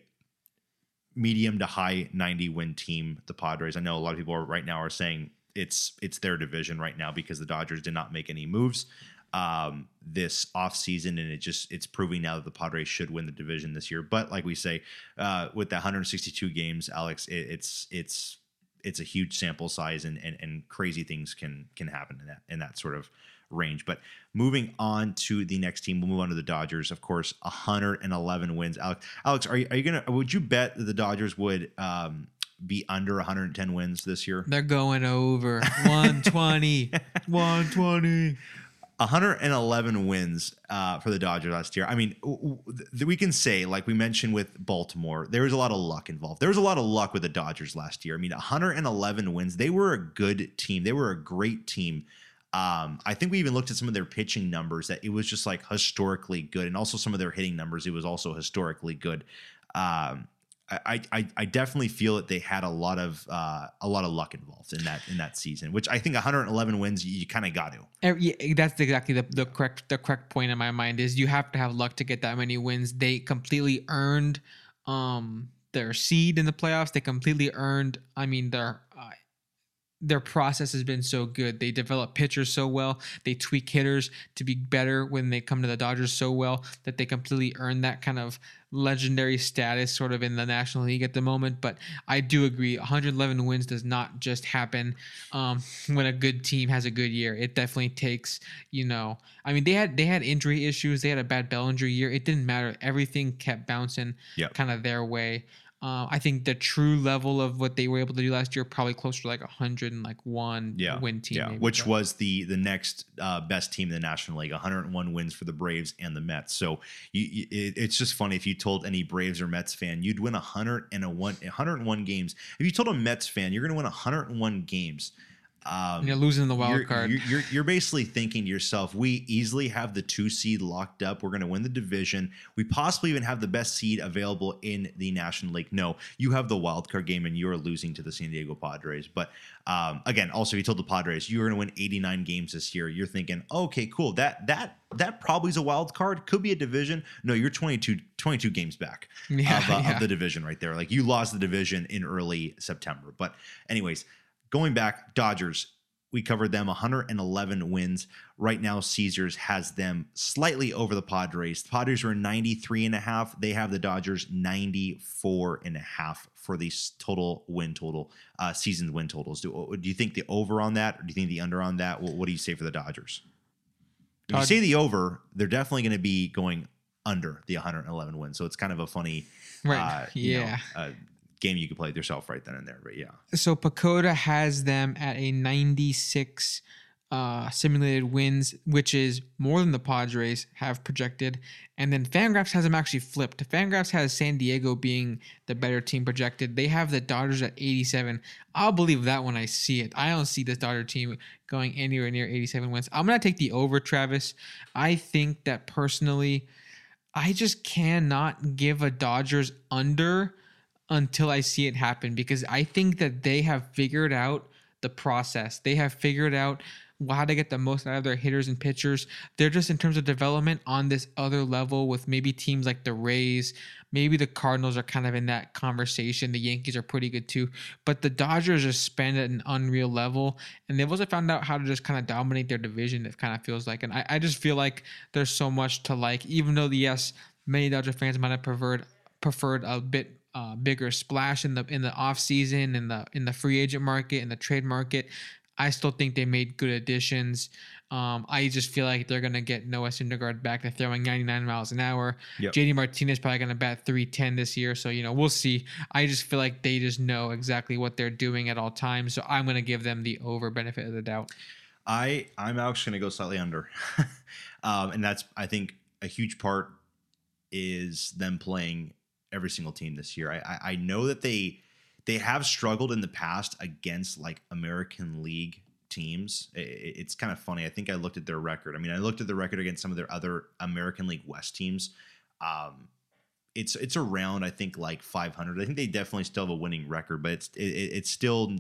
[SPEAKER 2] medium to high 90 win team the padres i know a lot of people are right now are saying it's it's their division right now because the dodgers did not make any moves um this offseason and it just it's proving now that the padres should win the division this year. But like we say uh with the 162 games alex it, it's it's it's a huge sample size and, and and crazy things can can happen in that in that sort of range. But moving on to the next team we'll move on to the dodgers. Of course 111 wins. Alex alex are you, are you gonna would you bet that the dodgers would um be under 110 wins this year?
[SPEAKER 1] They're going over 120, 120.
[SPEAKER 2] 111 wins uh, for the Dodgers last year. I mean, w- w- we can say, like we mentioned with Baltimore, there was a lot of luck involved. There was a lot of luck with the Dodgers last year. I mean, 111 wins. They were a good team. They were a great team. Um, I think we even looked at some of their pitching numbers that it was just like historically good, and also some of their hitting numbers. It was also historically good. Um, I, I, I definitely feel that they had a lot of uh, a lot of luck involved in that in that season, which I think 111 wins you, you kind of got to.
[SPEAKER 1] That's exactly the, the correct the correct point in my mind is you have to have luck to get that many wins. They completely earned um, their seed in the playoffs. They completely earned. I mean, their their process has been so good. They develop pitchers so well. They tweak hitters to be better when they come to the Dodgers so well that they completely earn that kind of legendary status sort of in the National League at the moment. But I do agree 111 wins does not just happen um, when a good team has a good year. It definitely takes, you know, I mean they had they had injury issues. They had a bad Bellinger year. It didn't matter. Everything kept bouncing
[SPEAKER 2] Yep.
[SPEAKER 1] kind of their way. Uh, I think the true level of what they were able to do last year probably closer to like a hundred and like one
[SPEAKER 2] yeah,
[SPEAKER 1] win team.
[SPEAKER 2] yeah, which
[SPEAKER 1] but-
[SPEAKER 2] was the the next uh, best team in the National League, 101 wins for the Braves and the Mets. So you, you, it, it's just funny if you told any Braves or Mets fan you'd win 100 and a 101 games. If you told a Mets fan you're going to win 101 games, um,
[SPEAKER 1] you're losing the wild
[SPEAKER 2] you're,
[SPEAKER 1] card.
[SPEAKER 2] You're, you're, you're basically thinking to yourself, we easily have the two seed locked up. We're going to win the division. We possibly even have the best seed available in the National League. No, you have the wild card game and you're losing to the San Diego Padres. But um, again, also, you told the Padres you're going to win 89 games this year, you're thinking, okay, cool. That that that probably is a wild card. Could be a division. No, you're 22, 22 games back
[SPEAKER 1] Yeah,
[SPEAKER 2] of, uh,
[SPEAKER 1] yeah.
[SPEAKER 2] of the division right there. Like you lost the division in early September. But anyways, going back, Dodgers. We covered them 111 wins. Right now, Caesars has them slightly over the Padres. The Padres are 93 and a half. They have the Dodgers 94 and a half for the total win total, uh, season win totals. Do, do you think the over on that, or do you think the under on that? What, what do you say for the Dodgers? If you say the over, they're definitely going to be going under the 111 wins. So it's kind of a funny,
[SPEAKER 1] Right.
[SPEAKER 2] uh, you know,
[SPEAKER 1] yeah.
[SPEAKER 2] uh, game you could play with yourself right then and there. But yeah,
[SPEAKER 1] so PECOTA has them at a 96 uh, simulated wins, which is more than the Padres have projected. And then Fangraphs has them actually flipped. Fangraphs has San Diego being the better team projected. They have the Dodgers at 87. I'll believe that when I see it. I don't see this Dodger team going anywhere near 87 wins. I'm gonna take the over, Travis. I think that personally, I just cannot give a Dodgers under until I see it happen because I think that they have figured out the process. They have figured out how to get the most out of their hitters and pitchers. They're just in terms of development on this other level with maybe teams like the Rays. Maybe the Cardinals are kind of in that conversation. The Yankees are pretty good too. But the Dodgers just spend at an unreal level. And they've also found out how to just kind of dominate their division, it kind of feels like. And I, I just feel like there's so much to like, even though, yes, many Dodger fans might have preferred preferred a bit uh, bigger splash in the in the off season in the in the free agent market in the trade market. I still think they made good additions. Um, I just feel like they're gonna get Noah Syndergaard back. They're throwing 99 miles an hour.
[SPEAKER 2] Yep.
[SPEAKER 1] JD Martinez probably gonna bat 310 this year. So you know we'll see. I just feel like they just know exactly what they're doing at all times. So I'm gonna give them the over benefit of the doubt.
[SPEAKER 2] I I'm actually going to go slightly under, um, and that's I think a huge part is them playing every single team this year. I, I know that they they have struggled in the past against like American League teams. It's kind of funny. I think I looked at their record. I mean, I looked at the record against some of their other American League West teams. Um, it's it's around I think like 500. I think they definitely still have a winning record, but it's it, it- it's still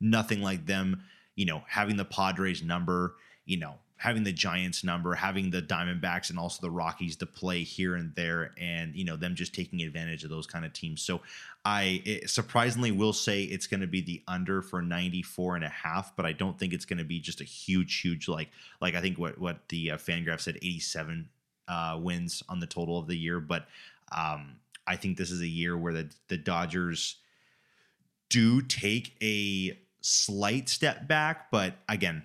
[SPEAKER 2] nothing like them. You know, having the Padres number. You know, having the Giants number, having the Diamondbacks and also the Rockies to play here and there, and you know them just taking advantage of those kind of teams. So I surprisingly will say it's going to be the under for 94 and a half, but I don't think it's going to be just a huge, huge like like I think what what the uh, Fangraph said 87 uh, wins on the total of the year, but um, I think this is a year where the the Dodgers do take a slight step back, but again,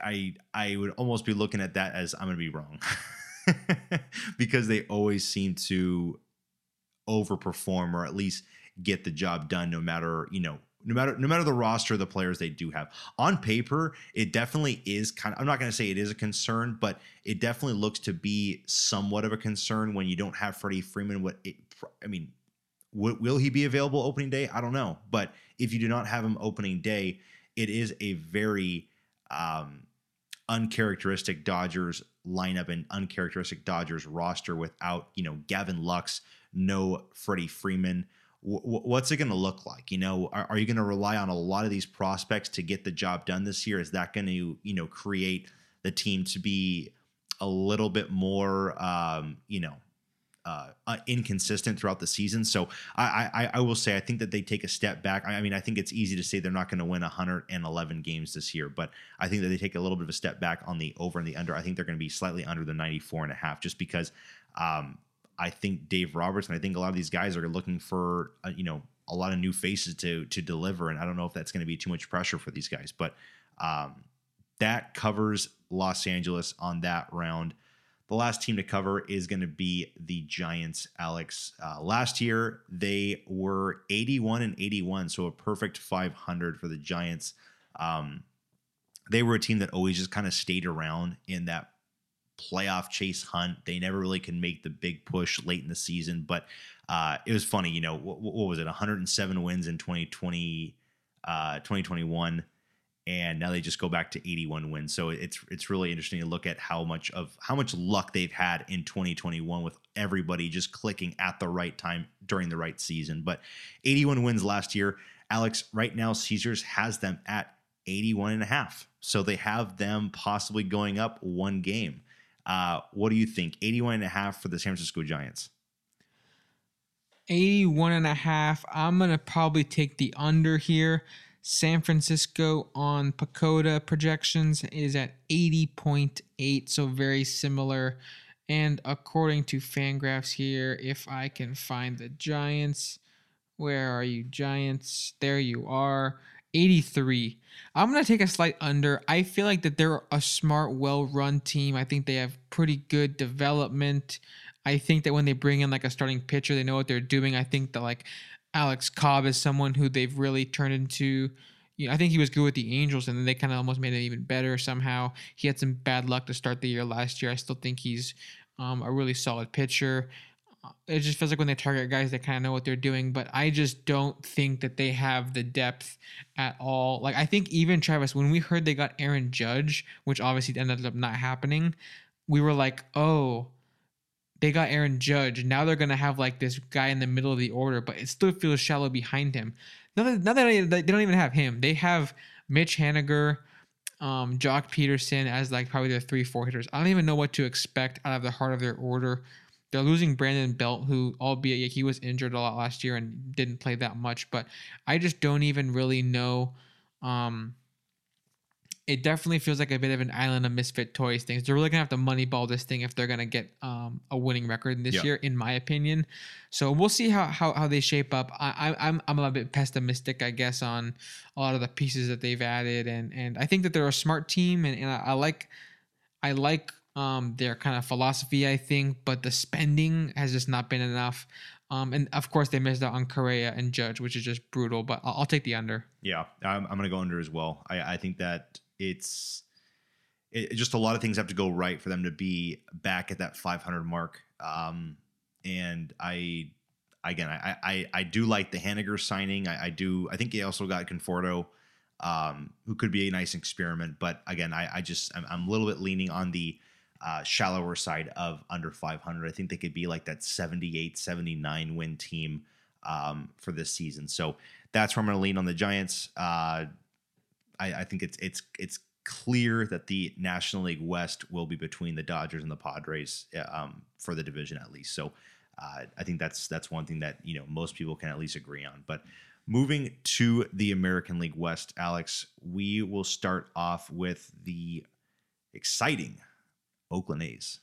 [SPEAKER 2] I I, would almost be looking at that as I'm to be wrong. Because they always seem to overperform or at least get the job done no matter you know no matter no matter the roster of the players they do have. On paper it definitely is kind of i'm not going to say it is a concern but it definitely looks to be somewhat of a concern when you don't have freddie freeman what it, i mean will he be available opening day? I don't know. But if you do not have him opening day it is a very um, uncharacteristic dodgers lineup and uncharacteristic dodgers roster without you know gavin lux no freddie freeman what's it going to look like? You know, are, are you going to rely on a lot of these prospects to get the job done this year? Is that going to, you know, create the team to be a little bit more, um, you know, uh, uh, inconsistent throughout the season. So I, I, I will say I think that they take a step back. I mean, I think it's easy to say they're not going to win 111 games this year, but I think that they take a little bit of a step back on the over and the under. I think they're going to be slightly under the 94 and a half, just because um, I think Dave Roberts and I think a lot of these guys are looking for uh, you know a lot of new faces to to deliver, and I don't know if that's going to be too much pressure for these guys, but um, that covers Los Angeles on that round. The last team to cover is going to be the Giants, Alex. Uh, last year, they were 81 and 81, so a perfect 500 for the Giants. Um, they were a team that always just kind of stayed around in that playoff chase hunt. They never really can make the big push late in the season, but uh, it was funny. You know, what, what, was it? 107 wins in 2020, uh, 2021, and now they just go back to 81 wins. So it's it's really interesting to look at how much of how much luck they've had in 2021 with everybody just clicking at the right time during the right season. But 81 wins last year. Alex, right now Caesars has them at 81 and a half. So they have them possibly going up one game. Uh, what do you think? 81 and a half for the San Francisco Giants.
[SPEAKER 1] 81 and a half. I'm going to probably take the under here. San Francisco on PECOTA projections is at 80.8, so very similar. And according to Fangraphs here, if I can find the Giants, where are you, Giants? There you are. 83. I'm going to take a slight under. I feel like that they're a smart, well-run team. I think they have pretty good development. I think that when they bring in like a starting pitcher, they know what they're doing. I think that like Alex Cobb is someone who they've really turned into you know, I think he was good with the Angels, and then they kind of almost made it even better somehow. He had some bad luck to start the year last year. I still think he's um, a really solid pitcher it just feels like when they target guys they kind of know what they're doing but i just don't think that they have the depth at all like i think even travis when we heard they got aaron judge which obviously ended up not happening we were like oh they got aaron judge now they're gonna have like this guy in the middle of the order but it still feels shallow behind him now that, that they don't even have him they have mitch haniger um, Joc Pederson as like probably their three, four hitters. I don't even know what to expect out of the heart of their order. They're losing Brandon Belt, who, albeit he was injured a lot last year and didn't play that much, but I just don't even really know. Um, it definitely feels like a bit of an island of misfit toys things. They're really gonna have to moneyball this thing if they're gonna get um, a winning record this year, in my opinion. So we'll see how how, how they shape up. I, I'm I'm a bit pessimistic, I guess, on a lot of the pieces that they've added, and and I think that they're a smart team, and, and I, I like I like um, their kind of philosophy, I think, but the spending has just not been enough. Um, and of course, they missed out on Correa and Judge, which is just brutal. But I'll, I'll take the under.
[SPEAKER 2] Yeah, I'm, I'm going to go under as well. I, I think that it's it, just a lot of things have to go right for them to be back at that 500 mark. Um, and I, again, I, I, I do like the Haniger signing. I, I do. I think he also got Conforto, um, who could be a nice experiment. But again, I, I just I'm, I'm a little bit leaning on the uh, shallower side of under 500. I think they could be like that 78, 79 win team um, for this season. So that's where I'm going to lean on the Giants. Uh, I, I, think it's it's it's clear that the National League West will be between the Dodgers and the Padres uh, um, for the division at least. So uh, I think that's that's one thing that you know most people can at least agree on. But moving to the American League West, Alex, we will start off with the exciting Oakland A's.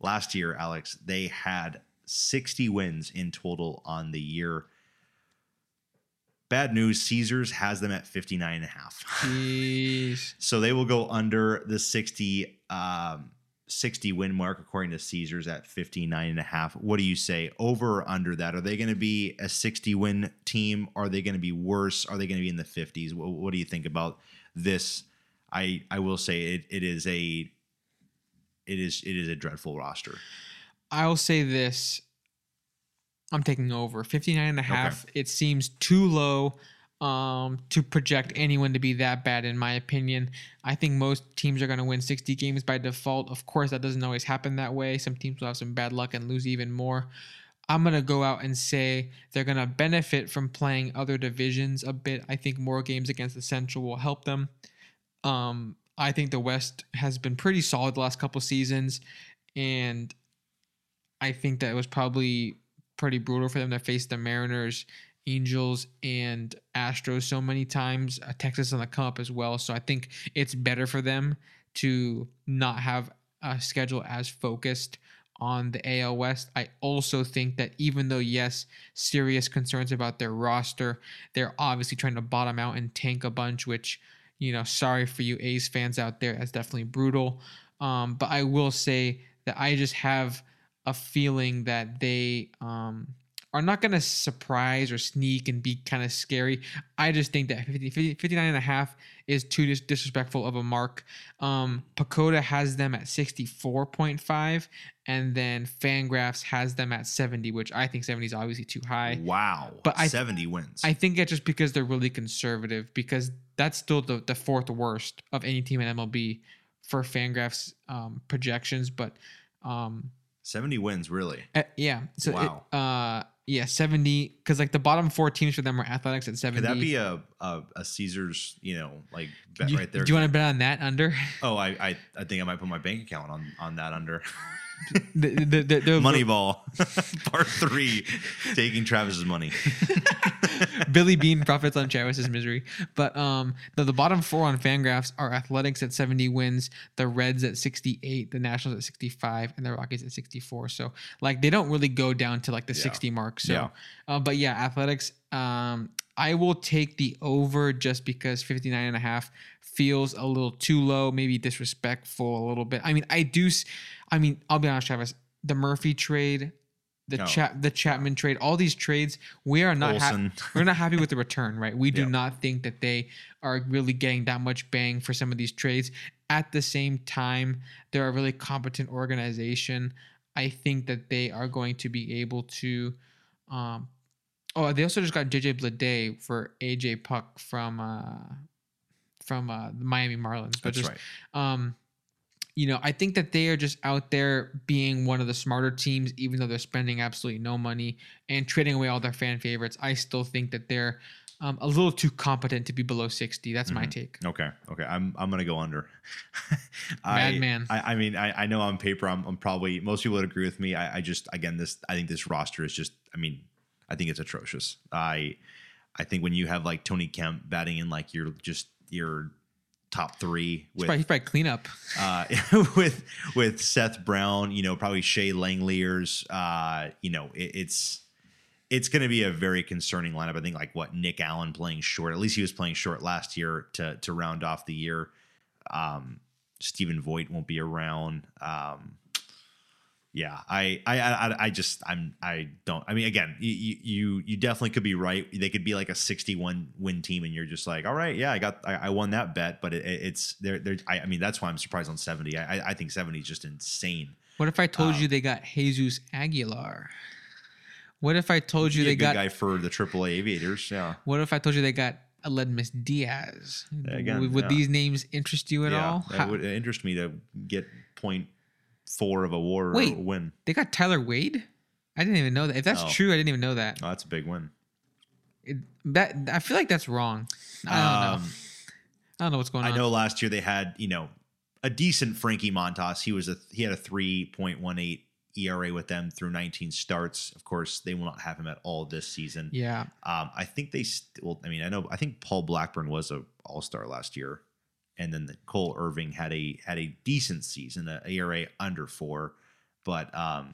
[SPEAKER 2] Last year, Alex, they had 60 wins in total on the year. Bad news, Caesars has them at 59 and a half.
[SPEAKER 1] Jeez.
[SPEAKER 2] so they will go under the 60. Um, 60 win mark according to Caesars at 59 and a half. What do you say? Over or under that? Are they going to be a 60 win team? Are they going to be worse? Are they going to be in the 50s? What, what, do you think about this? I I will say it it is a it is it is a dreadful roster.
[SPEAKER 1] I'll say this. I'm taking over 59 and a half. Okay. It seems too low um, to project anyone to be that bad, in my opinion. I think most teams are going to win 60 games by default. Of course, that doesn't always happen that way. Some teams will have some bad luck and lose even more. I'm going to go out and say they're going to benefit from playing other divisions a bit. I think more games against the Central will help them. Um, I think the West has been pretty solid the last couple seasons, and I think that it was probably pretty brutal for them to face the Mariners Angels and Astros so many times, uh, Texas on the come up as well. So I think it's better for them to not have a schedule as focused on the AL West. I also think that even though, yes, serious concerns about their roster, they're obviously trying to bottom out and tank a bunch, which, you know, sorry for you A's fans out there. That's definitely brutal. Um, but I will say that I just have a feeling that they, um, are not going to surprise or sneak and be kind of scary. I just think that 50, 50, 59 and a half is too dis- disrespectful of a mark. Um, has them at 64.5, and then Fangraphs has them at 70, which I think 70 is obviously too high.
[SPEAKER 2] Wow. But I, 70 wins.
[SPEAKER 1] I think it's just because they're really conservative, because that's still the, the fourth worst of any team in MLB for Fangraphs um, projections. But um,
[SPEAKER 2] 70 wins, really?
[SPEAKER 1] Uh, yeah. So wow. It, uh, yeah, seventy. Because like the bottom four teams for them are Athletics at seventy.
[SPEAKER 2] Could that be a a, a Caesars, you know, like bet
[SPEAKER 1] you,
[SPEAKER 2] right there?
[SPEAKER 1] Do you want to bet on that under?
[SPEAKER 2] Oh, I, I I think I might put my bank account on on that under.
[SPEAKER 1] the, the, the,
[SPEAKER 2] Moneyball, part three, taking Travis's money.
[SPEAKER 1] Billy Beane profits on Travis's misery. But um, the, the bottom four on Fangraphs are Athletics at 70 wins, the Reds at 68, the Nationals at 65, and the Rockies at 64. So like they don't really go down to like the yeah. 60 mark. So, yeah. Uh, but yeah, Athletics. Um, I will take the over just because 59 and a half feels a little too low, maybe disrespectful a little bit. I mean, I do. I mean, I'll be honest, Travis. The Murphy trade, the oh. chat, the Chapman trade, all these trades, we are not ha- we're not happy with the return, right? We do yep. not think that they are really getting that much bang for some of these trades. At the same time, they're a really competent organization. I think that they are going to be able to. Um, oh, they also just got JJ Bleday for AJ Puk from uh, from uh, the Miami Marlins.
[SPEAKER 2] But That's
[SPEAKER 1] just,
[SPEAKER 2] right.
[SPEAKER 1] Um, you know, I think that they are just out there being one of the smarter teams, even though they're spending absolutely no money and trading away all their fan favorites. I still think that they're um, a little too competent to be below 60. That's mm-hmm. my take.
[SPEAKER 2] Okay. Okay. I'm, I'm going to go under.
[SPEAKER 1] Madman.
[SPEAKER 2] I, I, I mean, I, I know on paper, I'm, I'm probably, most people would agree with me. I, I just, again, this, I think this roster is just, I mean, I think it's atrocious. I, I think when you have like Tony Kemp batting in like you're just your top three
[SPEAKER 1] with he's probably, cleanup
[SPEAKER 2] uh, with with Seth Brown, you know, probably Shea Langeliers. Uh, you know, it, it's it's going to be a very concerning lineup. I think like what Nick Allen playing short. At least he was playing short last year to to round off the year. Um, Stephen Vogt won't be around. Um, yeah, I, I, I, I just, I'm, I don't. I mean, again, you, you, you definitely could be right. They could be like a 61 win team, and you're just like, all right, yeah, I got, I, I won that bet. But it, it's, they're, they're. I, I, mean, that's why I'm surprised on 70. I, I think 70 is just insane.
[SPEAKER 1] What if I told um, you they got Jesus Aguilar? What if I told you they got
[SPEAKER 2] guy for the AAA Aviators? Yeah.
[SPEAKER 1] What if I told you they got Aledmys Diaz? Again, would, would yeah. these names interest you at
[SPEAKER 2] yeah,
[SPEAKER 1] all?
[SPEAKER 2] It would interest me to get point four of a war
[SPEAKER 1] Wait,
[SPEAKER 2] win.
[SPEAKER 1] They got Tyler Wade. I didn't even know that. If that's oh. true, I didn't even know that.
[SPEAKER 2] Oh, that's a big win.
[SPEAKER 1] It, that I feel like that's wrong. I don't um, know. I don't know what's going
[SPEAKER 2] I
[SPEAKER 1] on.
[SPEAKER 2] I know last year they had you know a decent Frankie Montas. He was a he had a three point one eight ERA with them through 19 starts. Of course, they will not have him at all this season.
[SPEAKER 1] Yeah.
[SPEAKER 2] Um, I think they still. I mean, I know. I think Paul Blackburn was a All Star last year and then the Cole Irvin had a had a decent season, a ERA under four, but um,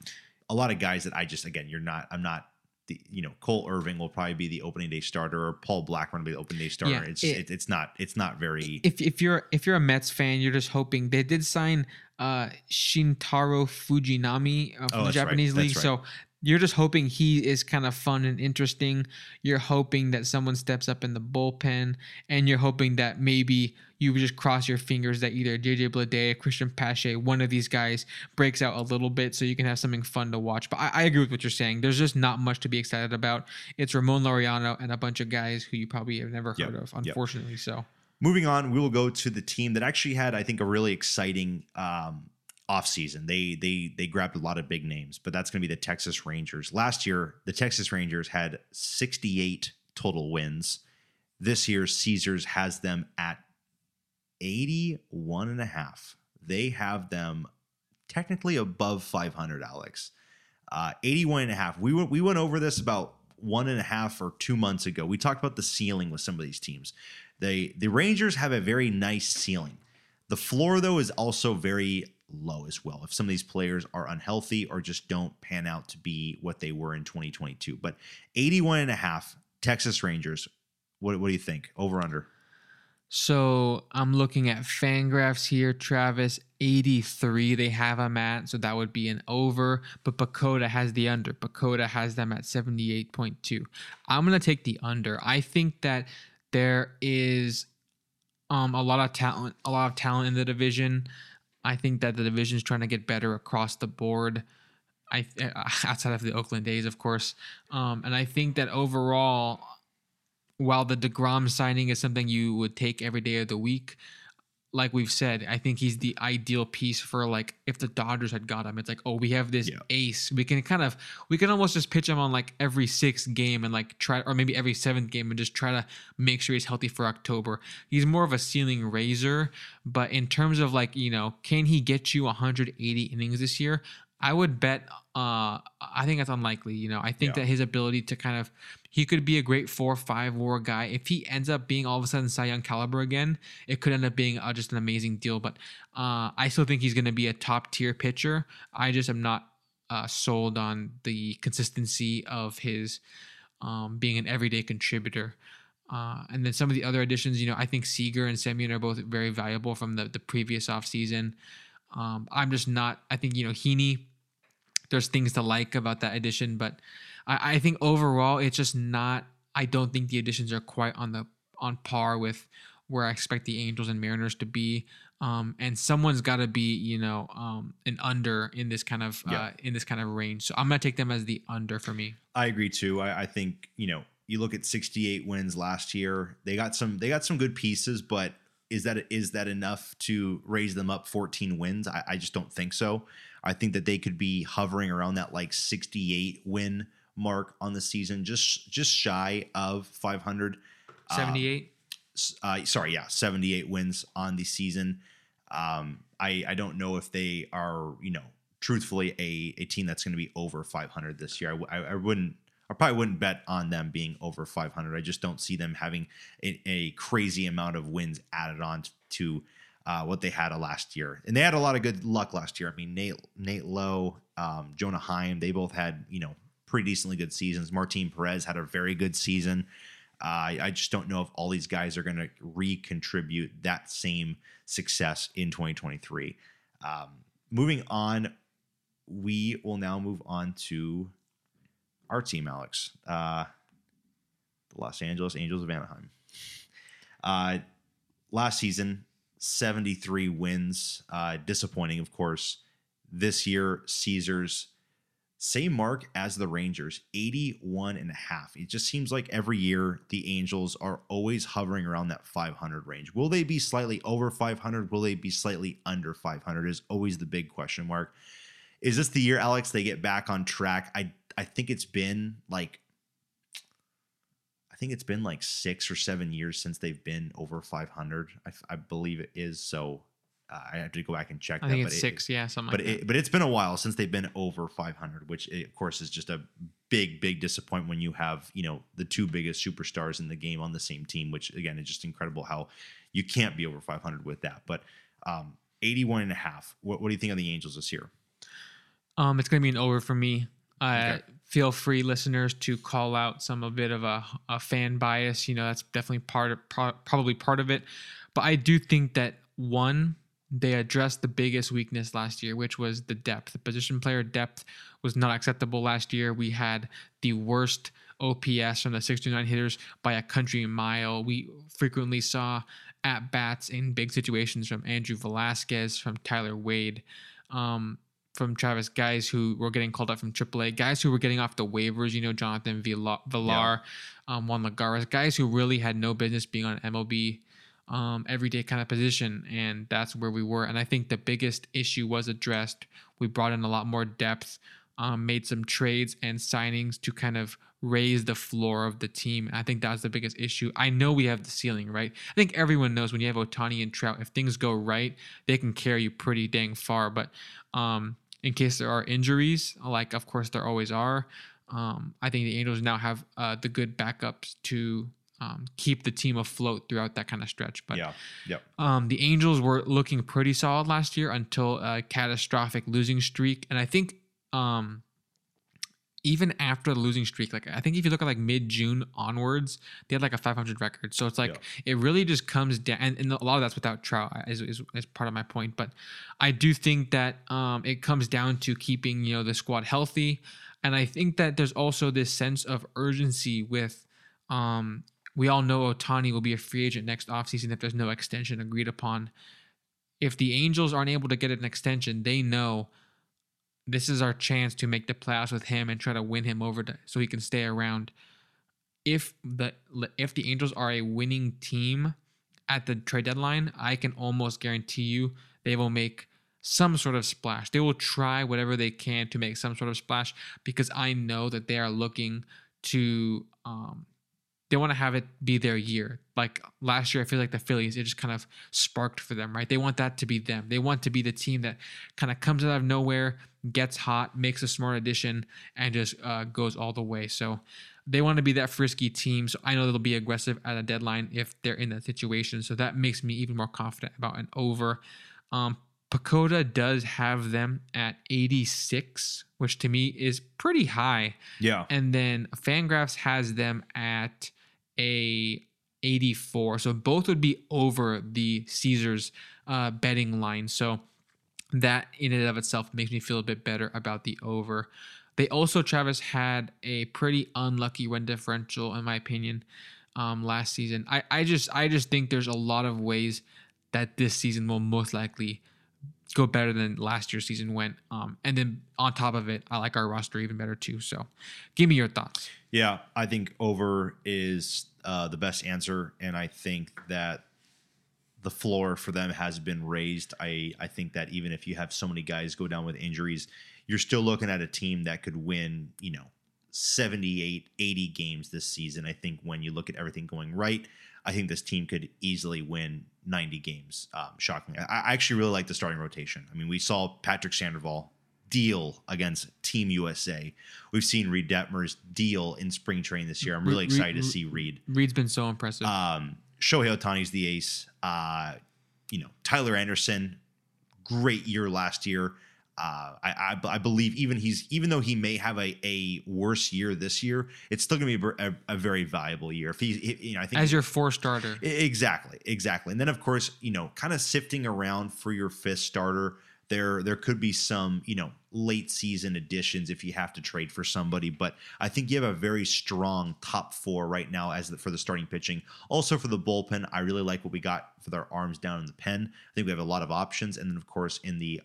[SPEAKER 2] a lot of guys that I just again, you're not, I'm not the you know Cole Irvin will probably be the opening day starter, or Paul Blackburn will be the opening day starter.
[SPEAKER 1] Yeah,
[SPEAKER 2] it's
[SPEAKER 1] it-
[SPEAKER 2] it, it's not it's not very
[SPEAKER 1] if if you're if you're a Mets fan, you're just hoping they did sign uh Shintaro Fujinami uh, from
[SPEAKER 2] Oh,
[SPEAKER 1] the
[SPEAKER 2] that's right,
[SPEAKER 1] Japanese league.
[SPEAKER 2] right.
[SPEAKER 1] So you're just hoping he is kind of fun and interesting. You're hoping that someone steps up in the bullpen, and you're hoping that maybe you just cross your fingers that either JJ Bleday, Cristian Pache, one of these guys breaks out a little bit, so you can have something fun to watch. But I, I agree with what you're saying. There's just not much to be excited about. It's Ramon Laureano and a bunch of guys who you probably have never
[SPEAKER 2] Yep,
[SPEAKER 1] heard of,
[SPEAKER 2] yep.
[SPEAKER 1] unfortunately. So.
[SPEAKER 2] Moving on, we will go to the team that actually had, I think, a really exciting um, offseason. They they they grabbed a lot of big names, but that's going to be the Texas Rangers. Last year, the Texas Rangers had 68 total wins. This year, Caesars has them at 81 and a half. They have them technically above 500, Alex. Uh, 81 and a half. We went, we went over this about one and a half or two months ago. We talked about the ceiling with some of these teams. They the Rangers have a very nice ceiling. The floor though is also very low as well. If some of these players are unhealthy or just don't pan out to be what they were in 2022. But 81 and a half Texas Rangers. What, what do you think? Over under?
[SPEAKER 1] So I'm looking at Fangraphs here, Travis. 83 they have them at, so that would be an over. But PECOTA has the under. PECOTA has them at 78.2. I'm gonna take the under. I think that there is um a lot of talent, a lot of talent in the division. I think that the division is trying to get better across the board. I uh, outside of the Oakland A's, of course, um, and I think that overall, while the Degrom signing is something you would take every day of the week, like we've said, I think he's the ideal piece for like if the Dodgers had got him. It's like, oh, we have this
[SPEAKER 2] Yeah.
[SPEAKER 1] ace. We can kind of we can almost just pitch him on like every sixth game and like try or maybe every seventh game and just try to make sure he's healthy for October. He's more of a ceiling raiser, but in terms of like, you know, can he get you 180 innings this year? I would bet uh I think that's unlikely, you know. I think
[SPEAKER 2] Yeah.
[SPEAKER 1] that his ability to kind of he could be a great four five war guy. If he ends up being all of a sudden Cy Young caliber again, it could end up being uh, just an amazing deal. But uh, I still think he's going to be a top tier pitcher. I just am not uh, sold on the consistency of his um, being an everyday contributor. Uh, and then some of the other additions, you know, I think Seager and Semien are both very valuable from the, the previous offseason. Um, I'm just not, I think, you know, Heaney, there's things to like about that addition, but I, I think overall it's just not. I don't think the additions are quite on the on par with where I expect the Angels and Mariners to be. Um, and someone's got to be, you know, um, an under in this kind of
[SPEAKER 2] Yeah.
[SPEAKER 1] uh, in this kind of range. So I'm gonna take them as the under for me.
[SPEAKER 2] I agree too. I, I think you know you look at 68 wins last year. They got some they got some good pieces, but is that is that enough to raise them up 14 wins? I, I just don't think so. I think that they could be hovering around that like 68 win mark on the season, just just shy of 500. Um,
[SPEAKER 1] 78.
[SPEAKER 2] s- uh, sorry, yeah, 78 wins on the season. Um, I I don't know if they are, you know, truthfully a a team that's going to be over 500 this year. I I wouldn't. I probably wouldn't bet on them being over 500. I just don't see them having a, a crazy amount of wins added on to uh, what they had a last year. And they had a lot of good luck last year. I mean, Nate Nate Lowe, um, Jonah Heim, they both had you know pretty decently good seasons. Martin Perez had a very good season. Uh, I just don't know if all these guys are going to recontribute that same success in 2023. Um, moving on, we will now move on to our team, Alex. Uh, the Los Angeles Angels of Anaheim. Uh, last season, 73 wins. Uh, disappointing, of course. This year, Caesars same mark as the Rangers, 81 and a half. It just seems like every year the Angels are always hovering around that 500 range. Will they be slightly over 500? Will they be slightly under 500 is always the big question mark. Is this the year Alex they get back on track? I I think it's been like I think it's been like 6 or 7 years since they've been over 500. I, I believe it is so I have to go back and check
[SPEAKER 1] I
[SPEAKER 2] that
[SPEAKER 1] think
[SPEAKER 2] but
[SPEAKER 1] it's
[SPEAKER 2] it-
[SPEAKER 1] six. yeah, something
[SPEAKER 2] but
[SPEAKER 1] like that.
[SPEAKER 2] it, but it's been a while since they've been over 500 which of course is just a big big disappointment when you have you know the two biggest superstars in the game on the same team which again is just incredible how you can't be over 500 with that but um 81 and a half what, what do you think of the angels this year
[SPEAKER 1] Um, it's gonna be an over for me. Uh,
[SPEAKER 2] Okay.
[SPEAKER 1] feel free, listeners, to call out some a bit of a, a fan bias. You know, that's definitely part of pro- probably part of it. But I do think that one, they addressed the biggest weakness last year, which was the depth. The position player depth was not acceptable last year. We had the worst OPS from the 69 hitters by a country mile. We frequently saw at bats in big situations from Andrew Velazquez, from Tyler Wade, um, from Travis, guys who were getting called up from AAA, guys who were getting off the waivers, you know, Jonathan Villar, Villar yeah. um, Juan Lagares, guys who really had no business being on MLB um, everyday kind of position. And that's where we were. And I think the biggest issue was addressed. We brought in a lot more depth, um, made some trades and signings to kind of raise the floor of the team. I think that's the biggest issue. I know we have the ceiling, right? I think everyone knows when you have Ohtani and Trout, if things go right, they can carry you pretty dang far. But um, in case there are injuries, like of course there always are, um, I think the Angels now have uh, the good backups to um, keep the team afloat throughout that kind of stretch. But
[SPEAKER 2] yeah, yeah.
[SPEAKER 1] Um, the Angels were looking pretty solid last year until a catastrophic losing streak, and I think um, even after the losing streak, like I think if you look at like mid June onwards, they had like a 500 record. So it's like yeah. it really just comes down, and, and, a lot of that's without Trout is, is, is, part of my point. But I do think that um, it comes down to keeping you know the squad healthy, and I think that there's also this sense of urgency with. Um, we all know Ohtani will be a free agent next offseason if there's no extension agreed upon. If the Angels aren't able to get an extension, they know this is our chance to make the playoffs with him and try to win him over to, so he can stay around. If the if the Angels are a winning team at the trade deadline, I can almost guarantee you they will make some sort of splash. They will try whatever they can to make some sort of splash because I know that they are looking to um, they want to have it be their year. Like last year, I feel like the Phillies, it just kind of sparked for them, right? They want that to be them. They want to be the team that kind of comes out of nowhere, gets hot, makes a smart addition, and just uh, goes all the way. So they want to be that frisky team. So I know they'll be aggressive at a deadline if they're in that situation. So that makes me even more confident about an over. Um, PECOTA does have them at 86, which to me is pretty high.
[SPEAKER 2] Yeah.
[SPEAKER 1] And then Fangraphs has them at a 84. So both would be over the Caesars uh, betting line. So that in and of itself makes me feel a bit better about the over. They also, Travis, had a pretty unlucky run differential, in my opinion, um, last season. I, I just I just think there's a lot of ways that this season will most likely go better than last year's season went. Um, and then on top of it, I like our roster even better too. So give me your thoughts.
[SPEAKER 2] Yeah, I think over is uh, the best answer. And I think that the floor for them has been raised. I, I think that even if you have so many guys go down with injuries, you're still looking at a team that could win, you know, 78, 80 games this season. I think when you look at everything going right, I think this team could easily win 90 games. Um, shockingly, I, actually really like the starting rotation. I mean, we saw Patrick Sandoval deal against Team USA. We've seen Reid Detmers deal in spring training this year. I'm really excited Reid, to see Reid.
[SPEAKER 1] Reid's been so impressive.
[SPEAKER 2] Um, Shohei Ohtani's the ace. Uh, you know, Tyler Anderson, great year last year. Uh, I, I, I, believe even he's even though he may have a, a worse year this year, it's still going to be a, a, very valuable year. If he's, you know, I think
[SPEAKER 1] as your four starter,
[SPEAKER 2] exactly, exactly. And then of course, you know, kind of sifting around for your fifth starter, there there could be some you know late season additions if you have to trade for somebody. But I think you have a very strong top four right now as the, for the starting pitching. Also for the bullpen, I really like what we got for their arms down in the pen. I think we have a lot of options, and then of course in the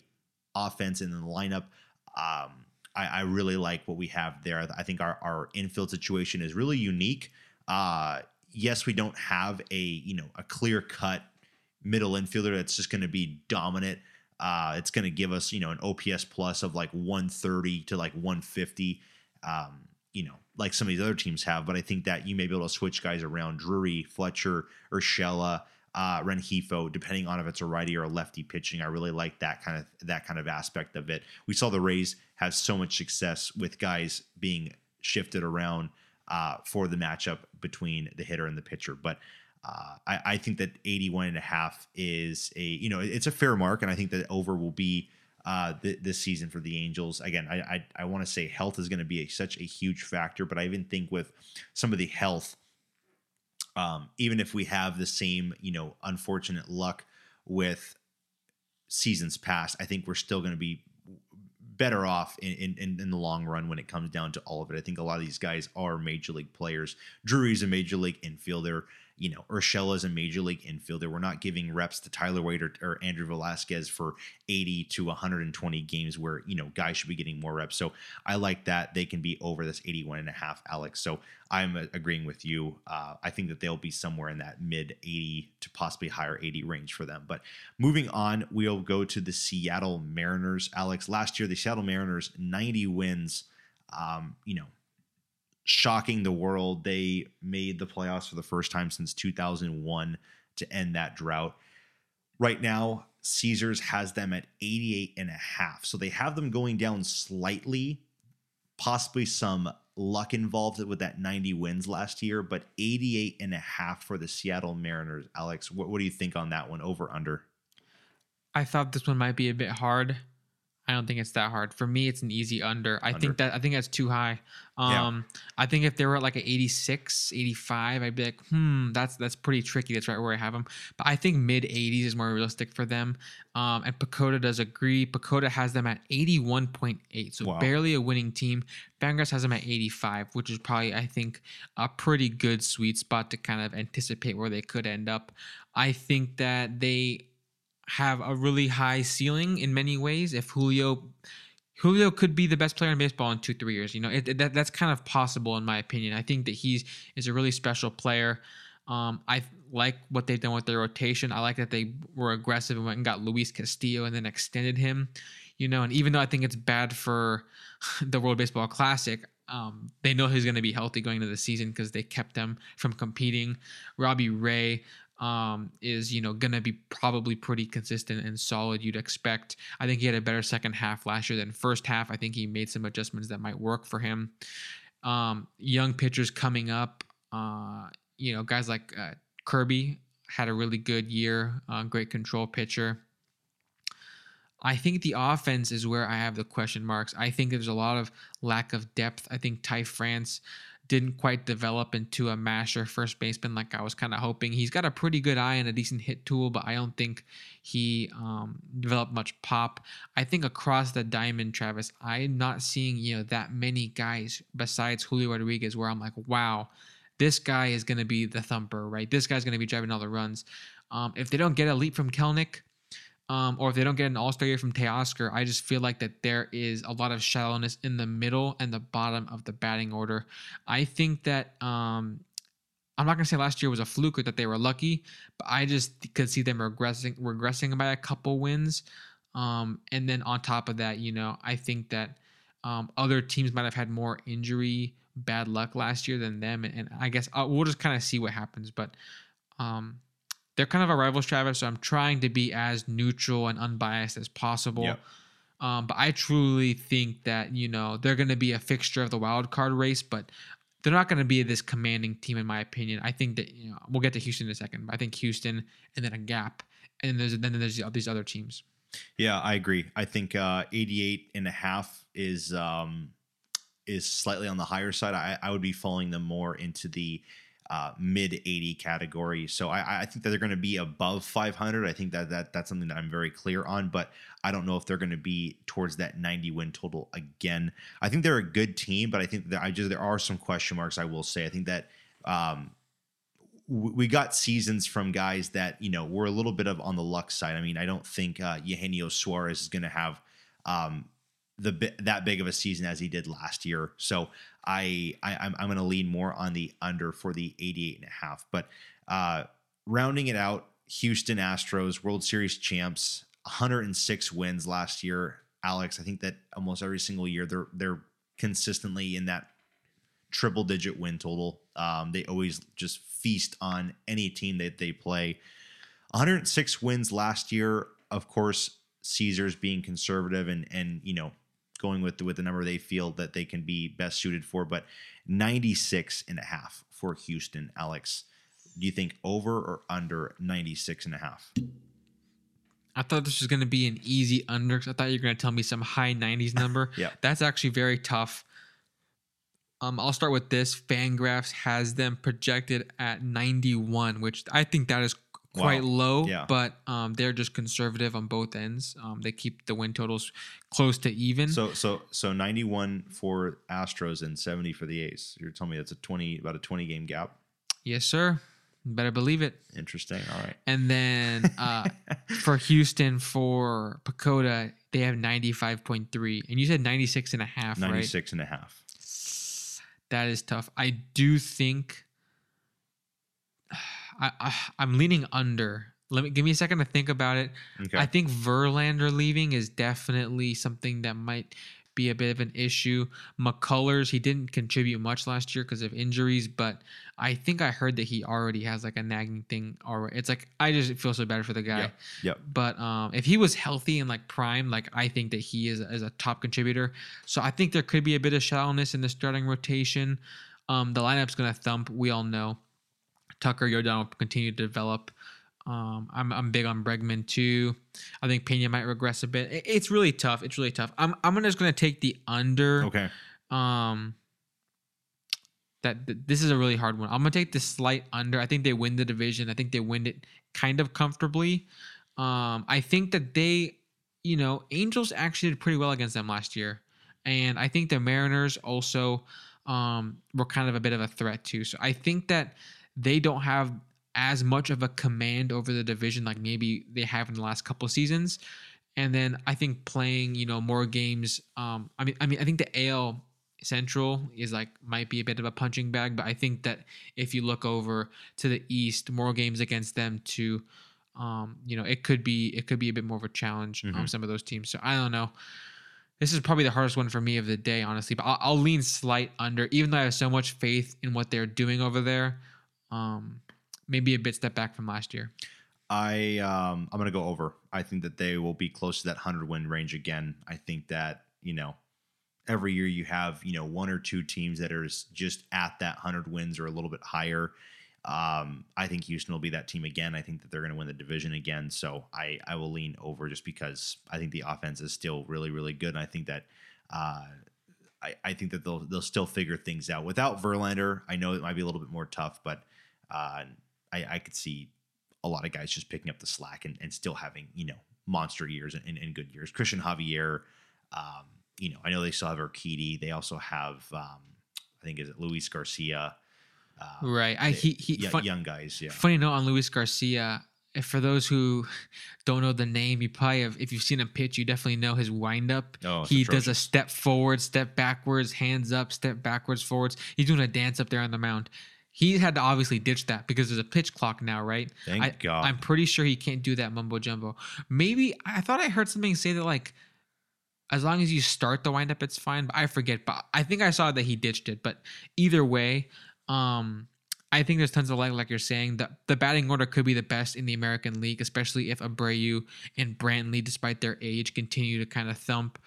[SPEAKER 2] offense and in the lineup. Um, I, I, really like what we have there. I think our, our infield situation is really unique. Uh, yes, we don't have a you know a clear cut middle infielder that's just going to be dominant. Uh, it's going to give us you know an OPS plus of like 130 to like 150. Um, you know, like some of these other teams have, but I think that you may be able to switch guys around Drury, Fletcher, Urshela, uh, Rengifo, depending on if it's a righty or a lefty pitching. I really like that kind of that kind of aspect of it. We saw the Rays have so much success with guys being shifted around uh, for the matchup between the hitter and the pitcher. But uh, I, I, think that 81 and a half is a, you know, it's a fair mark. And I think that over will be uh, th- this season for the Angels. Again, I I, I want to say health is going to be a, such a huge factor, but I even think with some of the health, um, even if we have the same you know unfortunate luck with seasons past, I think we're still going to be better off in, in, in the long run when it comes down to all of it. I think a lot of these guys are major league players. Drury's a major league infielder you know, Urshela is a major league infielder. We're not giving reps to Tyler Wade or, or, Andrew Velazquez for 80 to 120 games where, you know, guys should be getting more reps. So I like that they can be over this 81 and a half, Alex. So I'm uh, agreeing with you. Uh, I think that they'll be somewhere in that mid 80 to possibly higher 80 range for them. But moving on, we'll go to the Seattle Mariners. Alex, last year, the Seattle Mariners, 90 wins. Um, you know, shocking the world. They made the playoffs for the first time since 2001 to end that drought. Right now, Caesars has them at 88 and a half. So they have them going down slightly, possibly some luck involved with that 90 wins last year, but 88 and a half for the Seattle Mariners. Alex, what, what do you think on that one over under?
[SPEAKER 1] I thought this one might be a bit hard. I don't think it's that hard. For me, it's an easy under. I under. think that I think that's too high. Um, yeah. I think if they were at like an 86, 85, I'd be like, hmm, that's that's pretty tricky. That's right where I have them. But I think mid 80s is more realistic for them. Um, and PECOTA does agree. PECOTA has them at 81.8, so wow. barely a winning team. Fangraphs has them at 85, which is probably I think a pretty good sweet spot to kind of anticipate where they could end up. I think that they have a really high ceiling in many ways. If Julio Julio could be the best player in baseball in two three years, you know it, it, that that's kind of possible in my opinion. I think that he's is a really special player. Um, I like what they've done with their rotation. I like that they were aggressive and went and got Luis Castillo and then extended him. You know, and even though I think it's bad for the World Baseball Classic, um, they know he's going to be healthy going into the season because they kept them from competing. Robbie Ray, um, is you know gonna be probably pretty consistent and solid. You'd expect. I think he had a better second half last year than first half. I think he made some adjustments that might work for him. Um, young pitchers coming up. Uh, you know, guys like uh, Kirby had a really good year. Uh, great control pitcher. I think the offense is where I have the question marks. I think there's a lot of lack of depth. I think Ty France didn't quite develop into a masher first baseman like I was kind of hoping. He's got a pretty good eye and a decent hit tool, but I don't think he um, developed much pop. I think across the diamond, Travis, I'm not seeing you know that many guys besides Julio Rodriguez where I'm like, wow, this guy is going to be the thumper, right? This guy's going to be driving all the runs. Um, if they don't get a leap from Kelenic, um, or if they don't get an All Star year from Teoscar, I just feel like that there is a lot of shallowness in the middle and the bottom of the batting order. I think that um, I'm not gonna say last year was a fluke or that they were lucky, but I just could see them regressing regressing by a couple wins. Um, and then on top of that, you know, I think that um, other teams might have had more injury bad luck last year than them, and, and I guess I'll, uh, we'll just kind of see what happens. But um, they're kind of a rivals, Travis. So I'm trying to be as neutral and unbiased as possible. Yep. Um, but I truly think that you know they're going to be a fixture of the wild card race, but they're not going to be this commanding team, in my opinion. I think that you know we'll get to Houston in a second, but I think Houston and then a gap, and then there's then there's these other teams.
[SPEAKER 2] Yeah, I agree. I think uh, 88 and a half is um, is slightly on the higher side. I, I would be following them more into the uh, mid 80 category. So I, I think that they're going to be above 500. I think that, that that's something that I'm very clear on, but I don't know if they're going to be towards that 90 win total again. I think they're a good team, but I think that I just there are some question marks. I will say. I think that um, we got seasons from guys that you know were a little bit of on the luck side. I mean, I don't think uh, Eugenio Suarez is going to have um, the that big of a season as he did last year. So I, I am I'm, I'm going to lean more on the under for the 88 and a half. But uh, rounding it out, Houston Astros World Series champs, 106 wins last year. Alex, I think that almost every single year they're they're consistently in that triple digit win total. Um, they always just feast on any team that they play. 106 wins last year. Of course, Caesars being conservative and and you know going with the, with the number they feel that they can be best suited for. But 96 and a half for Houston, Alex. Do you think over or under 96 and a half?
[SPEAKER 1] I thought this was going to be an easy under. I thought you were going to tell me some high 90s number.
[SPEAKER 2] Yeah.
[SPEAKER 1] That's actually very tough. Um, I'll start with this. Fangraphs has them projected at 91, which I think that is quite
[SPEAKER 2] Wow.
[SPEAKER 1] low,
[SPEAKER 2] Yeah.
[SPEAKER 1] but um, they're just conservative on both ends. Um, they keep the win totals close to even.
[SPEAKER 2] So so so 91 for Astros and 70 for the A's. You're telling me that's a 20 about a 20 game gap.
[SPEAKER 1] yes, sir. Better believe it.
[SPEAKER 2] Interesting. All right.
[SPEAKER 1] And then uh, for Houston, for PECOTA, they have 95.3. And you said 96 and a half, right?
[SPEAKER 2] 96 and a half.
[SPEAKER 1] That is tough. I do think I, I I'm leaning under. Let me give me a second to think about it.
[SPEAKER 2] Okay.
[SPEAKER 1] I think Verlander leaving is definitely something that might be a bit of an issue. McCullers, he didn't contribute much last year because of injuries, but I think I heard that he already has like a nagging thing or it's like I just feel so bad for the guy.
[SPEAKER 2] Yep. Yep.
[SPEAKER 1] But um, if he was healthy and like prime, like I think that he is, is a top contributor. So I think there could be a bit of shallowness in the starting rotation. Um, the lineup's gonna thump. We all know. Tucker Yordan will continue to develop. Um, I'm I'm big on Bregman too. I think Pena might regress a bit. It- it's really tough. It's really tough. I'm I'm just gonna take the under.
[SPEAKER 2] Okay.
[SPEAKER 1] Um, that th- this is a really hard one. I'm gonna take the slight under. I think they win the division. I think they win it kind of comfortably. Um, I think that they, you know, Angels actually did pretty well against them last year, and I think the Mariners also um, were kind of a bit of a threat too. So I think that they don't have as much of a command over the division like maybe they have in the last couple of seasons. And then I think playing, you know, more games. Um, I mean, I mean, I think the AL Central is like might be a bit of a punching bag, but I think that if you look over to the East, more games against them to, um, you know, it could be it could be a bit more of a challenge on
[SPEAKER 2] Mhm.
[SPEAKER 1] some of those teams. So I don't know. This is probably the hardest one for me of the day, honestly. But I'll, I'll lean slight under, even though I have so much faith in what they're doing over there. Um, maybe a bit step back from last year.
[SPEAKER 2] I um I'm gonna go over. I think that they will be close to that hundred win range again. I think that you know every year you have you know one or two teams that are just at that hundred wins or a little bit higher. Um, I think Houston will be that team again. I think that they're going to win the division again. So I I will lean over just because I think the offense is still really really good. And I think that. Uh, I, I think that they'll they'll still figure things out without Verlander. I know it might be a little bit more tough, but uh, I, I could see a lot of guys just picking up the slack and, and still having you know monster years and, and good years. Cristian Javier, um, you know, I know they still have Urquidy. They also have, um, I think, is it Luis Garcia? Uh,
[SPEAKER 1] Right. I he he. fun-
[SPEAKER 2] young guys. Yeah,
[SPEAKER 1] Funny note on Luis Garcia. If for those who don't know the name, you probably have. If you've seen him pitch, you definitely know his windup.
[SPEAKER 2] Oh,
[SPEAKER 1] he does a step forward, step backwards, hands up, step backwards, forwards. He's doing a dance up there on the mound. He had to obviously ditch that because there's a pitch clock now, right?
[SPEAKER 2] Thank
[SPEAKER 1] I,
[SPEAKER 2] God.
[SPEAKER 1] I'm pretty sure he can't do that mumbo jumbo. Maybe I thought I heard something say that like as long as you start the windup, it's fine. But I forget. But I think I saw that he ditched it. But either way, um, I think there's tons of light, like you're saying. The the batting order could be the best in the American League, especially if Abreu and Brantley, despite their age, continue to kind of thump.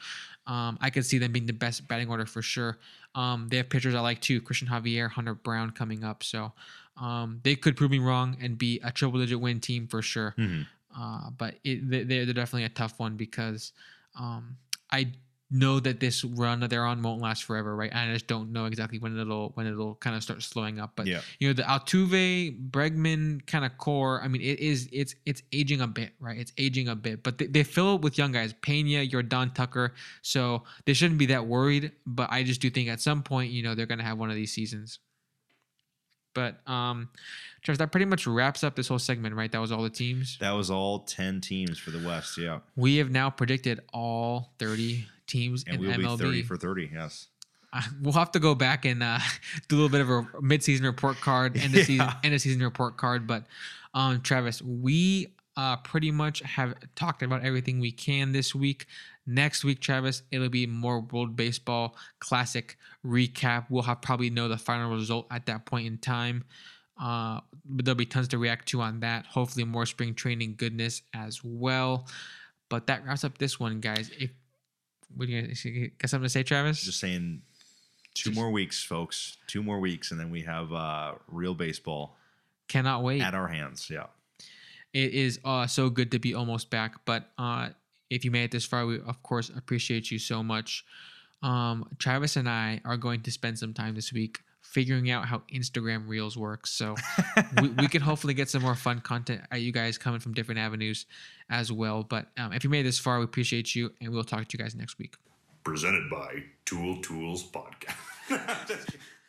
[SPEAKER 1] Um, I could see them being the best batting order for sure. Um, they have pitchers I like too, Cristian Javier, Hunter Brown coming up. So um, they could prove me wrong and be a triple digit win team for sure.
[SPEAKER 2] Mhm.
[SPEAKER 1] Uh, but it, they- they're, they're definitely a tough one because um, I know that this run that they're on won't last forever, right? And I just don't know exactly when it'll when it'll kind of start slowing up. But
[SPEAKER 2] yeah,
[SPEAKER 1] you know the Altuve Bregman kind of core. I mean, it is it's it's aging a bit, right? It's aging a bit, but they, they fill it with young guys, Pena, Yordan Tucker. So they shouldn't be that worried. But I just do think at some point, you know, they're gonna have one of these seasons. But um, Travis, that pretty much wraps up this whole segment, right? That was all the teams.
[SPEAKER 2] that was all ten teams for the West. Yeah,
[SPEAKER 1] We have now predicted all 30 teams
[SPEAKER 2] and
[SPEAKER 1] in
[SPEAKER 2] we'll
[SPEAKER 1] MLB.
[SPEAKER 2] be thirty for thirty. Yes.
[SPEAKER 1] Uh, we'll have to go back and uh, do a little bit of a mid-season report card, end of season,
[SPEAKER 2] Yeah.
[SPEAKER 1] end of season report card. But um, Travis, we uh, pretty much have talked about everything we can this week. Next week, Travis, it'll be more World Baseball Classic recap. We'll have probably know the final result at that point in time. Uh, but there'll be tons to react to on that. Hopefully, more spring training goodness as well. But that wraps up this one, guys. If what do you got something to say, Travis?
[SPEAKER 2] Just saying, two more weeks, folks. Two more weeks, and then we have uh, real baseball
[SPEAKER 1] Cannot wait.
[SPEAKER 2] at our hands. Yeah.
[SPEAKER 1] it is uh, so good to be almost back. But uh, if you made it this far, we of course appreciate you so much. Um, Travis and I are going to spend some time this week figuring out how Instagram Reels works. So we, we can hopefully get some more fun content at you guys coming from different avenues as well. But um, if you made it this far, we appreciate you, and we'll talk to you guys next week.
[SPEAKER 3] Presented by Tool Tools Podcast.